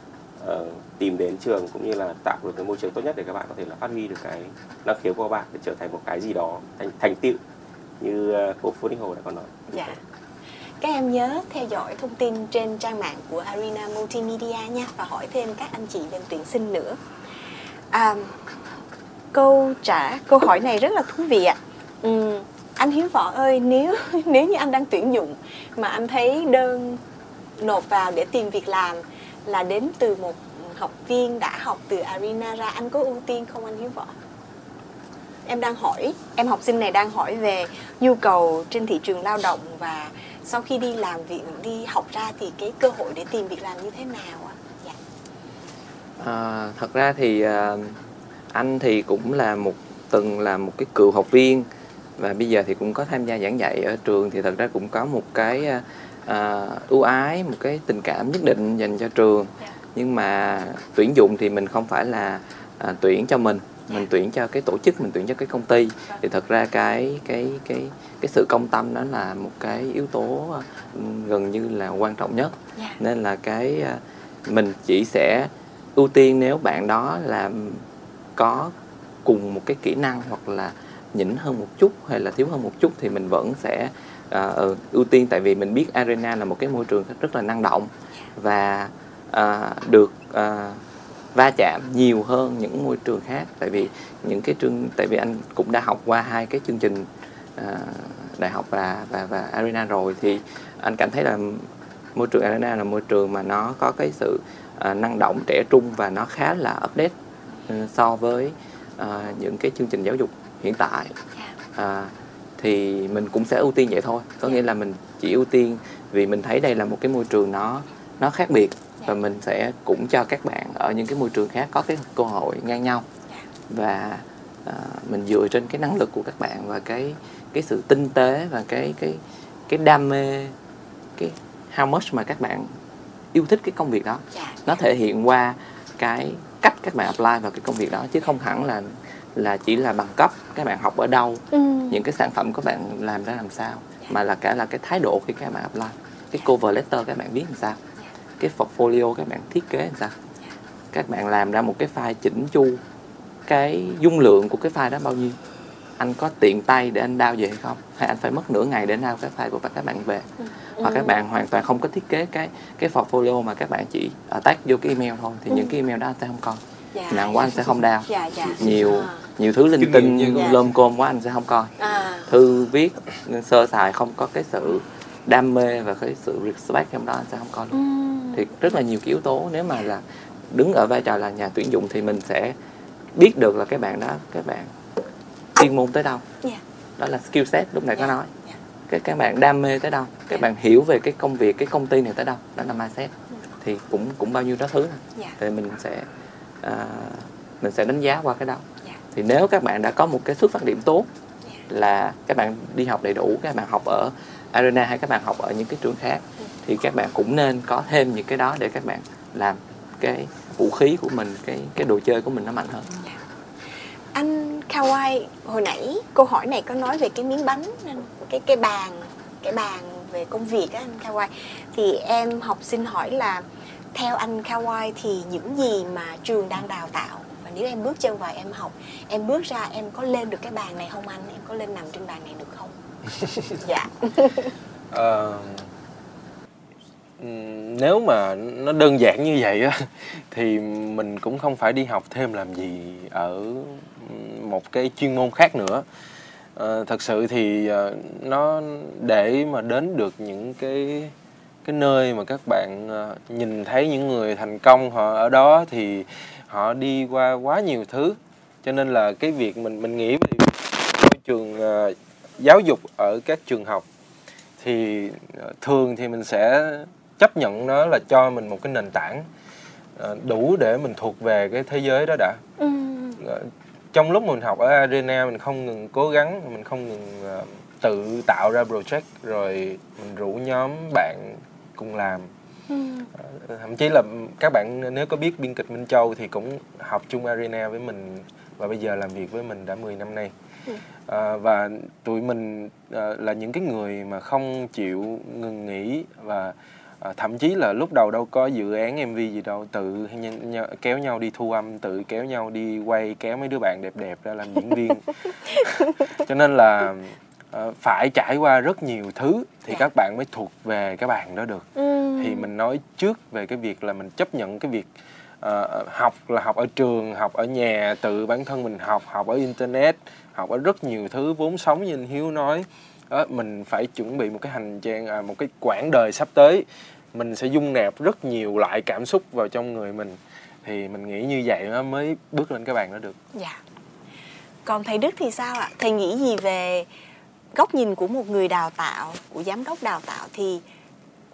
Ờ, tìm đến trường cũng như là tạo được cái môi trường tốt nhất để các bạn có thể là phát huy được cái năng khiếu của các bạn để trở thành một cái gì đó thành thành tựu như ờ, cô Phú Đinh Hồ đã có nói. Dạ. Các em nhớ theo dõi thông tin trên trang mạng của Arena Multimedia nha và hỏi thêm các anh chị bên tuyển sinh nữa. À, câu trả câu hỏi này rất là thú vị ạ. Ừ, anh Hiếu Võ ơi, nếu [laughs] nếu như anh đang tuyển dụng mà anh thấy đơn nộp vào để tìm việc làm là đến từ một học viên đã học từ Arena ra, anh có ưu tiên không anh Hiếu Võ? Em đang hỏi, em học sinh này đang hỏi về nhu cầu trên thị trường lao động và sau khi đi làm việc đi học ra thì cái cơ hội để tìm việc làm như thế nào ạ? Dạ. À, thật ra thì à, anh thì cũng là một từng là một cái cựu học viên và bây giờ thì cũng có tham gia giảng dạy ở trường thì thật ra cũng có một cái à, à, ưu ái một cái tình cảm nhất định dành cho trường. Nhưng mà tuyển dụng thì mình không phải là à, tuyển cho mình. Mình tuyển cho cái tổ chức mình tuyển cho cái công ty. Thì thật ra cái cái cái cái sự công tâm đó là một cái yếu tố ừ, gần như là quan trọng nhất. Dạ. nên là cái à, mình chỉ sẽ ưu tiên nếu bạn đó là có cùng một cái kỹ năng hoặc là nhỉnh hơn một chút hay là thiếu hơn một chút thì mình vẫn sẽ à, ừ, ưu tiên tại vì mình biết arena là một cái môi trường rất là năng động và à, được à, va chạm nhiều hơn những môi trường khác. Tại vì những cái trường tại vì anh cũng đã học qua hai cái chương trình à, đại học và và và arena rồi thì anh cảm thấy là môi trường arena là môi trường mà nó có cái sự à, năng động trẻ trung và nó khá là update ừ, so với à, những cái chương trình giáo dục hiện tại. À, thì mình cũng sẽ ưu tiên vậy thôi. Có nghĩa là mình chỉ ưu tiên vì mình thấy đây là một cái môi trường nó nó khác biệt và mình sẽ cũng cho các bạn ở những cái môi trường khác có cái cơ hội ngang nhau. Và à, mình dựa trên cái năng lực của các bạn và cái cái sự tinh tế và cái cái cái đam mê cái how much mà các bạn yêu thích cái công việc đó. Dạ. nó thể hiện qua cái cách các bạn apply vào cái công việc đó chứ không hẳn là là chỉ là bằng cấp các bạn học ở đâu Ừ. những cái sản phẩm của bạn làm ra làm sao mà là cả là cái thái độ khi các bạn apply cái cover letter các bạn viết làm sao cái portfolio các bạn thiết kế làm sao. Các bạn làm ra một cái file chỉnh chu cái dung lượng của cái file đó bao nhiêu anh có tiện tay để anh đao về hay không hay anh phải mất nửa ngày để đao cái file của các bạn về. Hoặc các bạn hoàn toàn không có thiết kế cái cái portfolio mà các bạn chỉ tag vô cái email thôi thì những cái email đó anh sẽ không coi Dạ. nặng quá anh sẽ không đao Dạ, dạ. nhiều À. nhiều thứ linh tinh nha. lôm côm quá anh sẽ không coi À. thư viết sơ sài không có cái sự đam mê và cái sự respect trong đó anh sẽ không coi luôn Ừm. thì rất là nhiều cái yếu tố nếu mà là đứng ở vai trò là nhà tuyển dụng thì mình sẽ biết được là cái bạn đó các bạn chuyên môn tới đâu Dạ. đó là skill set lúc nãy có nói Dạ. cái các bạn đam mê tới đâu các Dạ. bạn hiểu về cái công việc cái công ty này tới đâu đó là mindset thì cũng cũng bao nhiêu đó thứ Dạ. thì mình sẽ à, mình sẽ đánh giá qua cái đó Dạ. thì nếu các bạn đã có một cái xuất phát điểm tốt Dạ. là các bạn đi học đầy đủ các bạn học ở arena hay các bạn học ở những cái trường khác Ừ. thì các bạn cũng nên có thêm những cái đó để các bạn làm cái vũ khí của mình cái cái đồ chơi của mình nó mạnh hơn anh Kawai hồi nãy câu hỏi này có nói về cái miếng bánh cái cái bàn cái bàn về công việc á anh Kawai thì em học sinh hỏi là theo anh Kawai thì những gì mà trường đang đào tạo và nếu em bước chân vào em học em bước ra em có lên được cái bàn này không anh? Em có lên nằm trên bàn này được không? [laughs] Dạ. Ờ, ừm, nếu mà nó đơn giản như vậy á thì mình cũng không phải đi học thêm làm gì ở một cái chuyên môn khác nữa. Ờ, thật sự thì ờ, nó để mà đến được những cái cái nơi mà các bạn ờ, nhìn thấy những người thành công họ ở đó thì họ đi qua quá nhiều thứ. Cho nên là cái việc mình mình nghĩ về môi trường ờ, giáo dục ở các trường học thì ờ, thường thì mình sẽ chấp nhận nó là cho mình một cái nền tảng đủ để mình thuộc về cái thế giới đó đã. Ờ, trong lúc mình học ở arena mình không ngừng cố gắng mình không ngừng tự tạo ra project rồi mình rủ nhóm bạn cùng làm. Ừm, Ờ, thậm chí là các bạn nếu có biết biên kịch Minh Châu thì cũng học chung arena với mình và bây giờ làm việc với mình đã 10 năm nay. Ừ. Ờ, và tụi mình ờ, là những cái người mà không chịu ngừng nghỉ và ờ, thậm chí là lúc đầu đâu có dự án MV gì đâu tự nhân, nhau- kéo nhau đi thu âm tự kéo nhau đi quay kéo mấy đứa bạn đẹp đẹp ra làm diễn viên. [laughs] Cho nên là phải trải qua rất nhiều thứ thì Dạ. các bạn mới thuộc về cái bàn đó được ừm. thì mình nói trước về cái việc là mình chấp nhận cái việc ờ, học là học ở trường học ở nhà tự bản thân mình học học ở internet học ở rất nhiều thứ vốn sống như anh hiếu nói đó, mình phải chuẩn bị một cái hành trang à, một cái quãng đời sắp tới mình sẽ dung nạp rất nhiều loại cảm xúc vào trong người mình thì mình nghĩ như vậy nó mới bước lên cái bàn đó được Dạ. Còn thầy Đức thì sao ạ? Thầy nghĩ gì về góc nhìn của một người đào tạo, của giám đốc đào tạo thì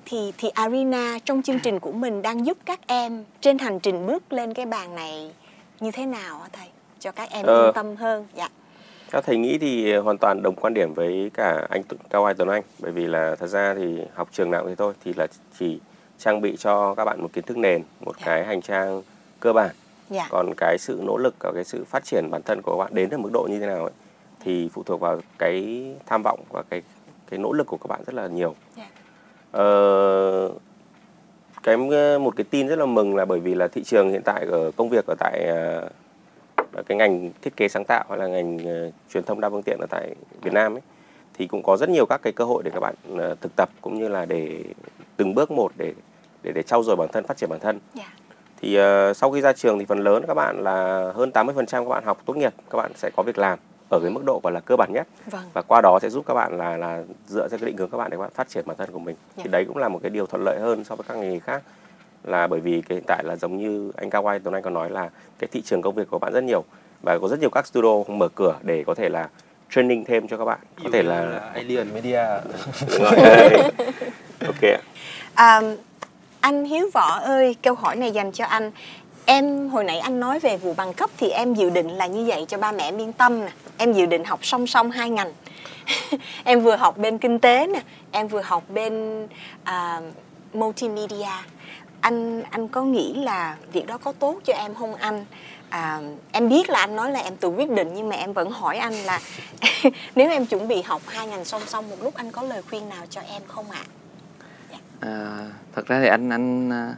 thì thì Arena trong chương trình của mình đang giúp các em trên hành trình bước lên cái bàn này như thế nào hả thầy? Cho các em Ờ. yên tâm hơn. Dạ. Theo thầy nghĩ thì hoàn toàn đồng quan điểm với cả anh Cao Ai Tuấn Anh bởi vì là thật ra thì học trường nào cũng thế thôi thì là chỉ trang bị cho các bạn một kiến thức nền, một Dạ. cái hành trang cơ bản. Dạ. Còn cái sự nỗ lực và cái sự phát triển bản thân của các bạn đến ở mức độ như thế nào ấy thì phụ thuộc vào cái tham vọng và cái cái nỗ lực của các bạn rất là nhiều. Dạ. Ờ, cái một cái tin rất là mừng là bởi vì là thị trường hiện tại ở công việc ở tại ờ, ở cái ngành thiết kế sáng tạo hay là ngành ờ, truyền thông đa phương tiện ở tại Việt Nam ấy thì cũng có rất nhiều các cái cơ hội để các bạn ờ, thực tập cũng như là để từng bước một để để để trau dồi bản thân phát triển bản thân Dạ. thì ờ, sau khi ra trường thì phần lớn các bạn là hơn 80% các bạn học tốt nghiệp các bạn sẽ có việc làm ở cái mức độ gọi là cơ bản nhất Vâng. và qua đó sẽ giúp các bạn là là dựa trên cái định hướng các bạn để các bạn phát triển bản thân của mình Dạ. thì đấy cũng là một cái điều thuận lợi hơn so với các nghề khác là bởi vì cái hiện tại là giống như anh Cao Ai Tuấn Anh có nói là cái thị trường công việc của bạn rất nhiều và có rất nhiều các studio mở cửa để có thể là training thêm cho các bạn có thể là Alien Media [laughs] ok ạ. À, anh Hiếu Võ ơi, câu hỏi này dành cho anh. Em hồi nãy anh nói về vụ bằng cấp thì em dự định là như vậy cho ba mẹ em yên tâm nè. Em dự định học song song hai ngành. [laughs] em vừa học bên kinh tế nè, em vừa học bên uh, multimedia. Anh anh có nghĩ là việc đó có tốt cho em không anh? À, em biết là anh nói là em tự quyết định nhưng mà em vẫn hỏi anh là [laughs] nếu em chuẩn bị học hai ngành song song một lúc anh có lời khuyên nào cho em không ạ? Dạ. À, thật ra thì anh anh à,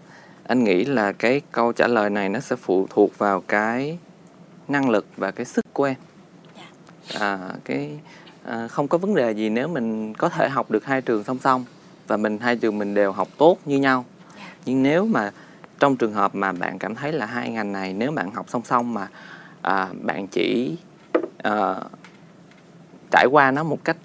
anh nghĩ là cái câu trả lời này nó sẽ phụ thuộc vào cái năng lực và cái sức của em. Dạ. À, cái à, không có vấn đề gì nếu mình có thể học được hai trường song song và mình hai trường mình đều học tốt như nhau. Dạ. Nhưng nếu mà trong trường hợp mà bạn cảm thấy là hai ngành này nếu bạn học song song mà à, bạn chỉ à, trải qua nó một cách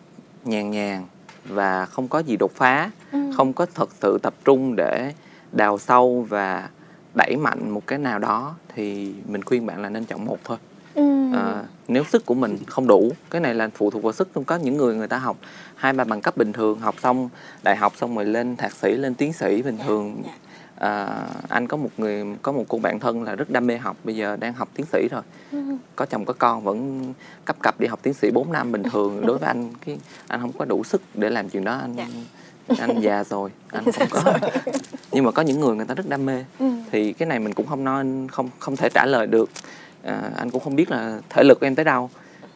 nhàn nhàn và không có gì đột phá không có thật sự tập trung để đào sâu và đẩy mạnh một cái nào đó thì mình khuyên bạn là nên chọn một thôi. À, nếu sức của mình không đủ cái này là phụ thuộc vào sức không có những người người ta học hai ba bằng cấp bình thường học xong đại học xong rồi lên thạc sĩ lên tiến sĩ bình Dạ, thường. dạ. à, anh có một người có một cô bạn thân là rất đam mê học bây giờ đang học tiến sĩ rồi. Có chồng có con vẫn cấp cặp đi học tiến sĩ 4 năm bình thường. [laughs] Đối với anh cái anh không có đủ sức để làm chuyện đó anh Dạ. Anh già rồi anh không có [laughs] nhưng mà có những người người ta rất đam mê thì cái này mình cũng không nói không không thể trả lời được à, anh cũng không biết là thể lực của em tới đâu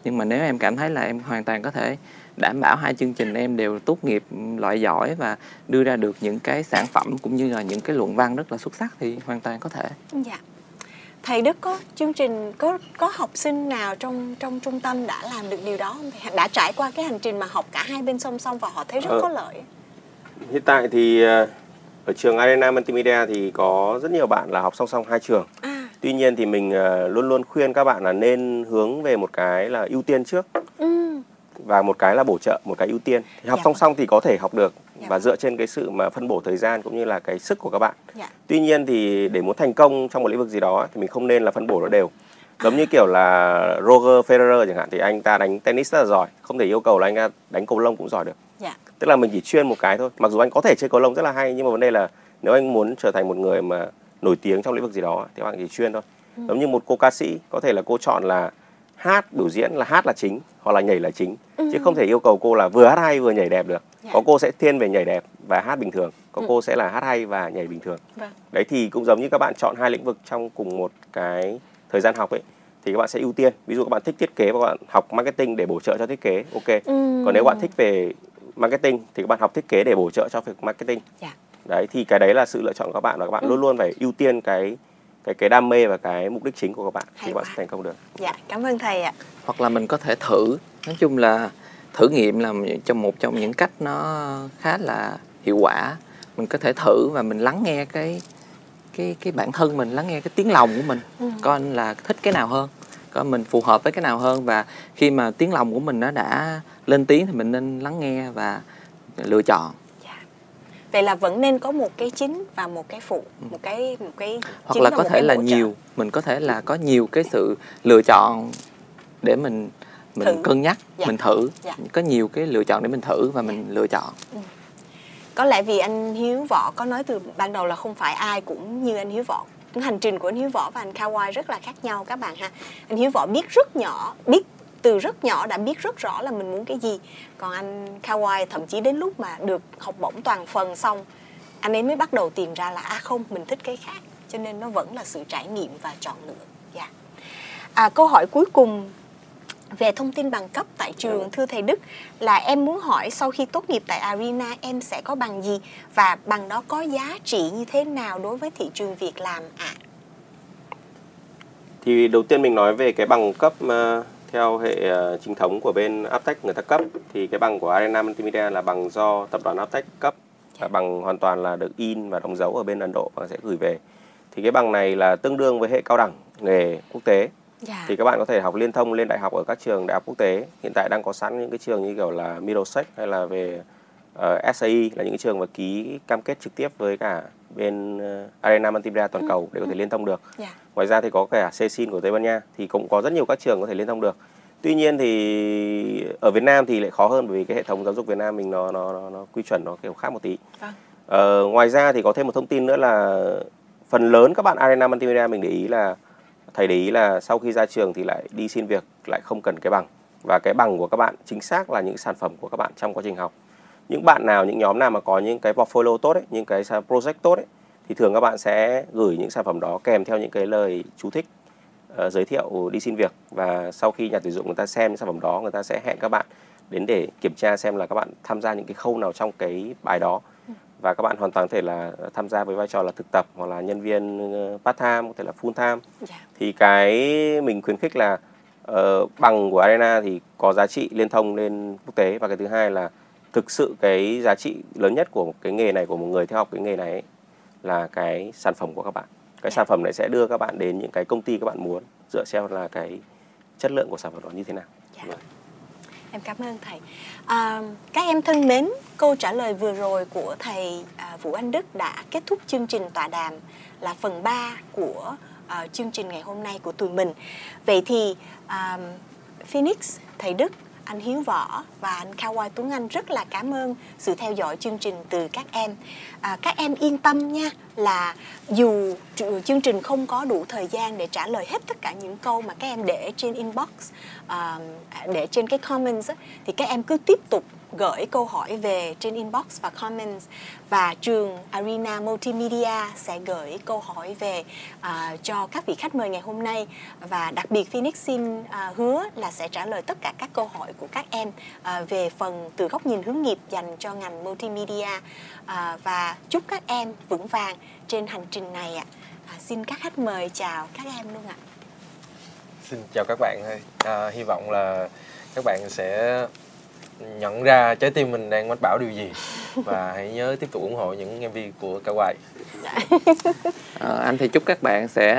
nhưng mà nếu em cảm thấy là em hoàn toàn có thể đảm bảo hai chương trình em đều tốt nghiệp loại giỏi và đưa ra được những cái sản phẩm cũng như là những cái luận văn rất là xuất sắc thì hoàn toàn có thể Dạ. Thầy Đức có chương trình có có học sinh nào trong trong trung tâm đã làm được điều đó không? Thầy đã trải qua cái hành trình mà học cả hai bên song song và họ thấy rất Ờ. có lợi. Hiện tại thì ờ, ở trường Arena Multimedia thì có rất nhiều bạn là học song song hai trường. À, tuy nhiên thì mình ờ, luôn luôn khuyên các bạn là nên hướng về một cái là ưu tiên trước. Ừ, và một cái là bổ trợ một cái ưu tiên. Thì học Dạ. song song thì có thể học được Dạ. và dựa trên cái sự mà phân bổ thời gian cũng như là cái sức của các bạn. Dạ. tuy nhiên thì để muốn thành công trong một lĩnh vực gì đó thì mình không nên là phân bổ nó đều giống như kiểu là Roger Federer chẳng hạn thì anh ta đánh tennis rất là giỏi. Không thể yêu cầu là anh ta đánh cầu lông cũng giỏi được. Dạ. tức là mình chỉ chuyên một cái thôi. Mặc dù anh có thể chơi cầu lông rất là hay nhưng mà vấn đề là nếu anh muốn trở thành một người mà nổi tiếng trong lĩnh vực gì đó thì bạn chỉ chuyên thôi. Giống như một cô ca sĩ có thể là cô chọn là hát biểu diễn là hát là chính hoặc là nhảy là chính. Chứ không thể yêu cầu cô là vừa hát hay vừa nhảy đẹp được. Dạ. có cô sẽ thiên về nhảy đẹp và hát bình thường. Có cô sẽ là hát hay và nhảy bình thường. Vâng. đấy thì cũng giống như các bạn chọn hai lĩnh vực trong cùng một cái thời gian học ấy thì các bạn sẽ ưu tiên ví dụ các bạn thích thiết kế và các bạn học marketing để bổ trợ cho thiết kế ok Ừ. còn nếu bạn thích về marketing thì các bạn học thiết kế để bổ trợ cho việc marketing Dạ. đấy thì cái đấy là sự lựa chọn của các bạn và các bạn Ừ. luôn luôn phải ưu tiên cái cái cái đam mê và cái mục đích chính của các bạn Hay thì các bạn sẽ thành công được Dạ, cảm ơn thầy ạ. hoặc là mình có thể thử nói chung là thử nghiệm là trong một trong những cách nó khá là hiệu quả mình có thể thử và mình lắng nghe cái cái cái bản thân mình lắng nghe cái tiếng lòng của mình Ừ. coi là thích cái nào hơn coi mình phù hợp với cái nào hơn và khi mà tiếng lòng của mình nó đã lên tiếng thì mình nên lắng nghe và lựa chọn Dạ. Vậy là vẫn nên có một cái chính và một cái phụ, một cái một cái hoặc là có thể là bổ trợ. nhiều mình có thể là có nhiều cái sự lựa chọn để mình mình Thử. cân nhắc Dạ. mình thử Dạ. có nhiều cái lựa chọn để mình thử và mình lựa chọn có lẽ vì anh Hiếu Võ có nói từ ban đầu là không phải ai cũng như anh Hiếu Võ. Cái hành trình của anh Hiếu Võ và anh Kawai rất là khác nhau các bạn ha. Anh Hiếu Võ biết rất nhỏ, biết từ rất nhỏ đã biết rất rõ là mình muốn cái gì còn anh Kawai thậm chí đến lúc mà được học bổng toàn phần xong anh ấy mới bắt đầu tìm ra là à không mình thích cái khác cho nên nó vẫn là sự trải nghiệm và chọn lựa dạ à, câu hỏi cuối cùng về thông tin bằng cấp tại trường thưa thầy Đức là em muốn hỏi sau khi tốt nghiệp tại Arena em sẽ có bằng gì và bằng đó có giá trị như thế nào đối với thị trường việc làm ạ? À? Thì đầu tiên mình nói về cái bằng cấp uh, theo hệ uh, chính thống của bên Aptech người ta cấp thì cái bằng của Arena Multimedia là bằng do tập đoàn Aptech cấp là bằng hoàn toàn là được in và đóng dấu ở bên Ấn Độ và sẽ gửi về. Thì cái bằng này là tương đương với hệ cao đẳng nghề quốc tế. Yeah. Dạ. Thì các bạn có thể học liên thông lên đại học ở các trường đại học quốc tế. Hiện tại đang có sẵn những cái trường như kiểu là Middlesex hay là về uh, SAE là những cái trường mà ký cam kết trực tiếp với cả bên uh, Arena Multimedia toàn ừ. cầu để có thể ừ. liên thông được. Yeah. Dạ. Ngoài ra thì có cả CECIN của Tây Ban Nha thì cũng có rất nhiều các trường có thể liên thông được. Tuy nhiên thì ở Việt Nam thì lại khó hơn bởi vì cái hệ thống giáo dục Việt Nam mình nó nó nó, nó quy chuẩn nó kiểu khác một tí. Vâng. Ờ, ngoài ra thì có thêm một thông tin nữa là phần lớn các bạn Arena Multimedia mình để ý là thầy để ý là sau khi ra trường thì lại đi xin việc lại không cần cái bằng. Và cái bằng của các bạn chính xác là những sản phẩm của các bạn trong quá trình học. Những bạn nào những nhóm nào mà có những cái portfolio tốt ấy, những cái project tốt ấy, thì thường các bạn sẽ gửi những sản phẩm đó kèm theo những cái lời chú thích uh, giới thiệu đi xin việc. Và sau khi nhà tuyển dụng người ta xem những sản phẩm đó người ta sẽ hẹn các bạn đến để kiểm tra xem là các bạn tham gia những cái khâu nào trong cái bài đó và các bạn hoàn toàn có thể là tham gia với vai trò là thực tập hoặc là nhân viên ờ, part time có thể là full time yeah. Dạ. thì cái mình khuyến khích là uh, bằng của arena thì có giá trị liên thông lên quốc tế và cái thứ hai là thực sự cái giá trị lớn nhất của cái nghề này của một người theo học cái nghề này ấy, là cái sản phẩm của các bạn cái. Dạ. sản phẩm này sẽ đưa các bạn đến những cái công ty các bạn muốn dựa theo là cái chất lượng của sản phẩm đó như thế nào yeah. Em cảm ơn thầy. À, các em thân mến câu trả lời vừa rồi của thầy à, Vũ Anh Đức đã kết thúc chương trình tọa đàm là phần 3 của à, chương trình ngày hôm nay của tụi mình. Vậy thì à, Phoenix thầy Đức anh Hiếu Võ và anh Kawai Tuấn Anh rất là cảm ơn sự theo dõi chương trình từ các em. À, các em yên tâm nha là dù chương trình không có đủ thời gian để trả lời hết tất cả những câu mà các em để trên inbox, à, để trên cái comments thì các em cứ tiếp tục gửi câu hỏi về trên inbox và comments và trường Arena Multimedia sẽ gửi câu hỏi về uh, cho các vị khách mời ngày hôm nay và đặc biệt Phoenix xin uh, hứa là sẽ trả lời tất cả các câu hỏi của các em uh, về phần từ góc nhìn hướng nghiệp dành cho ngành multimedia uh, và chúc các em vững vàng trên hành trình này ạ. Uh, xin các khách mời chào các em luôn ạ. Xin chào các bạn ơi. À, hy vọng là các bạn sẽ nhận ra trái tim mình đang mách bảo điều gì. Và hãy nhớ tiếp tục ủng hộ những MV của Cao Hoài. à, [laughs] anh thì chúc các bạn sẽ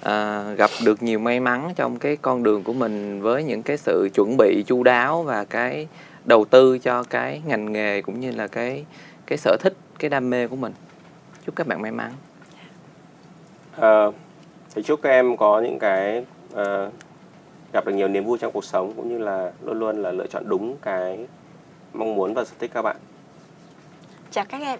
à, gặp được nhiều may mắn trong cái con đường của mình với những cái sự chuẩn bị chu đáo và cái đầu tư cho cái ngành nghề cũng như là cái cái sở thích cái đam mê của mình. Chúc các bạn may mắn. À, thì chúc các em có những cái uh, gặp được nhiều niềm vui trong cuộc sống cũng như là luôn luôn là lựa chọn đúng cái mong muốn và sở thích các bạn. Chào các em.